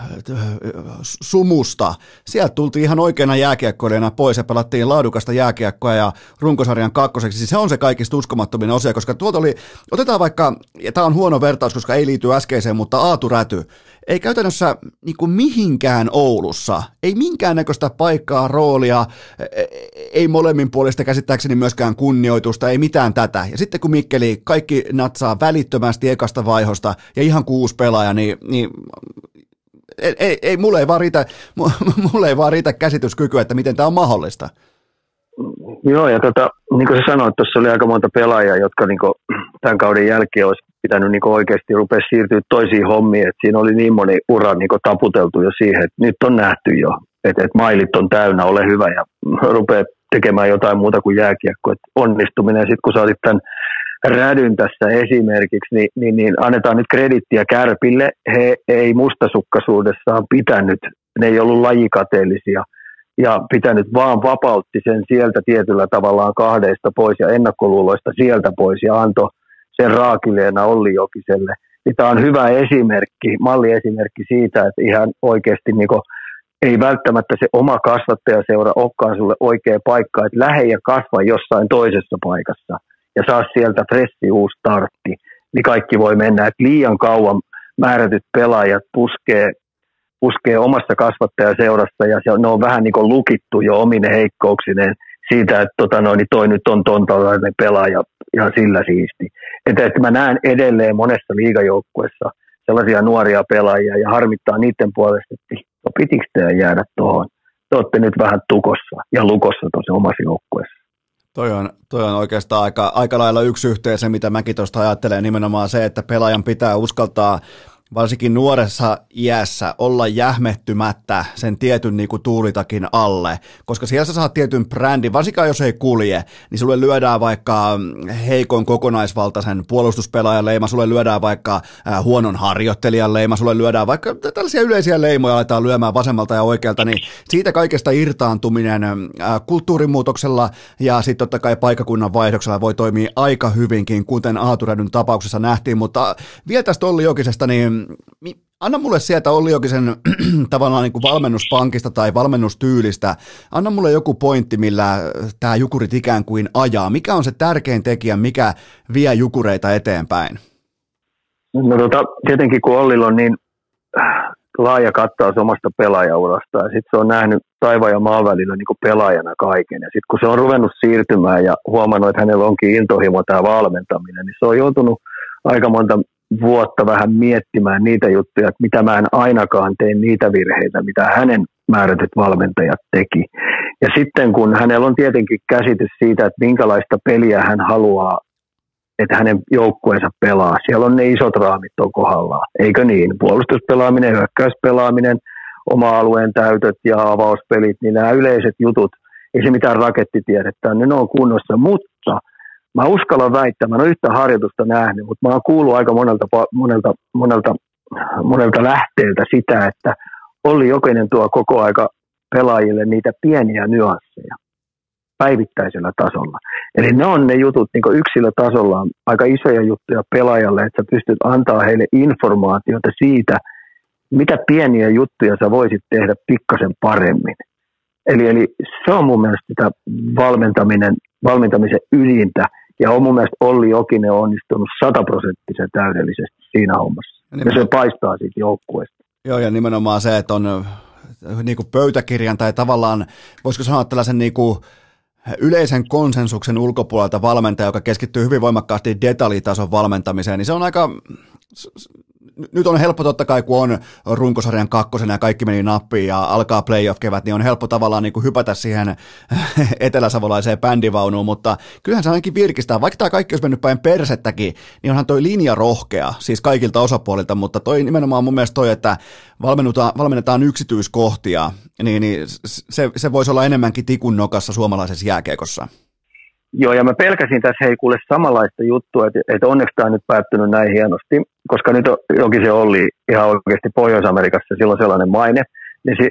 sumusta. Sieltä tultiin ihan oikeana jääkiekkoilijana pois ja pelattiin laadukasta jääkiekkoa ja runkosarjan kakkoseksi. Siis se on se kaikista uskomattomin osia, koska tuolta oli, otetaan vaikka, ja tämä on huono vertaus, koska ei liity äskeiseen, mutta Aatu Räty ei käytännössä niin kuin mihinkään Oulussa, ei minkäännäköistä paikkaa, roolia, e, e, ei molemmin puolesta käsittääkseni myöskään kunnioitusta, ei mitään tätä. Ja sitten kun Mikkeli kaikki natsaa välittömästi ekasta vaihosta ja ihan kuusi pelaaja, niin, niin ei, ei, ei, mulle, ei vaan riitä, <laughs> mulle ei vaan riitä käsityskykyä, että miten tämä on mahdollista. Joo, ja tota, niin kuin sä sanoit, tuossa oli aika monta pelaajaa, jotka niin kuin, tämän kauden jälkeen olisi pitänyt niin oikeasti rupea siirtyä toisiin hommiin. Et siinä oli niin moni ura niin taputeltu jo siihen, että nyt on nähty jo, että et mailit on täynnä, ole hyvä ja rupeaa tekemään jotain muuta kuin jääkiekko. Et onnistuminen, sitten kun sä otit tämän rädyn tässä esimerkiksi, niin, niin, niin annetaan nyt kredittiä Kärpille. He ei mustasukkaisuudessaan pitänyt, ne ei ollut lajikateellisia ja pitänyt vaan vapautti sen sieltä tietyllä tavallaan kahdeista pois ja ennakkoluuloista sieltä pois ja antoi sen raakileena Olli Jokiselle. Niin tämä on hyvä esimerkki, malliesimerkki siitä, että ihan oikeasti niin ei välttämättä se oma kasvattajaseura olekaan sulle oikea paikka, että lähde ja kasva jossain toisessa paikassa ja saa sieltä fressi uusi startti, niin kaikki voi mennä. että liian kauan määrätyt pelaajat puskee, puskee omassa kasvattajaseurassa ja se, ne on vähän niin kuin lukittu jo omine heikkouksineen siitä, että tota noin, niin toi nyt on tontalainen pelaaja ja sillä siisti. Että, että mä näen edelleen monessa liigajoukkuessa sellaisia nuoria pelaajia ja harmittaa niiden puolesta, että no pitikö jäädä tuohon. Te olette nyt vähän tukossa ja lukossa tuossa omassa joukkueessa. Toi on, toi on oikeastaan aika, aika lailla yksi yhteen mitä mäkin tuosta ajattelen, nimenomaan se, että pelaajan pitää uskaltaa varsinkin nuoressa iässä olla jähmettymättä sen tietyn niin kuin tuulitakin alle, koska siellä sä saat tietyn brändin, varsinkaan jos ei kulje, niin sulle lyödään vaikka heikon kokonaisvaltaisen puolustuspelaajan leima, sulle lyödään vaikka äh, huonon harjoittelijan leima, sulle lyödään vaikka tällaisia yleisiä leimoja aletaan lyömään vasemmalta ja oikealta, niin siitä kaikesta irtaantuminen äh, kulttuurimuutoksella ja sitten totta kai paikakunnan vaihdoksella voi toimia aika hyvinkin, kuten Aaturädyn tapauksessa nähtiin, mutta vielä tästä Olli Jokisesta, niin anna mulle sieltä Olli Jokisen <clears throat> tavallaan niin kuin valmennuspankista tai valmennustyylistä, anna mulle joku pointti, millä tämä jukurit ikään kuin ajaa. Mikä on se tärkein tekijä, mikä vie jukureita eteenpäin? No tota, tietenkin kun Ollilla on niin äh, laaja kattaus omasta pelaajaurasta ja sitten se on nähnyt taivaan ja maan välillä niin pelaajana kaiken. Ja sitten kun se on ruvennut siirtymään ja huomannut, että hänellä onkin intohimo tämä valmentaminen, niin se on joutunut aika monta vuotta vähän miettimään niitä juttuja, että mitä mä en ainakaan tee niitä virheitä, mitä hänen määrätyt valmentajat teki. Ja sitten kun hänellä on tietenkin käsitys siitä, että minkälaista peliä hän haluaa, että hänen joukkueensa pelaa. Siellä on ne isot raamit on kohdallaan, eikö niin? Puolustuspelaaminen, hyökkäyspelaaminen, oma alueen täytöt ja avauspelit, niin nämä yleiset jutut, ei se mitään rakettitiedettä, ne on kunnossa, mutta – mä uskallan väittää, mä en ole yhtä harjoitusta nähnyt, mutta mä oon kuullut aika monelta, monelta, monelta, monelta lähteeltä sitä, että Olli Jokinen tuo koko aika pelaajille niitä pieniä nyansseja päivittäisellä tasolla. Eli ne on ne jutut niin yksilötasolla on aika isoja juttuja pelaajalle, että sä pystyt antaa heille informaatiota siitä, mitä pieniä juttuja sä voisit tehdä pikkasen paremmin. Eli, eli se on mun mielestä sitä valmentaminen, valmentamisen ydintä, ja on mun mielestä Olli Jokinen onnistunut sataprosenttisen täydellisesti siinä hommassa. Ja, ja se paistaa siitä joukkueesta. Joo, ja nimenomaan se, että on äh, niin kuin pöytäkirjan tai tavallaan, voisiko sanoa tällaisen niin kuin, yleisen konsensuksen ulkopuolelta valmentaja, joka keskittyy hyvin voimakkaasti detaljitason valmentamiseen, niin se on aika, nyt on helppo totta kai, kun on runkosarjan kakkosena ja kaikki meni nappiin ja alkaa playoff-kevät, niin on helppo tavallaan niin kuin hypätä siihen <laughs> eteläsavolaiseen bändivaunuun, mutta kyllähän se ainakin virkistää. Vaikka tämä kaikki olisi mennyt päin persettäkin, niin onhan toi linja rohkea, siis kaikilta osapuolilta, mutta toi nimenomaan mun mielestä toi, että valmennetaan, yksityiskohtia, niin, niin se, se voisi olla enemmänkin tikun nokassa suomalaisessa jääkeikossa. Joo, ja mä pelkäsin tässä hei kuule samanlaista juttua, että, että onneksi tämä on nyt päättynyt näin hienosti, koska nyt jokin se oli ihan oikeasti Pohjois-Amerikassa silloin sellainen maine, niin si,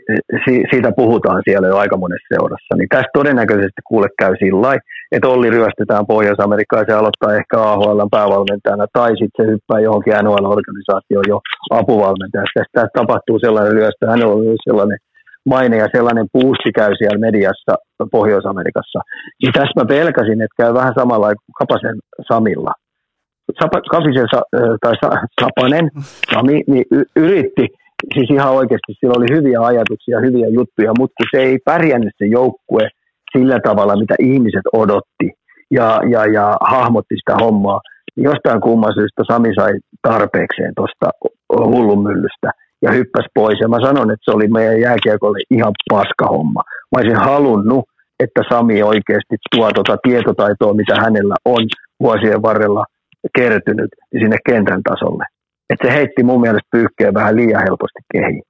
si, siitä puhutaan siellä jo aika monessa seurassa. Niin tästä todennäköisesti kuule käy sillä että Olli ryöstetään Pohjois-Amerikkaan ja se aloittaa ehkä AHL päävalmentajana, tai sitten se hyppää johonkin NHL-organisaatioon jo apuvalmentajasta. Tästä tapahtuu sellainen ryöstö, hän on sellainen maine ja sellainen puusti käy siellä mediassa Pohjois-Amerikassa. Niin tässä mä pelkäsin, että käy vähän samalla Kapasen Samilla. Sapa, Kafisen tai Sapanen, Sami, niin yritti, siis ihan oikeasti sillä oli hyviä ajatuksia, hyviä juttuja, mutta se ei pärjännyt se joukkue sillä tavalla, mitä ihmiset odotti ja, ja, ja hahmotti sitä hommaa. Jostain kumman syystä Sami sai tarpeekseen tuosta hullun myllystä ja hyppäsi pois. Ja mä sanon, että se oli meidän jääkiekolle ihan paska homma. Mä olisin halunnut, että Sami oikeasti tuo tuota tietotaitoa, mitä hänellä on vuosien varrella kertynyt sinne kentän tasolle. Että se heitti mun mielestä pyyhkeen vähän liian helposti kehiin.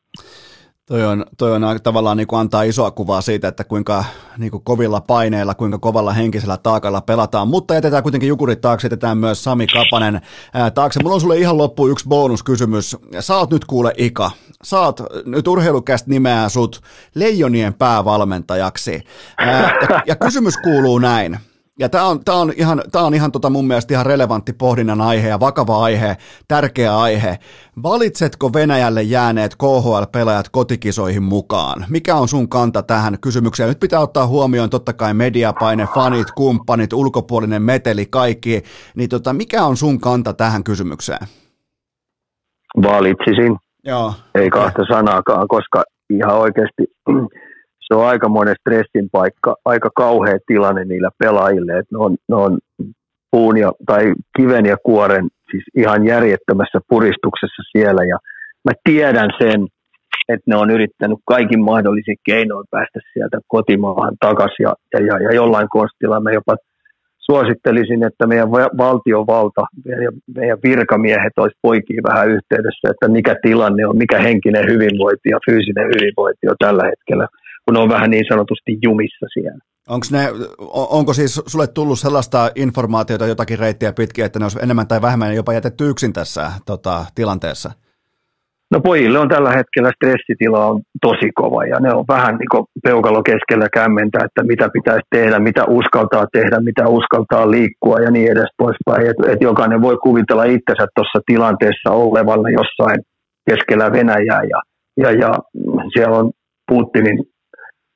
Toi on, toi on tavallaan niin kuin antaa isoa kuvaa siitä, että kuinka niin kuin kovilla paineilla, kuinka kovalla henkisellä taakalla pelataan, mutta jätetään kuitenkin jukurit taakse, jätetään myös Sami Kapanen ää, taakse. Mulla on sulle ihan loppu yksi bonuskysymys. Oot nyt kuule Ika, oot nyt urheilukästä nimeää sut Leijonien päävalmentajaksi. Ää, ja, ja kysymys kuuluu näin. Ja tämä on, tää on ihan, tää on ihan tota mun mielestä ihan relevantti pohdinnan aihe ja vakava aihe, tärkeä aihe. Valitsetko Venäjälle jääneet KHL-pelaajat kotikisoihin mukaan? Mikä on sun kanta tähän kysymykseen? Nyt pitää ottaa huomioon totta kai mediapaine, fanit, kumppanit, ulkopuolinen meteli, kaikki. Niin tota, mikä on sun kanta tähän kysymykseen? Valitsisin. Joo. Ei kahta sanaakaan, koska ihan oikeasti se on aikamoinen stressin paikka, aika kauhea tilanne niillä pelaajille, että ne on, ne on puun ja, tai kiven ja kuoren siis ihan järjettömässä puristuksessa siellä. Ja mä tiedän sen, että ne on yrittänyt kaikin mahdollisin keinoin päästä sieltä kotimaahan takaisin ja, ja, ja, jollain konstilla me jopa suosittelisin, että meidän valtiovalta ja meidän virkamiehet olisi poikiin vähän yhteydessä, että mikä tilanne on, mikä henkinen hyvinvointi ja fyysinen hyvinvointi on tällä hetkellä – kun on vähän niin sanotusti jumissa siellä. Onko ne, onko siis sulle tullut sellaista informaatiota jotakin reittiä pitkin, että ne olisi enemmän tai vähemmän jopa jätetty yksin tässä tota, tilanteessa? No pojille on tällä hetkellä stressitila on tosi kova ja ne on vähän niin peukalo keskellä kämmentä, että mitä pitäisi tehdä, mitä uskaltaa tehdä, mitä uskaltaa liikkua ja niin edes poispäin. Et, et jokainen voi kuvitella itsensä tuossa tilanteessa olevalla jossain keskellä Venäjää ja, ja, ja siellä on Putinin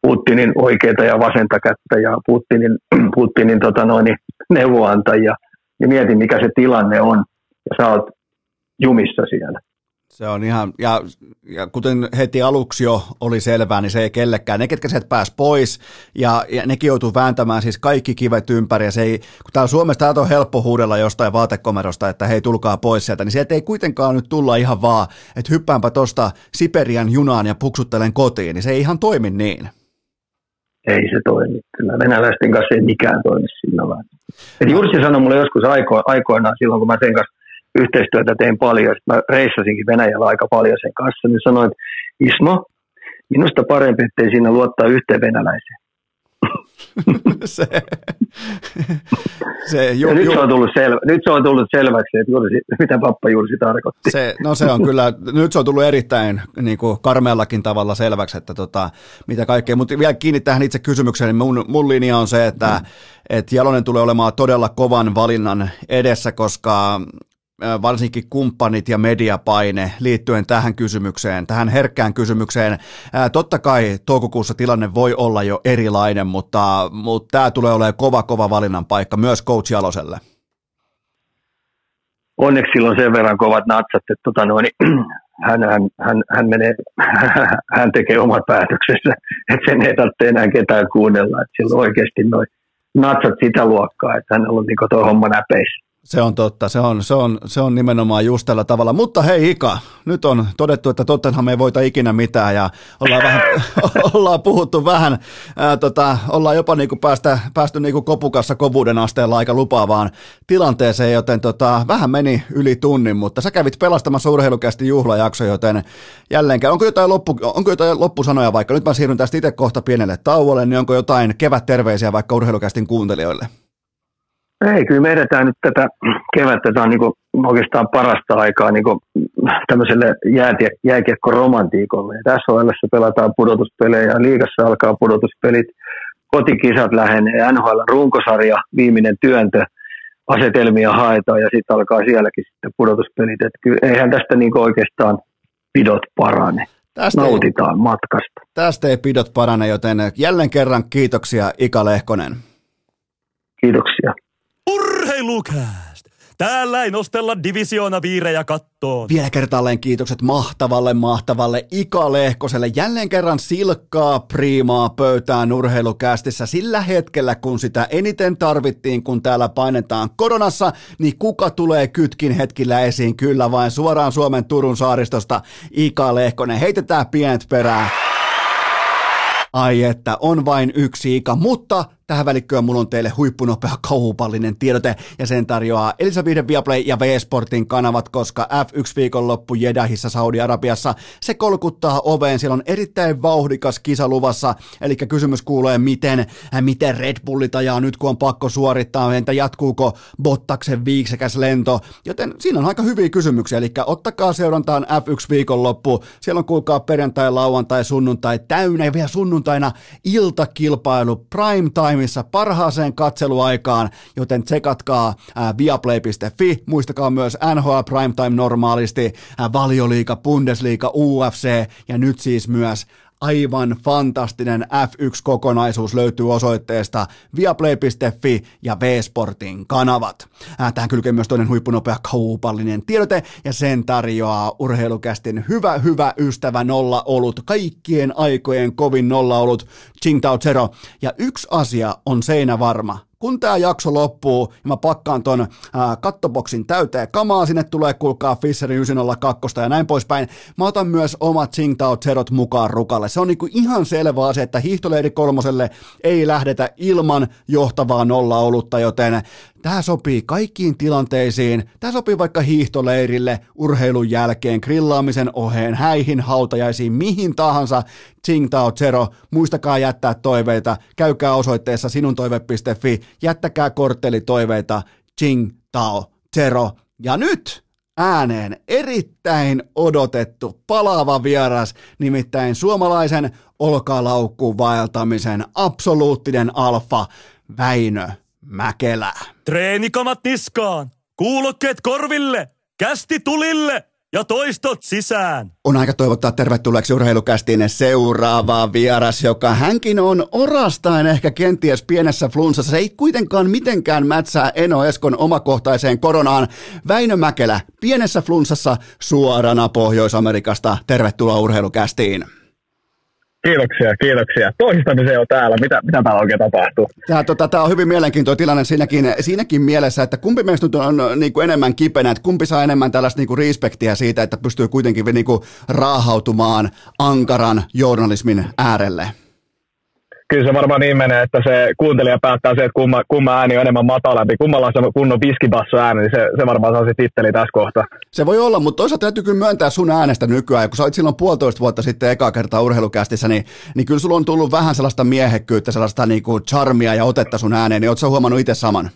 Putinin oikeita ja vasenta kättä ja Putinin, <clears throat> Putinin tota noin, neuvoantajia, niin mieti mikä se tilanne on ja sä oot jumissa siellä. Se on ihan, ja, ja kuten heti aluksi jo oli selvää, niin se ei kellekään. Ne, ketkä sieltä pääsi pois, ja, ja nekin joutuu vääntämään siis kaikki kivet ympäri, ja se ei, kun täällä Suomessa täältä on helppo huudella jostain vaatekomerosta, että hei, tulkaa pois sieltä, niin sieltä ei kuitenkaan nyt tulla ihan vaan, että hyppäänpä tuosta Siperian junaan ja puksuttelen kotiin, niin se ei ihan toimi niin ei se toimi. Kyllä venäläisten kanssa ei mikään toimi sillä lailla. Et Jursi sanoi mulle joskus aiko, aikoinaan silloin, kun mä sen kanssa yhteistyötä tein paljon, mä reissasinkin Venäjällä aika paljon sen kanssa, niin sanoin, että Ismo, minusta parempi, ettei siinä luottaa yhteen venäläiseen. <laughs> se, se, ju, nyt, se on tullut selvä, nyt se on tullut selväksi, että juuri, mitä pappa Jursi tarkoitti. Se, no se on kyllä, nyt se on tullut erittäin niin kuin karmeallakin tavalla selväksi, että tota, mitä kaikkea, mutta vielä kiinni tähän itse kysymykseen, niin mun, mun linja on se, että mm. et Jalonen tulee olemaan todella kovan valinnan edessä, koska varsinkin kumppanit ja mediapaine liittyen tähän kysymykseen, tähän herkkään kysymykseen. Totta kai toukokuussa tilanne voi olla jo erilainen, mutta, mutta tämä tulee olemaan kova, kova valinnan paikka myös coach Jaloselle. Onneksi sillä on sen verran kovat natsat, että tota noin, <clears throat> hän, hän, hän, hän, menee, <laughs> hän tekee omat päätöksensä, <laughs> että sen ei tarvitse enää ketään kuunnella, että sillä on oikeasti noin natsat sitä luokkaa, että hänellä on niin tuo homma näpeissä. Se on totta, se on, se, on, se on nimenomaan just tällä tavalla. Mutta hei Ika, nyt on todettu, että Tottenham ei voita ikinä mitään ja ollaan, vähän, <laughs> ollaan puhuttu vähän, ää, tota, ollaan jopa niinku päästä, päästy niinku kopukassa kovuuden asteella aika lupaavaan tilanteeseen, joten tota, vähän meni yli tunnin, mutta sä kävit pelastamassa urheilukästi juhlajakso, joten jälleen onko jotain, loppu, onko jotain loppusanoja vaikka, nyt mä siirryn tästä itse kohta pienelle tauolle, niin onko jotain kevätterveisiä vaikka urheilukästin kuuntelijoille? Ei, kyllä me edetään nyt tätä <clears throat> kevättä. Tämä on niin oikeastaan parasta aikaa niin <clears throat> tämmöiselle jäätie, jääkiekkoromantiikolle. Tässä OLssä pelataan pudotuspelejä ja liigassa alkaa pudotuspelit. Kotikisat lähenee, NHL runkosarja, viimeinen työntö, asetelmia haetaan ja sitten alkaa sielläkin sitten pudotuspelit. Et kyllä eihän tästä niin oikeastaan pidot parane. Tästä Nautitaan ei, matkasta. Tästä ei pidot parane, joten jälleen kerran kiitoksia Ika Lehkonen. Kiitoksia. Urheilukääst! Täällä ei nostella divisioona viirejä kattoon. Vielä kertaalleen kiitokset mahtavalle, mahtavalle Ika Lehkoselle. Jälleen kerran silkkaa priimaa pöytään urheilukästissä sillä hetkellä, kun sitä eniten tarvittiin, kun täällä painetaan koronassa, niin kuka tulee kytkin hetkillä esiin? Kyllä vain suoraan Suomen Turun saaristosta Ika Lehkonen. Heitetään pienet perään. Ai että, on vain yksi Ika, mutta Tähän välikköön mulla on teille huippunopea kauhupallinen tiedote ja sen tarjoaa Elisa Vihden Viaplay ja V-Sportin kanavat, koska F1 viikonloppu Jedahissa Saudi-Arabiassa. Se kolkuttaa oveen. Siellä on erittäin vauhdikas kisa luvassa, eli kysymys kuulee, miten, äh, miten Red Bullit ajaa nyt, kun on pakko suorittaa, entä jatkuuko Bottaksen viiksekäs lento, joten siinä on aika hyviä kysymyksiä, eli ottakaa seurantaan F1 viikonloppu, siellä on kuulkaa perjantai, lauantai, sunnuntai täynnä ja vielä sunnuntaina iltakilpailu, prime time Primeissa parhaaseen katseluaikaan, joten tsekatkaa viaplay.fi, muistakaa myös NHL Primetime normaalisti, Valioliiga, Bundesliga, UFC ja nyt siis myös aivan fantastinen F1-kokonaisuus löytyy osoitteesta viaplay.fi ja V-Sportin kanavat. Tähän kylkee myös toinen huippunopea kaupallinen tiedote ja sen tarjoaa urheilukästin hyvä, hyvä ystävä nolla olut, kaikkien aikojen kovin nolla olut, Tsingtao Zero. Ja yksi asia on seinä varma, kun tämä jakso loppuu ja mä pakkaan ton ää, kattoboksin täyteen kamaa, sinne tulee kuulkaa Fisherin 902 ja näin poispäin. Mä otan myös omat Tsingtao Zerot mukaan rukalle. Se on niinku ihan selvä asia, että hiihtoleiri kolmoselle ei lähdetä ilman johtavaa nolla olutta, joten Tämä sopii kaikkiin tilanteisiin. Tämä sopii vaikka hiihtoleirille, urheilun jälkeen, grillaamisen oheen, häihin, hautajaisiin, mihin tahansa. Tsingtao Zero. Muistakaa jättää toiveita. Käykää osoitteessa sinuntoive.fi. Jättäkää korttelitoiveita. Tsingtao Zero. Ja nyt ääneen erittäin odotettu palaava vieras, nimittäin suomalaisen olkalaukku vaeltamisen absoluuttinen alfa Väinö Mäkelä. Treenikamat niskaan, kuulokkeet korville, kästi tulille ja toistot sisään. On aika toivottaa tervetulleeksi urheilukästiin seuraava vieras, joka hänkin on orastain ehkä kenties pienessä flunssassa. Se ei kuitenkaan mitenkään mätsää Eno Eskon omakohtaiseen koronaan. Väinö Mäkelä, pienessä flunssassa suorana Pohjois-Amerikasta. Tervetuloa urheilukästiin. Kiitoksia, kiitoksia. Toistamiseen on täällä. Mitä, mitä täällä oikein tapahtuu? Tämä, tota, tämä on hyvin mielenkiintoinen tilanne siinäkin, siinäkin mielessä, että kumpi meistä nyt on niin kuin enemmän kipenä, että kumpi saa enemmän tällaista niin kuin respektiä siitä, että pystyy kuitenkin niin kuin raahautumaan ankaran journalismin äärelle? Kyllä se varmaan niin menee, että se kuuntelija päättää se, että kumma, kumma ääni on enemmän matalampi. Kummalla on se kunnon viskibasso ääni, niin se, se varmaan saa se titteli tässä kohtaa. Se voi olla, mutta toisaalta täytyy kyllä myöntää sun äänestä nykyään. Ja kun sä olit silloin puolitoista vuotta sitten eka kertaa urheilukästissä, niin, niin kyllä sulla on tullut vähän sellaista miehekkyyttä, sellaista niin kuin charmia ja otetta sun ääneen. Niin ootko huomannut itse saman?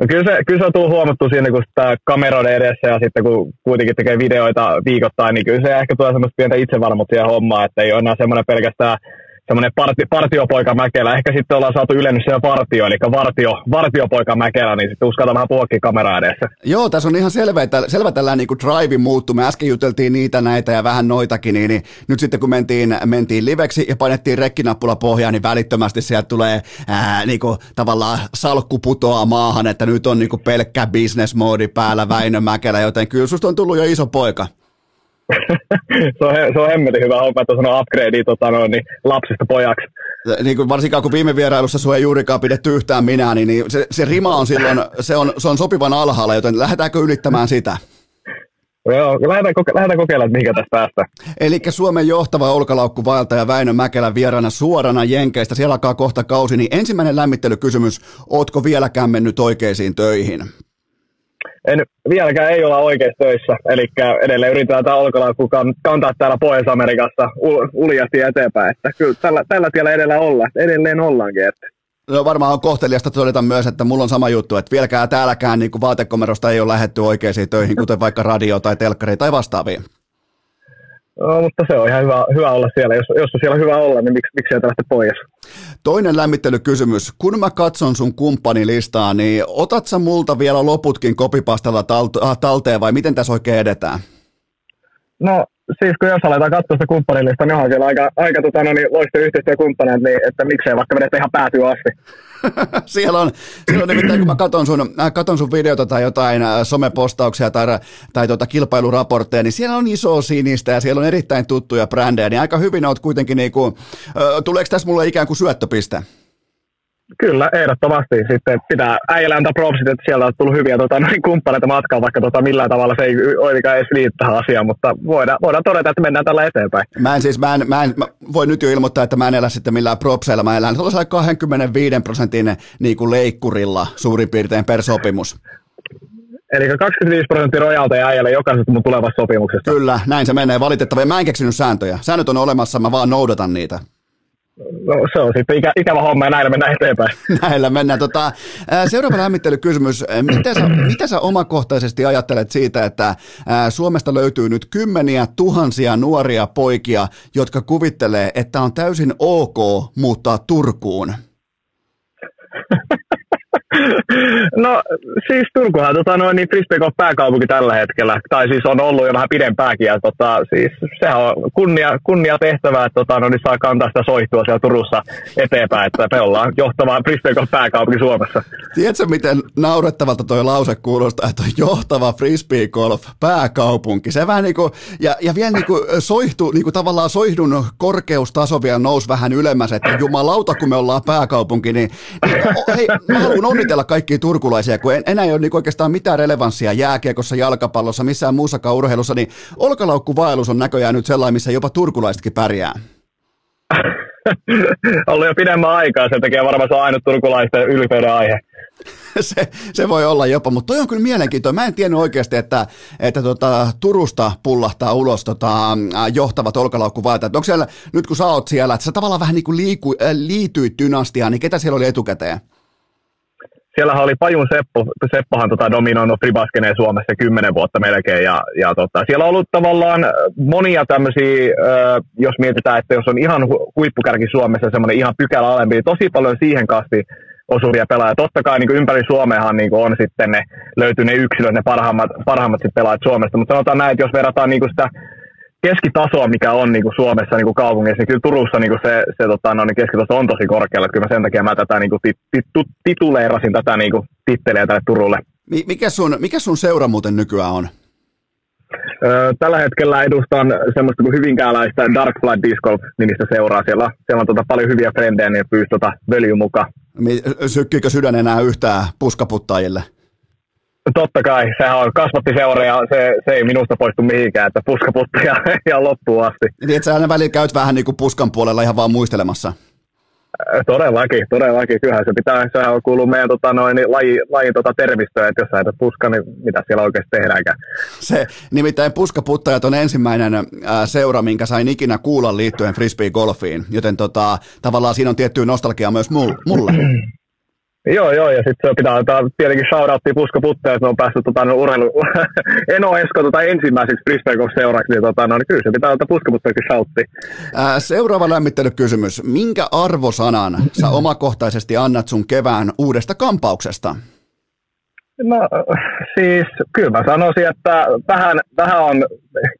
No kyllä, se, kyllä se on tullut huomattu siinä, kun sitä kameroiden edessä ja sitten kun kuitenkin tekee videoita viikoittain, niin kyllä se ehkä tulee semmoista pientä itsevarmuutta hommaa, että ei ole enää semmoinen pelkästään semmoinen parti, partiopoika Mäkelä. Ehkä sitten ollaan saatu ylennys siellä partio, eli vartio, vartiopoika Mäkelä, niin sitten uskaltaa vähän puhuakin kamera edessä. Joo, tässä on ihan selvä, selvä tällainen niin drive muuttu. Me äsken juteltiin niitä, näitä ja vähän noitakin, niin, niin nyt sitten kun mentiin, mentiin liveksi ja painettiin rekkinappula pohjaan, niin välittömästi sieltä tulee ää, niin kuin, tavallaan salkku putoaa maahan, että nyt on niin kuin pelkkä business mode päällä Väinö Mäkelä, joten kyllä susta on tullut jo iso poika. Se, on, se on hemmetin hyvä homma, että on upgrade tota, no, niin lapsista pojaksi. Niin kuin varsinkaan kun viime vierailussa sinua ei juurikaan pidetty yhtään minä, niin, niin se, se, rima on silloin, se on, se on sopivan alhaalla, joten lähdetäänkö ylittämään sitä? Joo, lähdetään, koke- lähdetään kokeilemaan, mihinkä tästä päästä. Eli Suomen johtava olkalaukkuvaeltaja Väinö Mäkelä vieraana suorana Jenkeistä. Siellä alkaa kohta kausi, niin ensimmäinen lämmittelykysymys, ootko vieläkään mennyt oikeisiin töihin? En, vieläkään ei olla oikeassa töissä, eli edelleen yritetään tämä olkalaukku kantaa täällä Pohjois-Amerikassa uljasti eteenpäin, että kyllä tällä, tällä tiellä edellä ollaan, edelleen ollaankin. Että. No varmaan on kohteliasta todeta myös, että mulla on sama juttu, että vieläkään täälläkään niin vaatekomerosta ei ole lähetty oikeisiin töihin, kuten vaikka radio tai telkkari tai vastaaviin. No, mutta se on ihan hyvä, hyvä olla siellä. Jos, jos on siellä hyvä olla, niin miksi, miksi sieltä lähteä pois? Toinen lämmittelykysymys. Kun mä katson sun kumppanilistaa, niin otat sä multa vielä loputkin kopipastalla äh, talteen vai miten tässä oikein edetään? No siis kun jos aletaan katsoa sitä kumppanilista, niin onhan siellä aika, aika tota, no, niin, loiste yhteistyökumppaneet, niin että miksei vaikka vedetä ihan päätyy asti. <laughs> siellä, on, siellä on nimittäin, kun mä katson sun, äh, katon sun videota tai jotain äh, somepostauksia tai, tai tuota kilpailuraportteja, niin siellä on iso sinistä ja siellä on erittäin tuttuja brändejä, niin aika hyvin oot kuitenkin, niin kuin, äh, tuleeko tässä mulle ikään kuin syöttöpiste? Kyllä, ehdottomasti. Sitten pitää äijällä antaa propsit, että sieltä on tullut hyviä tota, noin kumppaneita matkaan, vaikka tota, millään tavalla se ei oikein edes liity tähän asiaan, mutta voidaan, voidaan todeta, että mennään tällä eteenpäin. Mä en siis, mä, en, mä, en, mä voin nyt jo ilmoittaa, että mä en elä sitten millään propseilla, mä elän sellaisella 25 prosentin niin kuin leikkurilla suurin piirtein per sopimus. Eli 25 prosenttia rojalta äijälle jokaisesta mun tulevassa sopimuksesta. Kyllä, näin se menee valitettavasti. Mä en keksinyt sääntöjä. Säännöt on olemassa, mä vaan noudatan niitä. No, se on sitten ikä, ikävä homma ja näillä mennään eteenpäin. <laughs> Näillä mennään. Tota, seuraava lämmittelykysymys. Mitä sä, mitä sä omakohtaisesti ajattelet siitä, että Suomesta löytyy nyt kymmeniä tuhansia nuoria poikia, jotka kuvittelee, että on täysin ok muuttaa Turkuun? <laughs> No siis Turkuhan tota, noin, niin Frisbee on pääkaupunki tällä hetkellä, tai siis on ollut jo vähän pidempääkin, ja tota, siis sehän on kunnia, kunnia tehtävä, että tota, no, niin saa kantaa sitä soihtua siellä Turussa eteenpäin, että me ollaan johtava Frisbee pääkaupunki Suomessa. Tiedätkö, miten naurettavalta tuo lause kuulostaa, että on johtava Frisbee Golf pääkaupunki? Se vähän niin kuin, ja, ja vielä niin kuin soihtu, niin kuin tavallaan soihdun korkeustaso vielä nousi vähän ylemmäs, että jumalauta, kun me ollaan pääkaupunki, niin, niin hei, mä haluan onnitella kaikkia turkulaisia, kun en, enää ei ole niin oikeastaan mitään relevanssia jääkiekossa, jalkapallossa, missään muussakaan urheilussa, niin olkalaukkuvaellus on näköjään nyt sellainen, missä jopa turkulaisetkin pärjää. <laughs> ollut jo pidemmän aikaa, sen takia varmaan se on ainut turkulaisten ylpeyden aihe. <laughs> se, se, voi olla jopa, mutta toi on kyllä mielenkiintoinen. Mä en tiennyt oikeasti, että, että tota, Turusta pullahtaa ulos tota, johtavat olkalaukkuvaeltajat. Onko siellä, nyt kun sä oot siellä, että sä tavallaan vähän niin kuin liiku, äh, liityit dynastiaan, niin ketä siellä oli etukäteen? Siellähän oli Pajun Seppo, Seppohan tota dominoinut fribaskeneen Suomessa kymmenen vuotta melkein, ja, ja tota, siellä on ollut tavallaan monia tämmöisiä, jos mietitään, että jos on ihan huippukärki Suomessa semmoinen ihan pykälä alempi, niin tosi paljon siihen kasti osuvia pelaajia. Totta kai niin ympäri Suomeahan niin on sitten ne, löytyy ne yksilöt, ne parhaimmat, parhaimmat sit pelaajat Suomesta, mutta sanotaan näin, että jos verrataan niin sitä keskitasoa, mikä on niin kuin Suomessa niin kuin kaupungissa, niin kyllä Turussa niin kuin se, se tota, no, niin keskitaso on tosi korkealla. Kyllä mä sen takia mä tätä niin kuin, tit, tit, tituleerasin tätä niin kuin, titteliä tälle Turulle. Mikä sun, mikä sun seura muuten nykyään on? Tällä hetkellä edustan semmoista kuin hyvinkääläistä Dark Flight Disc Golf nimistä seuraa. Siellä, siellä on tota paljon hyviä frendejä, niin pyysi tota völjy mukaan. Sykkiikö sydän enää yhtään puskaputtajille? Totta kai, sehän on kasvattiseura ja se, se ei minusta poistu mihinkään, että puskaputtu ja, ja loppuun asti. Niin, että sä aina välillä käyt vähän niin kuin puskan puolella ihan vaan muistelemassa. Äh, todellakin, todellakin. Kyllähän se pitää, sehän on kuullut meidän tota, noin, niin laji, lajin tota, termistöä, että jos sä et puska, niin mitä siellä oikeasti tehdäänkään. Se, nimittäin puskaputtajat on ensimmäinen äh, seura, minkä sain ikinä kuulla liittyen frisbee-golfiin, joten tota, tavallaan siinä on tiettyä nostalgiaa myös mulle. <clears throat> Joo, joo, ja sitten se pitää antaa tietenkin shoutouttia Pusko Putteen, että ne on päässyt tota, no, urheilu, <laughs> Eno Esko tota, ensimmäiseksi Brisbane seuraksi, niin, tota, no, niin kyllä se pitää antaa Pusko Putteenkin shoutti. seuraava lämmittelykysymys. Minkä arvosanan sä omakohtaisesti annat sun kevään uudesta kampauksesta? No siis kyllä mä sanoisin, että vähän, vähän on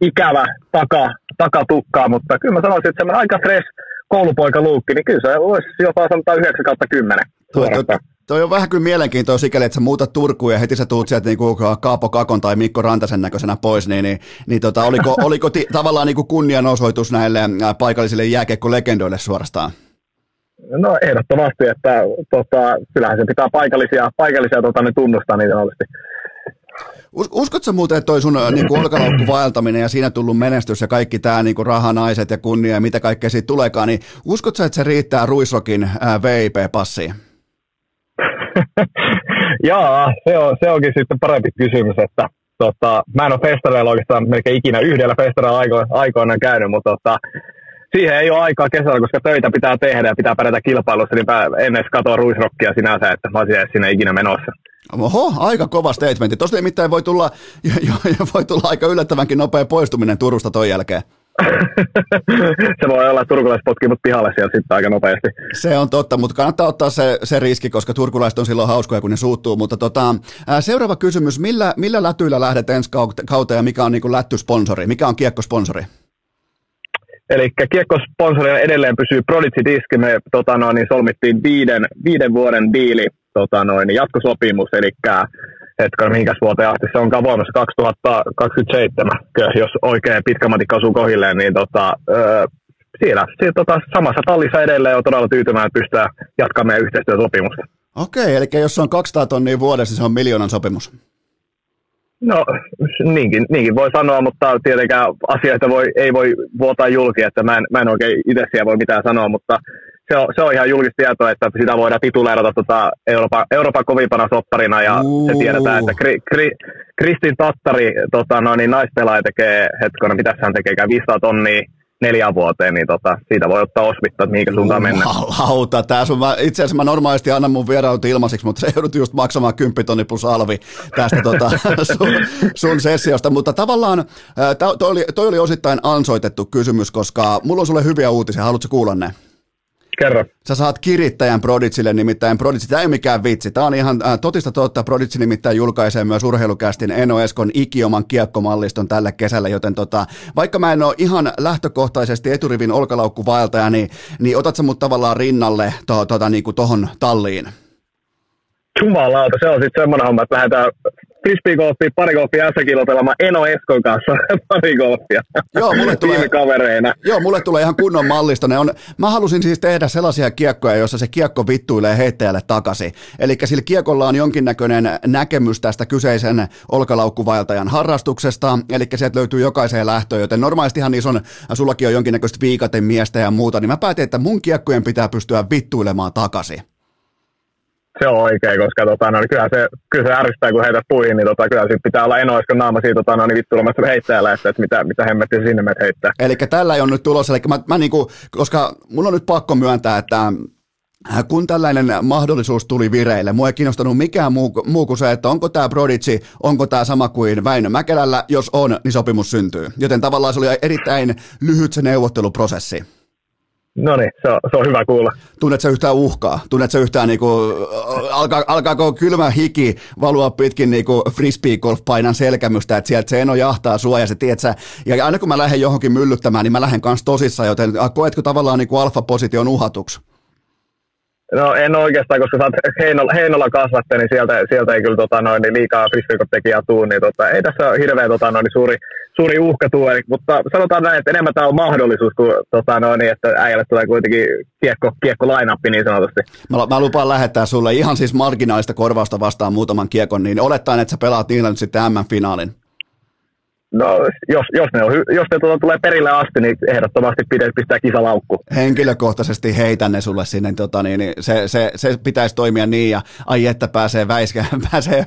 ikävä taka, takatukkaa, mutta kyllä mä sanoisin, että semmoinen aika fresh koulupoika luukki, niin kyllä se olisi jopa sanotaan 9 kautta 10. Toi, toi, toi, on vähän kyllä mielenkiintoista sikäli, että sä muutat Turkuun ja heti sä tuut sieltä niin kuin Kaapo Kakon tai Mikko Rantasen näköisenä pois, niin, niin, niin tota, oliko, <laughs> oliko ti, tavallaan niin kuin kunnianosoitus näille paikallisille jääkiekko-legendoille suorastaan? No ehdottomasti, että tota, kyllähän se pitää paikallisia, paikallisia tota, niin tunnustaa niin sanotusti. Uskotko muuten, että toi sun niin kuin olkalaukku vaeltaminen ja siinä tullut menestys ja kaikki tämä niin rahanaiset ja kunnia ja mitä kaikkea siitä tuleekaan, niin uskotko että se riittää Ruisrokin VIP-passiin? <laughs> Jaa, se, on, se onkin sitten parempi kysymys, että tota, mä en ole festareilla oikeastaan melkein ikinä yhdellä festareilla aiko, aikoinaan käynyt, mutta tota, siihen ei ole aikaa kesällä, koska töitä pitää tehdä ja pitää pärjätä kilpailussa, niin en edes katoa ruisrokkia sinänsä, että mä olisin sinne ikinä menossa. Oho, aika kova statementti. Tuosta nimittäin voi tulla, <laughs> jo, jo, voi tulla aika yllättävänkin nopea poistuminen Turusta ton jälkeen. Se voi olla, että turkulaiset potkii mut pihalle siellä sitten aika nopeasti. Se on totta, mutta kannattaa ottaa se, se riski, koska turkulaiset on silloin hauskoja, kun ne suuttuu. Mutta tota, seuraava kysymys, millä, millä lätyillä lähdet ensi kautta ja mikä on niin lättysponsori? Mikä on kiekkosponsori? Eli kiekkosponsori edelleen pysyy Prodigy Disk. Me tota noin, niin solmittiin viiden, viiden vuoden diili tota noin, jatkosopimus, eli hetkellä minkäs vuoteen asti se onkaan voimassa, 2027, jos oikein pitkä matikka osuu kohilleen, niin tota, öö, siinä, siinä tota, samassa tallissa edelleen on todella tyytyväinen, että pystytään jatkamaan meidän yhteistyösopimusta. Okei, eli jos se on 200 tonnia vuodessa, se on miljoonan sopimus. No niinkin, niinkin voi sanoa, mutta tietenkään asioita voi, ei voi vuotaa julki, että mä en, mä en oikein itse siellä voi mitään sanoa, mutta se on, se on ihan julkista tietoa, että sitä voidaan tituleerata tota Euroopan, Euroopan kovimpana sopparina ja uh. se tiedetään, että Kri, Kri, Kristin Tattari tota, no, niin naispelaaja tekee, hetkona, mitä hän tekee, 500 tonnia neljään vuoteen, niin tota, siitä voi ottaa osvittaa, että mihinkä suuntaan mennään. Lauta, tää sun, mä, itse asiassa mä normaalisti annan mun vierailut ilmaiseksi, mutta se joudut just maksamaan 10 tonni plus alvi tästä tota, <laughs> sun, sun, sessiosta, mutta tavallaan toi oli, toi oli osittain ansoitettu kysymys, koska mulla on sulle hyviä uutisia, haluatko kuulla ne? Kerro. Sä saat kirittäjän Proditsille, nimittäin Proditsi, tämä ei ole mikään vitsi, tämä on ihan äh, totista totta, Proditsi nimittäin julkaisee myös urheilukästin Eno Eskon ikioman kiekkomalliston tällä kesällä, joten tota, vaikka mä en ole ihan lähtökohtaisesti eturivin olkalaukkuvaeltaja, niin, niin otat sä mut tavallaan rinnalle to, tota, niin kuin tohon talliin? Jumalauta, se on sitten semmoinen homma, että lähdetään frisbeegolfia, parigolfia S-kiloa pelaamaan Eno Eskon kanssa <laughs> parigolfia. Joo, mulle tulee, kavereina. Joo, mulle tulee ihan kunnon mallista. Ne on, mä halusin siis tehdä sellaisia kiekkoja, joissa se kiekko vittuilee heittäjälle takaisin. Eli sillä kiekolla on jonkinnäköinen näkemys tästä kyseisen olkalaukkuvaeltajan harrastuksesta, eli sieltä löytyy jokaiseen lähtöön, joten normaalistihan niissä on, sullakin on jonkinnäköistä viikaten miestä ja muuta, niin mä päätin, että mun kiekkojen pitää pystyä vittuilemaan takaisin se on oikein, koska tota, no, niin kyllä, se, kyllä se ärsyttää, kun heität puihin, niin tota, kyllä siitä pitää olla enoiskon naama siitä tota, no, niin vittuilemassa heittäjällä, että, että mitä, mitä hemmettiä sinne menet heittää. Eli tällä ei ole nyt tulossa, eli mä, mä niinku, koska mun on nyt pakko myöntää, että äh, kun tällainen mahdollisuus tuli vireille, mua ei kiinnostanut mikään muu, muu kuin se, että onko tämä Prodigy, onko tämä sama kuin Väinö Mäkelällä, jos on, niin sopimus syntyy. Joten tavallaan se oli erittäin lyhyt se neuvotteluprosessi. No niin, se on, se on hyvä kuulla. Tunnetko yhtään uhkaa? Tunnetko yhtään, niinku, alkaa, alkaako kylmä hiki valua pitkin niinku frisbee-golf-painan selkämystä, että sieltä se eno jahtaa sua ja se tiedät sä, ja aina kun mä lähden johonkin myllyttämään, niin mä lähden kanssa tosissaan, joten koetko tavallaan niinku alfa-position uhatuksi? No en oikeastaan, koska sä oot Heinola, Heinola kasvatte, niin sieltä, sieltä ei kyllä tota, noin, niin liikaa frisbeegolf-tekijää tuu, niin tota, ei tässä ole hirveän tota, noin, suuri, suuri uhka tuo, mutta sanotaan näin, että enemmän tämä on mahdollisuus kuin tota, no, niin, että äijälle tulee kuitenkin kiekko, kiekko line niin sanotusti. Mä, mä lupaan lähettää sulle ihan siis marginaalista korvausta vastaan muutaman kiekon, niin olettaen, että sä pelaat niillä nyt sitten M-finaalin. No, jos, jos ne, on, jos ne tuota tulee perille asti, niin ehdottomasti pistää kisalaukku. Henkilökohtaisesti heitän ne sulle sinne, tota, niin, niin se, se, se, pitäisi toimia niin, ja ai että pääsee, väiskä, <laughs> pääsee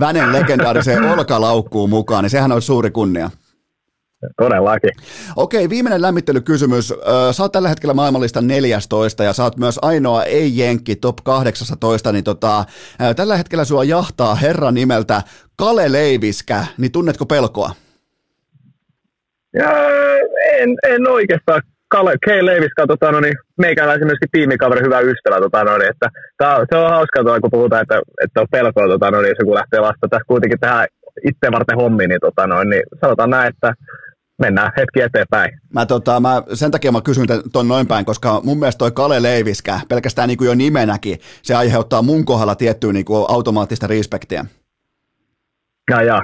Vänen legendaariseen olkalaukkuun mukaan, niin sehän olisi suuri kunnia. Todellakin. Okei, viimeinen lämmittelykysymys. Sä oot tällä hetkellä maailmanlistan 14 ja sä oot myös ainoa ei-jenkki top 18, niin tota, tällä hetkellä sua jahtaa herra nimeltä Kale Leiviskä, niin tunnetko pelkoa? Ja, en, en oikeastaan. Kale, Kay Leiviskä, tota, no niin, meikäläisen myöskin tiimikaveri, hyvä ystävä. Tota, no niin, että, tää, se on hauskaa, tota, kun puhutaan, että, että on pelkoa, tota, no niin, se kun lähtee vasta tässä kuitenkin tähän itse varten hommiin, niin, tota, no, niin sanotaan näin, että mennään hetki eteenpäin. Mä, tota, mä, sen takia mä kysyn ton noin päin, koska mun mielestä toi Kale Leiviskä, pelkästään niin kuin jo nimenäkin, se aiheuttaa mun kohdalla tiettyä niin kuin automaattista respektiä. Ja, ja.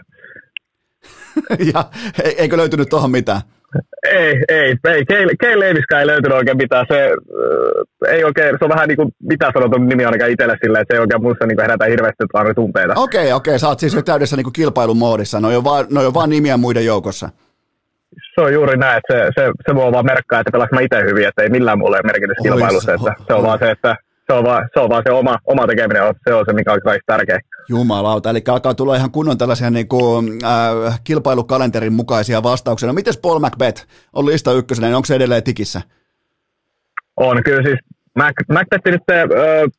<laughs> ja eikö löytynyt tuohon mitään? Ei, ei, ei. Kei Leiviskä ei löytynyt oikein mitään. Se, äh, ei oikein, se on vähän niin kuin, mitä sanotun nimi ainakaan itselle silleen, että se ei oikein muussa niin herätä hirveästi tunteita. Okei, okay, okei, okay, sä oot siis jo täydessä niin kilpailumoodissa. No on, vaan, no on vaan nimiä muiden joukossa se on juuri näin, että se, se, se voi vaan merkkaa, että pelas mä itse hyvin, että ei millään mulle merkitys kilpailussa, että se on vaan se, että se on vaan se, on vaan se oma, oma tekeminen, se on se, mikä on kaikista tärkein. Jumalauta, eli alkaa tulla ihan kunnon tällaisia niin kuin, äh, kilpailukalenterin mukaisia vastauksia. No miten Paul Macbeth on lista ykkösenä, niin onko se edelleen tikissä? On, kyllä siis Mac, Macbeth nyt, äh,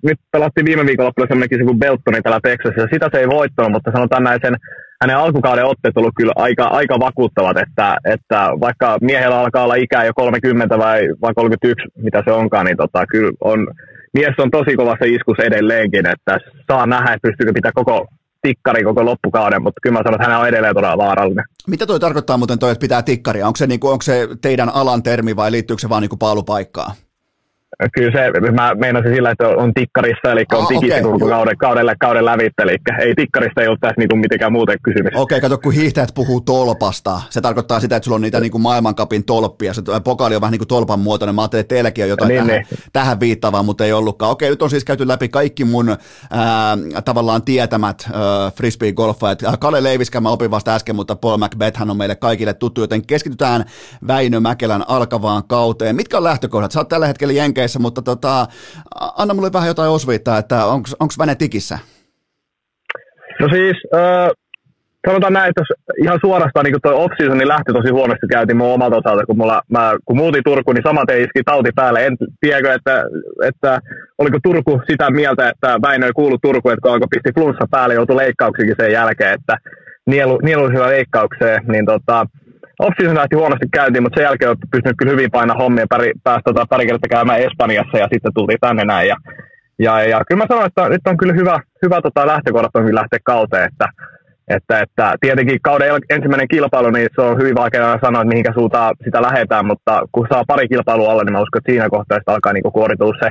nyt pelattiin viime viikolla semmoinen kisa kuin Beltoni täällä Texasissa. Sitä se ei voittanut, mutta sanotaan näin sen hänen alkukauden otteet ollut kyllä aika, aika vakuuttavat, että, että vaikka miehellä alkaa olla ikää jo 30 vai, vai 31, mitä se onkaan, niin tota, kyllä on, mies on tosi kovassa iskus edelleenkin, että saa nähdä, että pystyykö pitää koko tikkari koko loppukauden, mutta kyllä mä sanon, että hän on edelleen todella vaarallinen. Mitä toi tarkoittaa muuten toi, että pitää tikkaria? Onko se, niin kuin, onko se teidän alan termi vai liittyykö se vaan niin kuin paalupaikkaan? Kyllä se, mä meinasin sillä, että on tikkarissa, eli on ah, tikissä okay. koko kauden, kauden, kauden lävitse, eli ei tikkarista ei ole tässä niinku mitenkään muuten kysymys. Okei, okay, kato, kun hiihtäjät puhuu tolpasta, se tarkoittaa sitä, että sulla on niitä niinku maailmankapin tolppia, se pokaali on vähän niin kuin tolpan muotoinen, mä ajattelin, että teilläkin on jotain niin, tähän, niin. tähän viittaavaa, mutta ei ollutkaan. Okei, nyt on siis käyty läpi kaikki mun ää, tavallaan tietämät ää, frisbee-golfajat. Kalle Leiviskä mä opin vasta äsken, mutta Paul Macbeth on meille kaikille tuttu, joten keskitytään Väinö Mäkelän alkavaan kauteen. Mitkä on lähtökohdat? Sä oot tällä hetkellä Jenkeissä Jenkeissä, mutta tota, anna mulle vähän jotain osviittaa, että onko Väne tikissä? No siis, äh, sanotaan näin, että ihan suorastaan niin tuo off niin lähti tosi huonosti käytiin mun omalta osalta, kun, mulla, mä, kun muutin Turkuun, niin saman tein iski tauti päälle. En tiedä, että, että oliko Turku sitä mieltä, että Väinö ei kuulu Turkuun, että kun alkoi pisti flunssa päälle, joutui leikkauksikin sen jälkeen, että nielu, nieluisilla leikkaukseen, niin tota, off-season lähti huonosti käyntiin, mutta sen jälkeen on pystynyt kyllä hyvin painaa hommia, pari, päästä tota, pari kertaa käymään Espanjassa ja sitten tultiin tänne näin. Ja, ja, ja kyllä mä sanoin, että nyt on kyllä hyvä, hyvä tota, lähtökohdat on kyllä lähteä kauteen, että, että, että tietenkin kauden ensimmäinen kilpailu, niin se on hyvin vaikea sanoa, että mihinkä suuntaan sitä lähetään, mutta kun saa pari kilpailua alla, niin mä uskon, että siinä kohtaa alkaa niin kuoritua se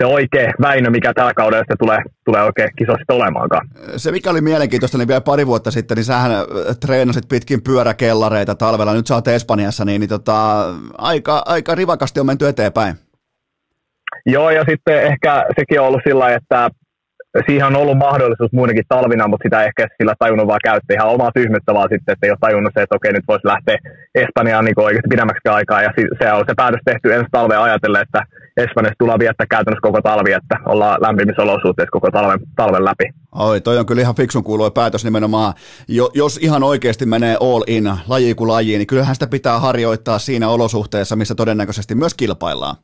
se oikea Väinö, mikä tällä kaudella sitten tulee, tulee oikein kisoista olemaankaan. Se, mikä oli mielenkiintoista, niin vielä pari vuotta sitten, niin sähän äh, treenasit pitkin pyöräkellareita talvella. Nyt sä oot Espanjassa, niin, niin tota, aika, aika rivakasti on menty eteenpäin. Joo, ja sitten ehkä sekin on ollut sillä että siihen on ollut mahdollisuus muinakin talvina, mutta sitä ehkä sillä tajunnut vaan käyttää ihan omaa tyhmyyttä vaan sitten, että ei ole tajunnut se, että okei, nyt voisi lähteä Espanjaan niin oikeasti pidemmäksi aikaa. Ja se on se päätös tehty ensi talveen ajatellen, että Espanjassa tullaan viettää käytännössä koko talvi, että ollaan lämpimissä olosuhteissa koko talven, talven läpi. Oi, toi on kyllä ihan fiksun kuuluva päätös nimenomaan. Jo, jos ihan oikeasti menee all in, laji kuin laji, niin kyllähän sitä pitää harjoittaa siinä olosuhteessa, missä todennäköisesti myös kilpaillaan.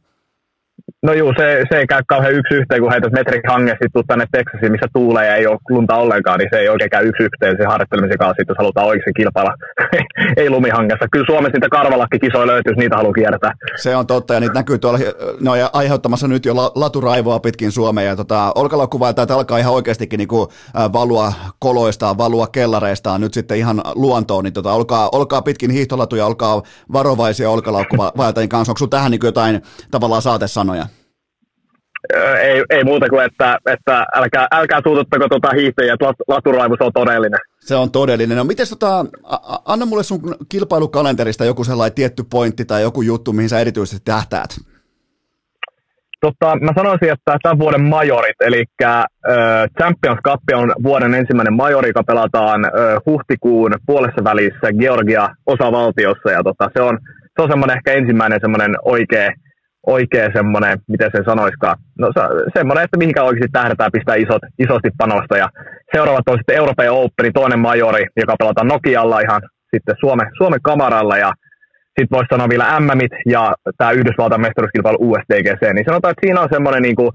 No juu, se, se ei käy kauhean yksi yhteen, kun heität metrin hangessa sitten tänne Texasiin, missä tuulee ja ei ole lunta ollenkaan, niin se ei oikein käy yksi yhteen se harjoittelemisen kanssa, jos halutaan oikein kilpailla. <laughs> ei lumihangessa. Kyllä Suomessa niitä karvalakkikisoja löytyy, jos niitä haluaa kiertää. Se on totta ja niitä näkyy tuolla, no ja aiheuttamassa nyt jo laturaivoa pitkin Suomea ja tota, olkalaukkuvaeltajat alkaa ihan oikeastikin äh, valua koloistaan, valua kellareistaan nyt sitten ihan luontoon, niin tota, olkaa, olkaa pitkin hiihtolatuja, olkaa varovaisia olkalaukkuvaeltajien kanssa. Onko tähän niinku jotain tavallaan saatesanoja? Ei, ei muuta kuin, että, että älkää, älkää suututtako tuota hiihtäjiä, että laturaivu on todellinen. Se on todellinen. No miten tota, anna mulle sun kilpailukalenterista joku sellainen tietty pointti tai joku juttu, mihin sä erityisesti tähtäät. Tota, mä sanoisin, että tämän vuoden majorit, eli äh, Champions Cup on vuoden ensimmäinen majori, joka pelataan äh, huhtikuun puolessa välissä Georgia osavaltiossa, ja tota, se on, se on semmoinen ehkä ensimmäinen semmoinen oikea oikea semmoinen, miten sen sanoiskaan, no semmoinen, että mihinkä oikeasti tähdätään pistää isot, isosti panosta. Ja seuraavat on sitten Euroopan Openin toinen majori, joka pelataan Nokialla ihan sitten Suomen, Suomen kamaralla ja sitten voisi sanoa vielä MMit ja tämä Yhdysvaltain mestaruuskilpailu USDGC, niin sanotaan, että siinä on semmoinen niin kuin,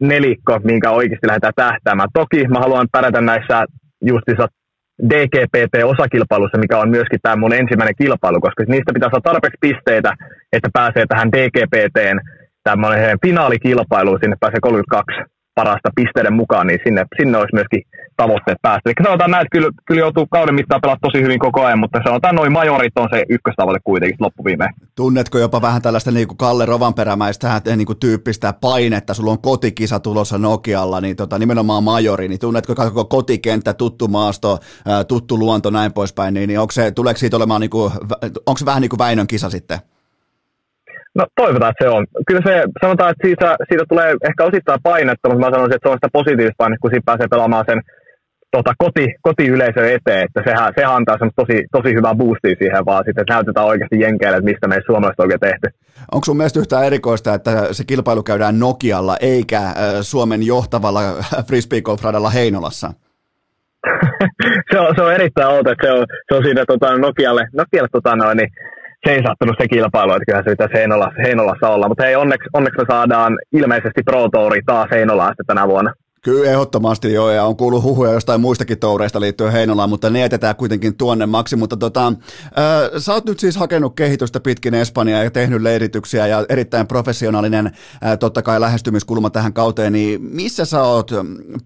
nelikko, minkä oikeasti lähdetään tähtäämään. Toki mä haluan pärjätä näissä justissa DGPT-osakilpailussa, mikä on myöskin tämä mun ensimmäinen kilpailu, koska niistä pitää saada tarpeeksi pisteitä, että pääsee tähän DGPTn tämmöinen finaalikilpailuun, sinne pääsee 32 parasta pisteiden mukaan, niin sinne, sinne olisi myöskin tavoitteet päästä. Eli sanotaan näin, että kyllä, kyllä joutuu kauden mittaan pelata tosi hyvin koko ajan, mutta sanotaan noin majorit on se ykköstavoite kuitenkin loppuviimeen. Tunnetko jopa vähän tällaista niin kuin Kalle Rovanperämäistä niin kuin tyyppistä painetta, sulla on kotikisa tulossa Nokialla, niin tota, nimenomaan majori, niin tunnetko koko kotikenttä, tuttu maasto, tuttu luonto, näin poispäin, niin, niin onko se, tuleeko siitä olemaan, niin kuin, onko se vähän niin kuin Väinön kisa sitten? No toivotaan, että se on. Kyllä se, sanotaan, että siitä, siitä tulee ehkä osittain painetta, mutta mä sanoisin, että se on sitä positiivista painetta, kun siinä pääsee pelaamaan sen tota, koti, kotiyleisö eteen, että sehän, sehän antaa tosi, tosi hyvää boostia siihen vaan sitten, että näytetään oikeasti jenkeille, että mistä meistä suomalaiset oikein tehty. Onko sun mielestä yhtään erikoista, että se kilpailu käydään Nokialla eikä Suomen johtavalla <laughs> frisbee golf radalla Heinolassa? <laughs> se, on, se on erittäin outo, että se on, se on siinä tota, Nokialle, Nokialle tota, noin, niin se ei sattunut se kilpailu, että kyllä se pitäisi Heinolassa, Heinolassa olla. Mutta hei, onneksi, onneksi me saadaan ilmeisesti Pro Touri taas Heinolaan tänä vuonna. Kyllä ehdottomasti joo, ja on kuullut huhuja jostain muistakin toureista liittyen Heinolaan, mutta ne jätetään kuitenkin tuonne maksi. Mutta tota, äh, sä oot nyt siis hakenut kehitystä pitkin Espanjaa ja tehnyt leirityksiä ja erittäin professionaalinen äh, totta kai lähestymiskulma tähän kauteen, niin missä sä oot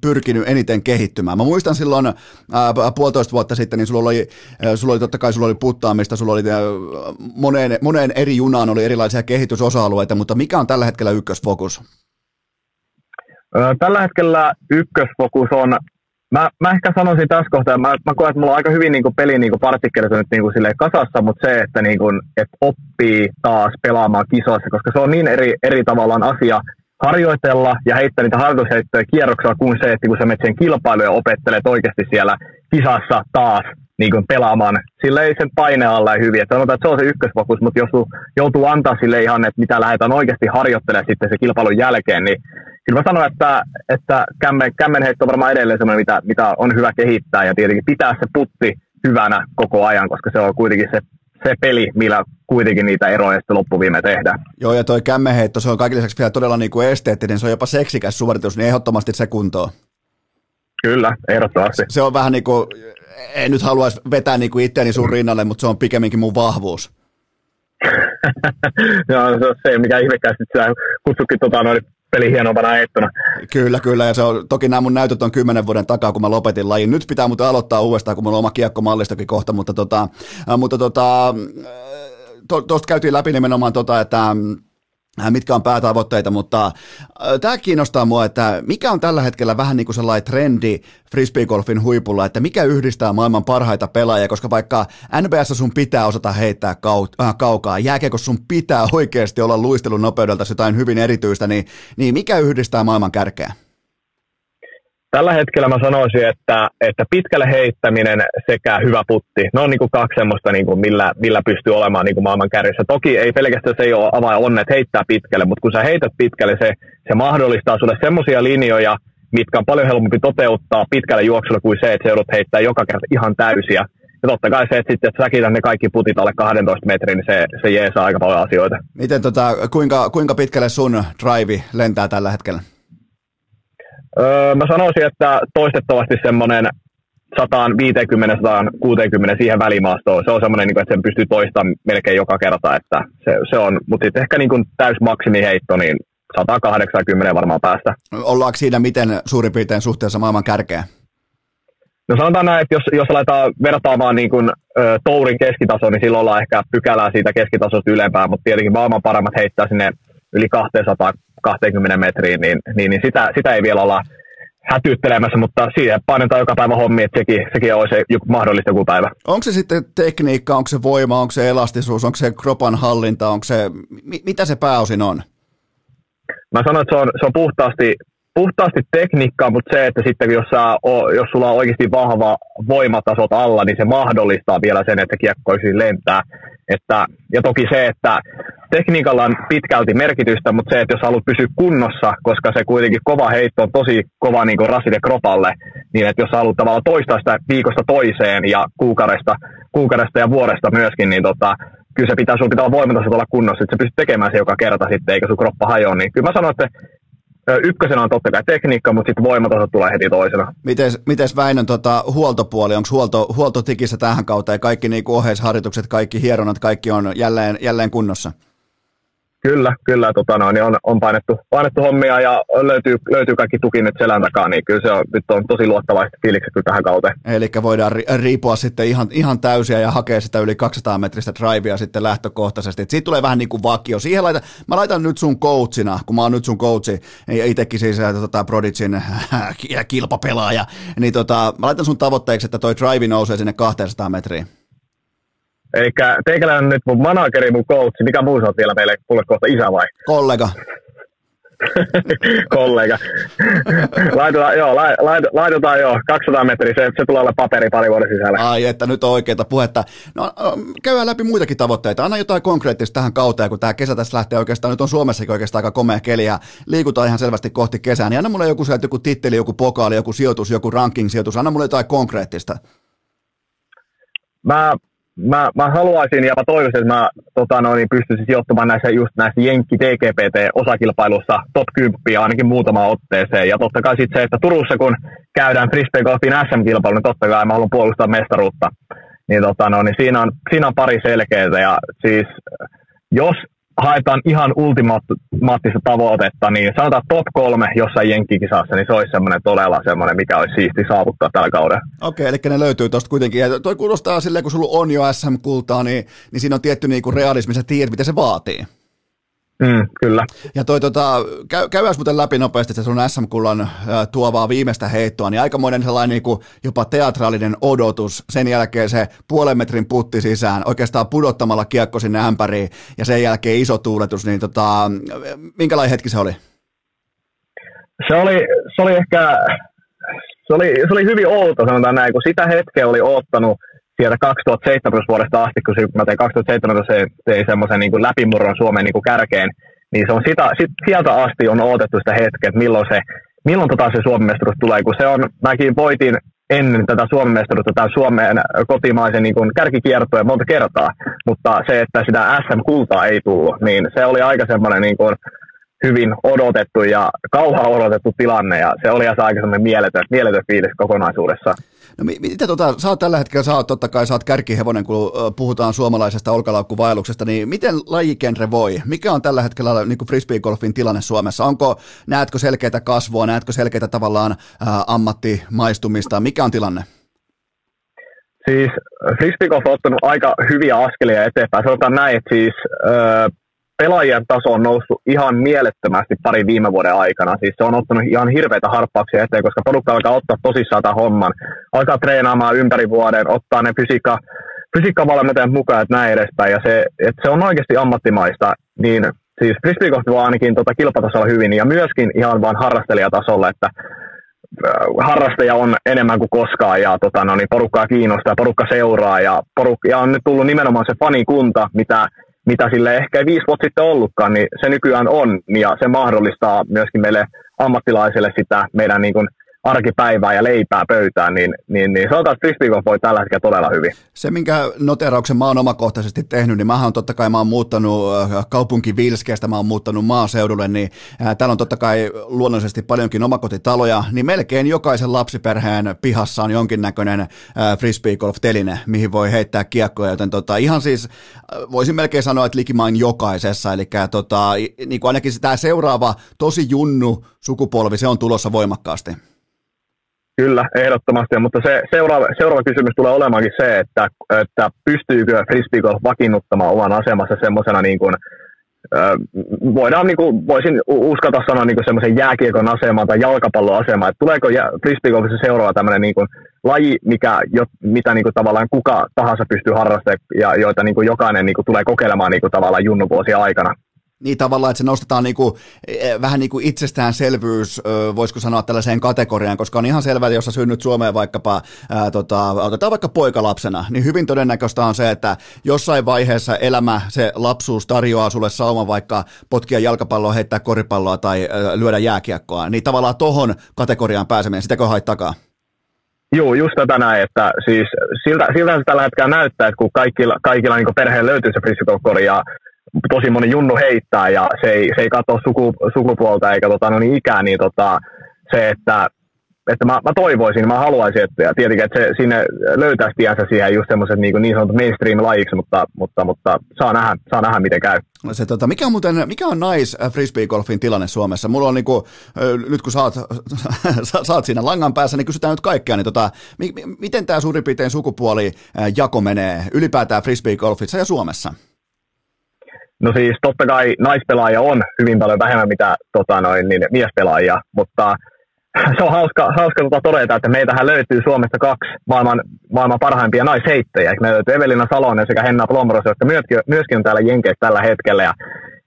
pyrkinyt eniten kehittymään? Mä muistan silloin äh, puolitoista vuotta sitten, niin sulla oli, äh, sulla oli totta kai sulla oli puttaamista, sulla oli äh, moneen, moneen eri junaan oli erilaisia kehitysosa-alueita, mutta mikä on tällä hetkellä ykkösfokus? Tällä hetkellä ykkösfokus on, mä, mä ehkä sanoisin tässä kohtaa, mä, mä koen, että mulla on aika hyvin niin peli niin partikkelit nyt niin kuin kasassa, mutta se, että, niin kuin, että oppii taas pelaamaan kisoissa, koska se on niin eri, eri tavallaan asia harjoitella ja heittää niitä harjoitusheittoja kierroksella kuin se, että kun sä menet sen kilpailuun ja opettelet oikeasti siellä kisassa taas niin kuin pelaamaan sille ei sen paine alla hyvin. Että sanotaan, että se on se ykkösfokus, mutta jos joutuu antaa sille ihan, että mitä lähdetään oikeasti harjoittelemaan sitten se kilpailun jälkeen, niin kyllä mä sanon, että, että kämmen, kämmenheitto on varmaan edelleen sellainen, mitä, mitä on hyvä kehittää ja tietenkin pitää se putti hyvänä koko ajan, koska se on kuitenkin se, se peli, millä kuitenkin niitä eroja sitten loppuviime tehdään. Joo, ja toi kämmenheitto, se on kaikille lisäksi vielä todella niin kuin esteettinen, se on jopa seksikäs suoritus, niin ehdottomasti se kuntoon. Kyllä, ehdottomasti. Se on vähän niin kuin, en nyt haluaisi vetää niin kuin itseäni sun rinnalle, mutta se on pikemminkin mun vahvuus. <laughs> Joo, se on se, mikä ihmekkäästi sä kutsutkin tota, noin peli hienompana heittona. Kyllä, kyllä, ja se on, toki nämä mun näytöt on kymmenen vuoden takaa, kun mä lopetin lajin. Nyt pitää muuten aloittaa uudestaan, kun mulla on oma kiekkomallistokin kohta, mutta, tota, mutta tota, tuosta to, käytiin läpi nimenomaan tota, että Äh, mitkä on päätavoitteita, mutta äh, tämä kiinnostaa mua, että mikä on tällä hetkellä vähän niin kuin sellainen trendi frisbeegolfin huipulla, että mikä yhdistää maailman parhaita pelaajia, koska vaikka NBS sun pitää osata heittää kau- äh, kaukaa, jääkiekossa sun pitää oikeasti olla luistelun nopeudelta jotain hyvin erityistä, niin, niin mikä yhdistää maailman kärkeä? Tällä hetkellä mä sanoisin, että, että pitkälle heittäminen sekä hyvä putti, ne on niin kuin kaksi semmoista, niin kuin millä, millä pystyy olemaan niin kuin maailman kärjessä. Toki ei pelkästään se ei ole avain onne, että heittää pitkälle, mutta kun sä heität pitkälle, se, se mahdollistaa sulle semmoisia linjoja, mitkä on paljon helpompi toteuttaa pitkälle juoksulla kuin se, että se joudut heittää joka kerta ihan täysiä. Ja totta kai se, että sitten että säkität ne kaikki putit alle 12 metrin, niin se, se jeesaa aika paljon asioita. Miten tota, kuinka, kuinka pitkälle sun drive lentää tällä hetkellä? Öö, mä sanoisin, että toistettavasti semmoinen 150-160 siihen välimaastoon. Se on semmoinen, niin että sen pystyy toistamaan melkein joka kerta. Että se, se on, mutta sitten ehkä niin kuin täys maksimiheitto, niin 180 varmaan päästä. Ollaanko siinä miten suurin piirtein suhteessa maailman kärkeä? No sanotaan näin, että jos, jos aletaan vertaamaan niin kuin, ö, tourin keskitaso, niin silloin ollaan ehkä pykälää siitä keskitasosta ylempään, mutta tietenkin maailman paremmat heittää sinne yli 200 20 metriin, niin, niin, niin sitä, sitä ei vielä olla hätyttelemässä, mutta siihen painetaan joka päivä hommi, että sekin, sekin olisi mahdollista joku päivä. Onko se sitten tekniikka, onko se voima, onko se elastisuus, onko se kropan hallinta, onko se, mitä se pääosin on? Mä sanon, että se on, se on puhtaasti, puhtaasti tekniikkaa, mutta se, että sitten jos, sä, jos sulla on oikeasti vahva voimatasot alla, niin se mahdollistaa vielä sen, että kiekko lentää. Että, ja toki se, että tekniikalla on pitkälti merkitystä, mutta se, että jos haluat pysyä kunnossa, koska se kuitenkin kova heitto on tosi kova niin rasite kropalle, niin että jos haluat tavallaan toistaa sitä viikosta toiseen ja kuukaudesta, kuukaudesta ja vuodesta myöskin, niin tota, kyllä se pitää, sun pitää olla voimatasot olla kunnossa, että sä pystyt tekemään se joka kerta sitten, eikä sun kroppa hajoa. Niin kyllä mä sanon, että ykkösenä on totta kai tekniikka, mutta sitten voimatasot tulee heti toisena. Mites, mites Väinön tota, huoltopuoli, onko huolto, huolto tikissä tähän kautta ja kaikki niinku oheisharjoitukset, kaikki hieronnat, kaikki on jälleen, jälleen kunnossa? Kyllä, kyllä tota no, niin on, on painettu, painettu, hommia ja löytyy, löytyy kaikki tuki nyt selän takaa, niin kyllä se on, nyt on tosi luottavaiset fiilikset tähän kauteen. Eli voidaan ri- riipua sitten ihan, ihan täysiä ja hakea sitä yli 200 metristä drivea sitten lähtökohtaisesti. Et siitä tulee vähän niin kuin vakio. Siihen laitan, mä laitan nyt sun coachina, kun mä oon nyt sun coachi, ja itsekin siis äh, tota, Prodigin äh, kilpapelaaja, niin tota, mä laitan sun tavoitteeksi, että toi drive nousee sinne 200 metriin. Eli teikäläinen nyt mun manageri, mun coach, mikä muu on vielä meille, mulle kohta isä vai? Kollega. <laughs> kollega. laitetaan, joo, laitetaan joo, 200 metriä, se, se tulee olla paperi pari vuoden sisällä. Ai, että nyt on oikeita puhetta. No, käydään läpi muitakin tavoitteita. Anna jotain konkreettista tähän kauteen, kun tämä kesä tässä lähtee oikeastaan, nyt on Suomessakin oikeastaan aika komea keli ja liikutaan ihan selvästi kohti kesää, niin anna mulle joku sieltä, joku titteli, joku pokaali, joku sijoitus, joku ranking-sijoitus, anna mulle jotain konkreettista. Mä mä, mä haluaisin ja mä toivoisin, että mä tota, no, niin pystyisin sijoittamaan näissä, just näissä Jenkki TGPT-osakilpailussa top 10 ainakin muutamaan otteeseen. Ja totta kai sitten se, että Turussa kun käydään Frisbee Golfin SM-kilpailu, niin totta kai mä haluan puolustaa mestaruutta. Niin, tota, no, niin siinä, on, siinä on pari selkeää. Ja siis jos haetaan ihan ultimaattista tavoitetta, niin sanotaan top kolme jossain jenkkikisassa, niin se olisi semmoinen todella semmoinen, mikä olisi siisti saavuttaa tällä kaudella. Okei, eli ne löytyy tuosta kuitenkin. Ja toi kuulostaa silleen, kun sulla on jo SM-kultaa, niin, niin siinä on tietty niinku realismi, sä tiedät, mitä se vaatii. Mm, kyllä. Ja toi, tota, käy, käydään muuten läpi nopeasti se sun SM-kullan äh, tuovaa viimeistä heittoa, niin aikamoinen sellainen niin kuin jopa teatraalinen odotus, sen jälkeen se puolen metrin putti sisään, oikeastaan pudottamalla kiekko sinne ämpäriin, ja sen jälkeen iso tuuletus, niin tota, minkälainen hetki se oli? Se oli, se oli ehkä, se oli, se oli hyvin outo, sanotaan näin, kun sitä hetkeä oli oottanut sieltä 2017 vuodesta asti, kun mä tein 2017 tein semmoisen niin läpimurron Suomen niin kuin kärkeen, niin se on sitä, sit, sieltä asti on odotettu sitä hetkeä, että milloin se, milloin tota se Suomen mestaruus tulee, kun se on, mäkin voitin ennen tätä Suomen mestaruutta tämän Suomen kotimaisen niin kuin kärkikiertoja monta kertaa, mutta se, että sitä SM-kultaa ei tullut, niin se oli aika semmoinen niin kuin, hyvin odotettu ja kauha odotettu tilanne ja se oli aika semmoinen mieletön, mieletön fiilis kokonaisuudessa. No mitä tota, sä oot tällä hetkellä, sä oot totta kai, sä oot kärkihevonen, kun puhutaan suomalaisesta olkalaukkuvaelluksesta, niin miten lajikenre voi? Mikä on tällä hetkellä niin frisbeegolfin tilanne Suomessa? Onko, näetkö selkeitä kasvua, näetkö selkeitä tavallaan ää, ammattimaistumista? Mikä on tilanne? Siis frisbeegolf on ottanut aika hyviä askelia eteenpäin. Sanotaan näin, että siis äh, pelaajien taso on noussut ihan mielettömästi pari viime vuoden aikana. Siis se on ottanut ihan hirveitä harppauksia eteen, koska porukka alkaa ottaa tosissaan tämän homman. Alkaa treenaamaan ympäri vuoden, ottaa ne fysiikka, fysiikkavalmentajan mukaan, että näin edespäin. Ja se, että se on oikeasti ammattimaista, niin siis frisbeegolf voi ainakin tota kilpatasolla hyvin ja myöskin ihan vain harrastelijatasolla, että äh, harrastaja on enemmän kuin koskaan ja tota, no, niin porukkaa kiinnostaa, porukka seuraa ja, porukka, ja on nyt tullut nimenomaan se fanikunta, mitä mitä sille ehkä ei viisi vuotta sitten ollutkaan, niin se nykyään on ja se mahdollistaa myöskin meille ammattilaisille sitä meidän niin kuin arkipäivää ja leipää pöytään, niin, niin, niin sanotaan, että voi tällä hetkellä todella hyvin. Se, minkä noterauksen mä oon omakohtaisesti tehnyt, niin mä oon totta kai mä oon muuttanut äh, kaupunki Vilskeestä, mä oon muuttanut maaseudulle, niin ää, äh, täällä on totta kai luonnollisesti paljonkin omakotitaloja, niin melkein jokaisen lapsiperheen pihassa on jonkinnäköinen ää, äh, frisbeegolf-teline, mihin voi heittää kiekkoja, joten tota, ihan siis voisin melkein sanoa, että likimain jokaisessa, eli tota, niin kuin ainakin tämä seuraava tosi junnu sukupolvi, se on tulossa voimakkaasti. Kyllä, ehdottomasti, mutta se seuraava, seuraava kysymys tulee olemaankin se, että, että pystyykö frisbeegolf vakiinnuttamaan oman asemansa semmoisena niin kuin, voidaan, niin kuin, voisin uskata sanoa niin semmoisen jääkiekon asemaan tai jalkapallon asemaan, että tuleeko frisbeegolfissa seuraava tämmöinen niin kuin, laji, mikä, jo, mitä niin kuin, tavallaan kuka tahansa pystyy harrastamaan ja joita niin kuin, jokainen niin kuin, tulee kokeilemaan niin kuin, tavallaan junnuvuosia aikana. Niin tavallaan, että se nostetaan niinku, eh, vähän niin kuin itsestäänselvyys, voisiko sanoa tällaiseen kategoriaan, koska on ihan selvää, että jos sä synnyt Suomeen vaikkapa, ää, tota, otetaan vaikka poikalapsena, niin hyvin todennäköistä on se, että jossain vaiheessa elämä, se lapsuus tarjoaa sulle sauma vaikka potkia jalkapalloa, heittää koripalloa tai ää, lyödä jääkiekkoa, niin tavallaan tohon kategoriaan pääseminen, sitäkö hait takaa? Joo, just tätä näin, että siis siltä, siltä se tällä hetkellä näyttää, että kun kaikilla, kaikilla niin perheen löytyy se frisbeegolfkori ja tosi moni junnu heittää ja se ei, se ei katso suku, sukupuolta eikä tota, no niin ikää, niin tota, se, että, että mä, mä, toivoisin, mä haluaisin, että ja tietenkin, että se sinne löytäisi tiensä siihen just semmoiset niin, niin sanotut mainstream-lajiksi, mutta, mutta, mutta saa, nähdä, saa nähdä, miten käy. Se, tota, mikä on muuten, mikä on nais nice frisbee-golfin tilanne Suomessa? Mulla on niinku, nyt kun saat, saat <laughs> siinä langan päässä, niin kysytään nyt kaikkea, niin tota, mi, miten tämä suurin piirtein sukupuoli jako menee ylipäätään frisbee-golfissa ja Suomessa? No siis totta kai naispelaajia on hyvin paljon vähemmän mitä tota noin, niin miespelaajia, mutta <laughs> se on hauska, hauska tota todeta, että meitähän löytyy Suomesta kaksi maailman, maailman parhaimpia naisheittäjiä. Me löytyy Evelina Salonen sekä Henna Plomros, jotka myöskin, myöskin on täällä Jenkeissä tällä hetkellä. Ja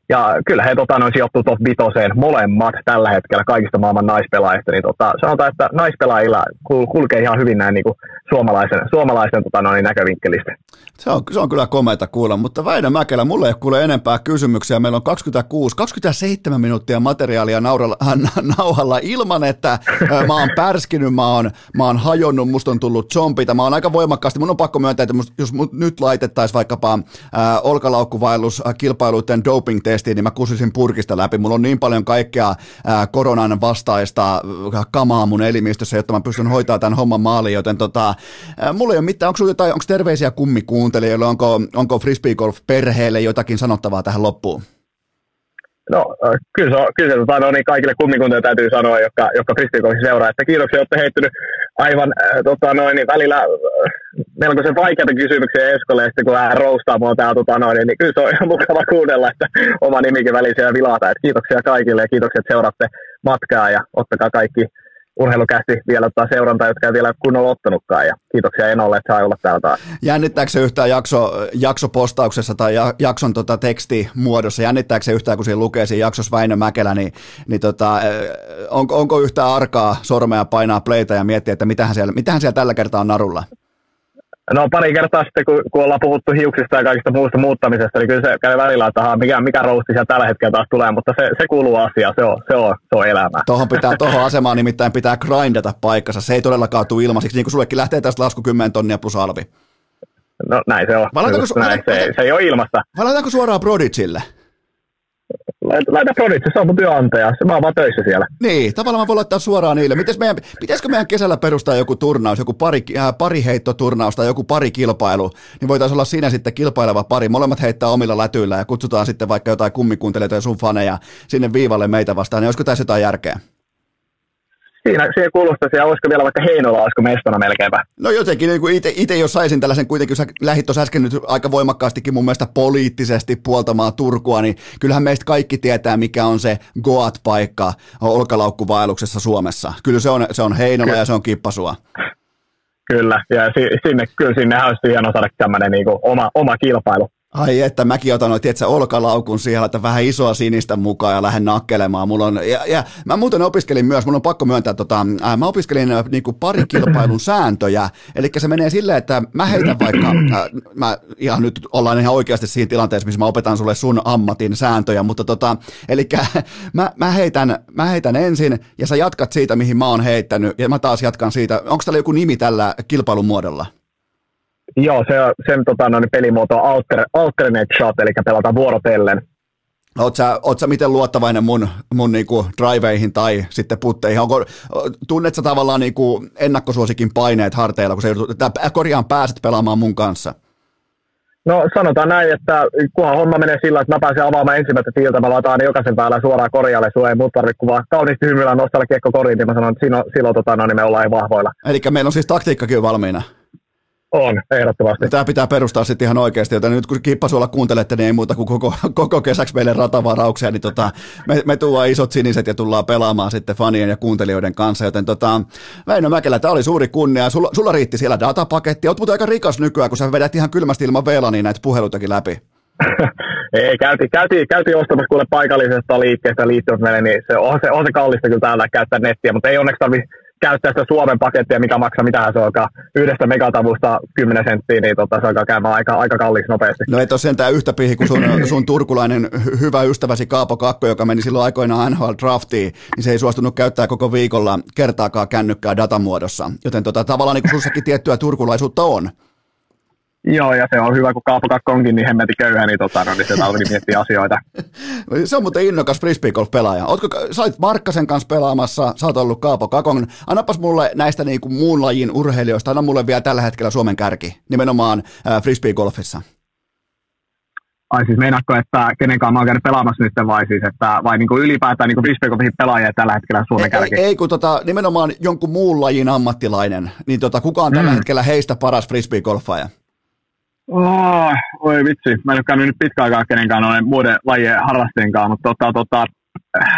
ja kyllä he tota, noin sijoittuu top vitoseen molemmat tällä hetkellä kaikista maailman naispelaajista. Niin tota, sanotaan, että naispelaajilla kul- kulkee ihan hyvin näin niin kuin suomalaisen, suomalaisen tota, noin näkövinkkelistä. Se on, se on kyllä komeita kuulla, mutta Väinö Mäkelä, mulle ei kuule enempää kysymyksiä. Meillä on 26, 27 minuuttia materiaalia nauralla, <laughs> nauhalla ilman, että mä oon pärskinyt, mä oon, mä oon hajonnut, musta on tullut zombita. Mä oon aika voimakkaasti, mun on pakko myöntää, että jos mut nyt laitettaisiin vaikkapa äh, olkalaukkuvaellus kilpailuiden doping testiin, niin mä kusisin purkista läpi. Mulla on niin paljon kaikkea koronan vastaista kamaa mun elimistössä, jotta mä pystyn hoitaa tämän homman maaliin, joten tota, mulla ei ole mitään, onko jotain, onko terveisiä kummikuuntelijoille, onko, onko frisbee golf perheelle jotakin sanottavaa tähän loppuun? No kyllä se, kyllä se tota, no, niin kaikille kummikuntia täytyy sanoa, jotka, jotka frisbeegolfin seuraa, että kiitoksia, olette heittynyt aivan äh, tota, noin, niin välillä äh, melkoisen vaikeita kysymyksiä Eskolle, ja kun hän roustaa mua täällä, tota, noin, niin kyllä se on ihan mukava kuunnella, että oma nimikin väliin siellä vilata. Et kiitoksia kaikille ja kiitoksia, että seuraatte matkaa ja ottakaa kaikki urheilukästi vielä ottaa seurantaa, jotka ei vielä kunnolla ottanutkaan. Ja kiitoksia Enolle, että saa olla täällä taas. Jännittääkö se yhtään jakso, jaksopostauksessa tai jakson tota tekstimuodossa, jännittääkö se yhtään, kun siinä lukee siinä jaksossa Väinö Mäkelä, niin, niin tota, onko, onko yhtään arkaa sormea painaa playtä ja miettiä, että mitähän siellä, mitähän siellä tällä kertaa on narulla? No pari kertaa sitten, kun, kun ollaan puhuttu hiuksista ja kaikista muusta muuttamisesta, niin kyllä se käy välillä, että mikä, mikä rousti siellä tällä hetkellä taas tulee, mutta se, se kuuluu asiaan, se on, se on, se on elämää. Tuohon pitää, tuohon asemaan nimittäin pitää grindata paikkansa, se ei todellakaan tule ilmaisiksi, niin kuin sullekin lähtee tästä lasku 10 tonnia plus alvi. No näin se on. Su- näin, se, se, ei ole ilmasta. Vai suoraan Prodigille? Laita, laita prodit, se on mun työnantaja, mä oon vaan töissä siellä. Niin, tavallaan mä voin laittaa suoraan niille. Mites meidän, pitäisikö meidän kesällä perustaa joku turnaus, joku pari, äh, pari heittoturnaus tai joku pari kilpailu, niin voitaisiin olla siinä sitten kilpaileva pari. Molemmat heittää omilla lätyillä ja kutsutaan sitten vaikka jotain kummikuuntelijoita ja sun faneja sinne viivalle meitä vastaan. Niin olisiko tässä jotain järkeä? Siinä, siihen kuulostaisi, ja olisiko vielä vaikka Heinola, olisiko mestona melkeinpä? No jotenkin, niin kuin itse jos saisin tällaisen kuitenkin, sä lähit tuossa äsken nyt aika voimakkaastikin mun mielestä poliittisesti puoltamaan Turkua, niin kyllähän meistä kaikki tietää, mikä on se Goat-paikka olkalaukkuvaelluksessa Suomessa. Kyllä se on, se on Heinola kyllä. ja se on Kippasua. Kyllä, ja sinne, kyllä sinne olisi hieno saada tämmöinen niin oma, oma kilpailu. Ai että mäkin otan noin, tiedätkö, olkalaukun siellä, että vähän isoa sinistä mukaan ja lähden nakkelemaan. Mulla on, ja, ja mä muuten opiskelin myös, mun on pakko myöntää, tota, ää, mä opiskelin niinku parikilpailun <clears throat> sääntöjä, eli se menee silleen, että mä heitän vaikka, ää, mä ihan nyt ollaan ihan oikeasti siinä tilanteessa, missä mä opetan sulle sun ammatin sääntöjä, mutta tota, eli <laughs> mä, mä, heitän, mä heitän ensin ja sä jatkat siitä, mihin mä oon heittänyt ja mä taas jatkan siitä. Onko täällä joku nimi tällä kilpailun muodolla? Joo, se, sen tota, no, pelimuoto on alter, alternate shot, eli pelataan vuorotellen. Oot sä, oot sä miten luottavainen mun, mun niinku driveihin tai sitten putteihin? Onko, tunnet sä tavallaan niinku ennakkosuosikin paineet harteilla, kun sä joudut, korjaan pääset pelaamaan mun kanssa? No sanotaan näin, että kunhan homma menee sillä, että mä pääsen avaamaan ensimmäistä tiiltä, mä laitan jokaisen päällä suoraan korjalle, sua ei muuta tarvitse kuvaa kauniisti hymyillä nostella kiekko koriin, niin mä sanon, että silloin, silloin tota, no, niin me ollaan vahvoilla. Eli meillä on siis taktiikkakin valmiina. On, ehdottomasti. Tämä pitää perustaa sitten ihan oikeasti, joten nyt kun Kippasuolla kuuntelette, niin ei muuta kuin koko, <laughs> koko kesäksi meille ratavarauksia, niin tota, me, me tuodaan isot siniset ja tullaan pelaamaan sitten fanien ja kuuntelijoiden kanssa, joten tota, Väinö Mäkelä, tämä oli suuri kunnia. Sulla, sulla riitti siellä datapaketti, oot muuten aika rikas nykyään, kun sä vedät ihan kylmästi ilman VLANia näitä puheluitakin läpi. <laughs> Ei, käytiin, käytiin, käytiin ostamassa kuule paikallisesta liikkeestä liittymismeille, niin se on, se on se kallista kyllä täällä käyttää nettiä, mutta ei onneksi tarvitse käyttää sitä Suomen pakettia, mikä maksaa mitään se onkaan yhdestä megatavusta 10 senttiä, niin tota, se alkaa käymään aika, aika kalliiksi nopeasti. No et ole sentään yhtä pihi kuin sun, <clears throat> sun turkulainen hyvä ystäväsi Kaapo Kakko, joka meni silloin aikoinaan NHL draftiin, niin se ei suostunut käyttää koko viikolla kertaakaan kännykkää datamuodossa. Joten tota, tavallaan niin sussakin tiettyä turkulaisuutta on. Joo, ja se on hyvä, kun Kaapo Kakko onkin niin hemmetin köyhä, niin, tota, no, niin se tarvitsee miettiä asioita. <laughs> se on muuten innokas frisbeegolf-pelaaja. Ootko, sä olit Markkasen kanssa pelaamassa, sä oot ollut Kaapo Kakon. Annapas mulle näistä niin kuin muun lajin urheilijoista, anna mulle vielä tällä hetkellä Suomen kärki, nimenomaan äh, frisbeegolfissa. Ai siis meinaatko, että kenenkaan mä oon käynyt pelaamassa nyt vai siis, että vai niin kuin ylipäätään niin frisbeegolfin pelaajia tällä hetkellä Suomen ei, kärki? Ei, ei, kun tota, nimenomaan jonkun muun lajin ammattilainen, niin tota, kuka on tällä mm. hetkellä heistä paras frisbeegolfaaja? Oh, oi vitsi, mä en ole käynyt nyt pitkään aikaa kenenkään noiden muiden lajien harrastajien mutta tota, tota,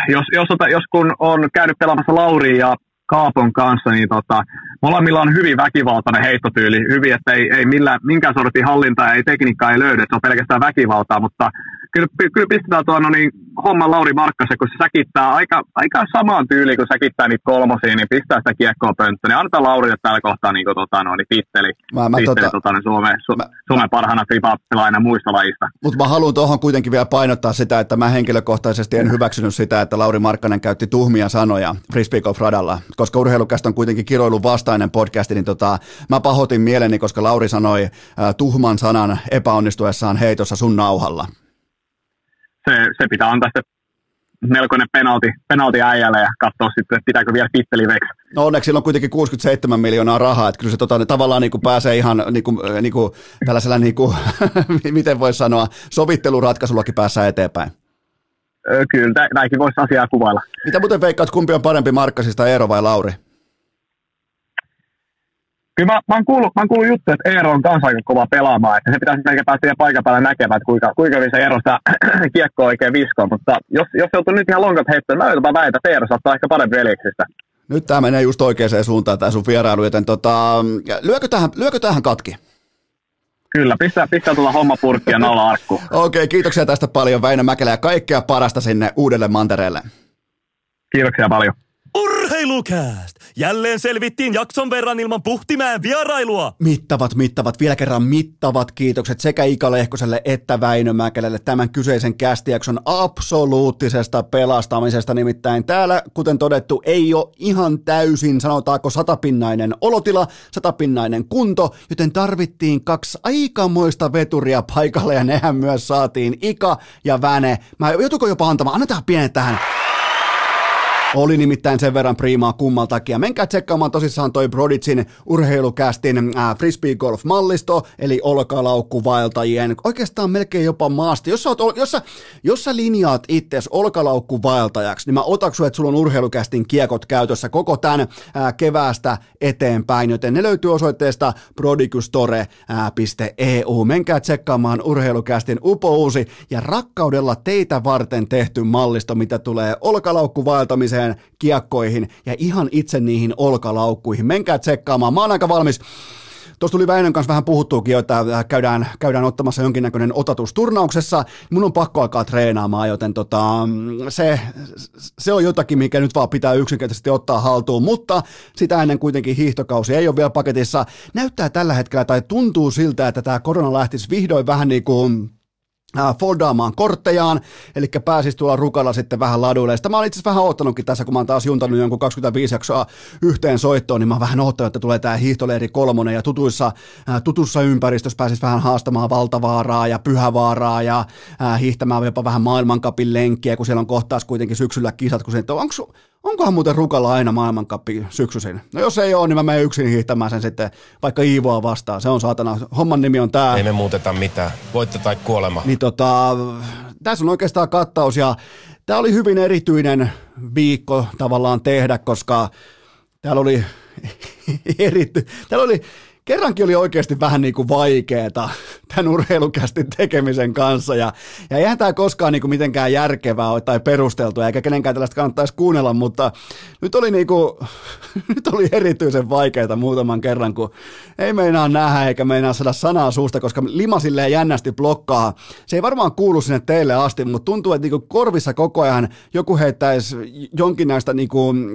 jos, jos, jos, kun on käynyt pelaamassa Lauri ja Kaapon kanssa, niin tota, molemmilla on hyvin väkivaltainen heittotyyli, hyvin, että ei, ei millään, minkään sortin hallintaa, ei tekniikkaa ei löydy, että se on pelkästään väkivaltaa, mutta kyllä, kyllä pistetään tuon no niin, homman Lauri Markkasen, kun se säkittää aika, aika samaan tyyliin, kun säkittää niitä kolmosia, niin pistää sitä kiekkoa pönttöön, niin annetaan Laurille tällä kohtaa niin kuin, tota, no, niin titteli, mä, mä, titteli tota, tota, niin Suomen, Su, mä, Suomen parhaana tripappilaina muista lajista. Mutta mä haluan tuohon kuitenkin vielä painottaa sitä, että mä henkilökohtaisesti en hyväksynyt sitä, että Lauri Markkanen käytti tuhmia sanoja Frisbee radalla, koska urheilukästä on kuitenkin kiroilun vastainen podcast, niin tota, mä pahoitin mieleni, koska Lauri sanoi äh, tuhman sanan epäonnistuessaan heitossa sun nauhalla se, se pitää antaa sitten melkoinen penalti, penalti äijälle ja katsoa sitten, että pitääkö vielä titteli veksi. No onneksi sillä on kuitenkin 67 miljoonaa rahaa, että kyllä se tota, tavallaan niin kuin pääsee ihan niin kuin, niin kuin, tällaisella, niin kuin, <laughs> miten voisi sanoa, sovitteluratkaisullakin päässä eteenpäin. Kyllä, näinkin voisi asiaa kuvailla. Mitä muuten veikkaat, kumpi on parempi Markkasista, Eero vai Lauri? Kyllä mä, mä, oon kuullut, mä oon kuullut juttu, että Eero on kanssa aika kova pelaamaan, että se pitäisi melkein päästä siihen paikan päällä näkemään, että kuinka, kuinka se Eero sitä <clears throat> kiekkoa oikein viskoo, mutta jos, jos joutuu nyt ihan lonkat heittoon, mä jopa väitän, että Eero saattaa ehkä parempi veljeksistä. Nyt tämä menee just oikeaan suuntaan tämä sun vierailu, joten tota, lyökö, tähän, lyökö tähän katki? Kyllä, pistää, pistää tulla homma purkki ja nolla arkku. <laughs> Okei, okay, kiitoksia tästä paljon Väinö Mäkelä ja kaikkea parasta sinne uudelle mantereelle. Kiitoksia paljon. Urheilukääst! Jälleen selvittiin jakson verran ilman Puhtimään vierailua. Mittavat, mittavat, vielä kerran mittavat kiitokset sekä Ika Lehkoselle että Väinö Mäkelälle tämän kyseisen kästijakson absoluuttisesta pelastamisesta. Nimittäin täällä, kuten todettu, ei ole ihan täysin, sanotaanko satapinnainen olotila, satapinnainen kunto, joten tarvittiin kaksi aikamoista veturia paikalle ja nehän myös saatiin Ika ja Väne. Mä joutuiko jopa antamaan, annetaan pienet tähän oli nimittäin sen verran priimaa kummaltakin. Menkää tsekkaamaan tosissaan toi Broditsin urheilukästin äh, frisbee golf mallisto, eli olkalaukkuvaeltajien, oikeastaan melkein jopa maasti. Jos sä, oot, jos sä, jos sä linjaat itses olkalaukkuvaeltajaksi, niin mä otaksun, että sulla on urheilukästin kiekot käytössä koko tämän äh, keväästä eteenpäin, joten ne löytyy osoitteesta prodigustore.eu. Menkää tsekkaamaan urheilukästin upouusi ja rakkaudella teitä varten tehty mallisto, mitä tulee olkalaukkuvaeltamiseen Suomeen kiekkoihin ja ihan itse niihin olkalaukkuihin. Menkää tsekkaamaan. Mä oon aika valmis Tuossa tuli Väinön kanssa vähän puhuttuukin että äh, käydään, käydään ottamassa jonkinnäköinen otatus turnauksessa. Mun on pakko alkaa treenaamaan, joten tota, se, se on jotakin, mikä nyt vaan pitää yksinkertaisesti ottaa haltuun. Mutta sitä ennen kuitenkin hiihtokausi ei ole vielä paketissa. Näyttää tällä hetkellä tai tuntuu siltä, että tämä korona lähtisi vihdoin vähän niin kuin foldaamaan korttejaan, eli pääsisi tuolla rukalla sitten vähän laduille. Sitä mä olen itse vähän oottanutkin tässä, kun mä oon taas juntannut jonkun 25 jaksoa yhteen soittoon, niin mä oon vähän oottanut, että tulee tämä hiihtoleiri kolmonen ja tutuissa, äh, tutussa ympäristössä pääsisi vähän haastamaan valtavaaraa ja pyhävaaraa ja äh, hiihtämään jopa vähän maailmankapin lenkkiä, kun siellä on kohtaus kuitenkin syksyllä kisat, kun se, onko, onkohan muuten Rukalla aina maailmankappi syksyisin? No jos ei ole, niin mä menen yksin hiihtämään sen sitten vaikka Iivoa vastaan. Se on saatana, homman nimi on tää. Ei me muuteta mitään, voitte tai kuolema. Niin tota, tässä on oikeastaan kattaus ja tämä oli hyvin erityinen viikko tavallaan tehdä, koska täällä oli <laughs> erity, täällä oli kerrankin oli oikeasti vähän niin kuin vaikeeta tämän urheilukästin tekemisen kanssa ja, ja eihän tämä koskaan niin kuin mitenkään järkevää ole tai perusteltua eikä kenenkään tällaista kannattaisi kuunnella, mutta nyt oli, niin kuin, <laughs> nyt oli erityisen vaikeaa muutaman kerran, kun ei meinaa nähdä eikä meinaa saada sanaa suusta, koska lima silleen jännästi blokkaa. Se ei varmaan kuulu sinne teille asti, mutta tuntuu, että niin kuin korvissa koko ajan joku heittäisi jonkin näistä niin kuin,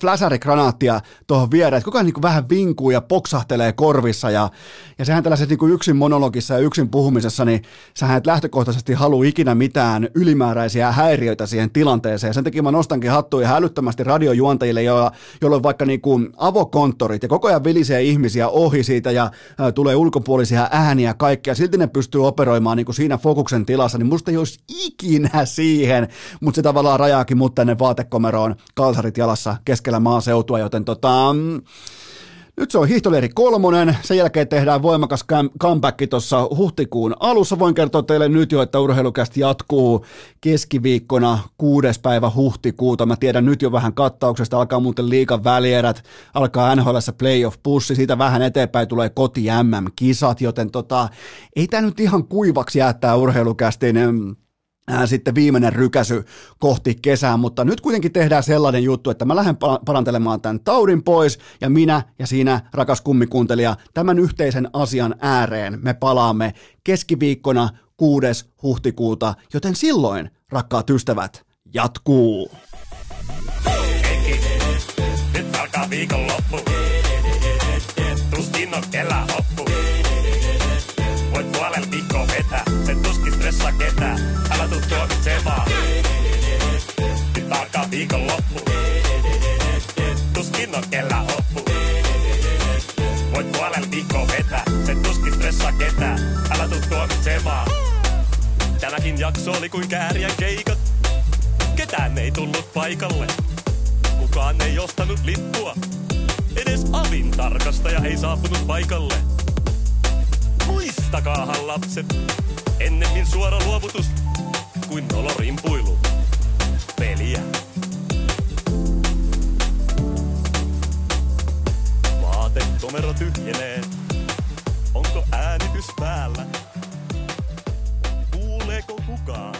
fläsärikranaattia tuohon viereen, että koko ajan niin kuin vähän vinkuu ja poksahtelee korvissa ja, ja sehän tällaiset niin kuin yksin monologissa ja yksin puhumisessa, niin sähän et lähtökohtaisesti halua ikinä mitään ylimääräisiä häiriöitä siihen tilanteeseen. Ja sen takia mä nostankin hattuja hälyttömästi radiojuontajille, jo, jolloin vaikka niin kuin avokonttorit ja koko ajan vilisee ihmisiä ohi siitä ja ä, tulee ulkopuolisia ääniä kaikkea, silti ne pystyy operoimaan niin kuin siinä fokuksen tilassa, niin musta ei olisi ikinä siihen, mutta se tavallaan rajaakin mut tänne vaatekomeroon kalsarit jalassa keskellä maaseutua, joten tota, nyt se on hiihtolieri kolmonen, sen jälkeen tehdään voimakas comeback tuossa huhtikuun alussa. Voin kertoa teille nyt jo, että urheilukästi jatkuu keskiviikkona kuudes päivä huhtikuuta. Mä tiedän nyt jo vähän kattauksesta, alkaa muuten liikan välierät, alkaa NHL playoff-pussi, siitä vähän eteenpäin tulee koti MM-kisat, joten tota, ei tämä nyt ihan kuivaksi jäättää urheilukästin sitten viimeinen rykäsy kohti kesää, mutta nyt kuitenkin tehdään sellainen juttu, että mä lähden parantelemaan tämän taudin pois ja minä ja sinä, rakas kummikuuntelija, tämän yhteisen asian ääreen me palaamme keskiviikkona 6. huhtikuuta, joten silloin, rakkaat ystävät, jatkuu. Nyt alkaa viikonloppu. Tuskin on kellä hoppu. Voit puolella viikkoa vetää, sen tuskin stressaa ketään. Tuomitsemaan. Nyt alkaa viikonloppu. Tuskin on kellä hoppu. Voit puolella viikkoa vetää, sen tuskin stressaa ketään. Älä tuu tuomitsemaan. Tämäkin jakso oli kuin kääriän keikat. Ketään ei tullut paikalle. Kukaan ei ostanut lippua. Edes avin tarkastaja ei saapunut paikalle. Muistakaahan lapset, ennemmin suora luovutus kuin nolorimpuilu. Peliä. Vaatekomero tyhjenee. Onko äänitys päällä? Kuuleeko kukaan?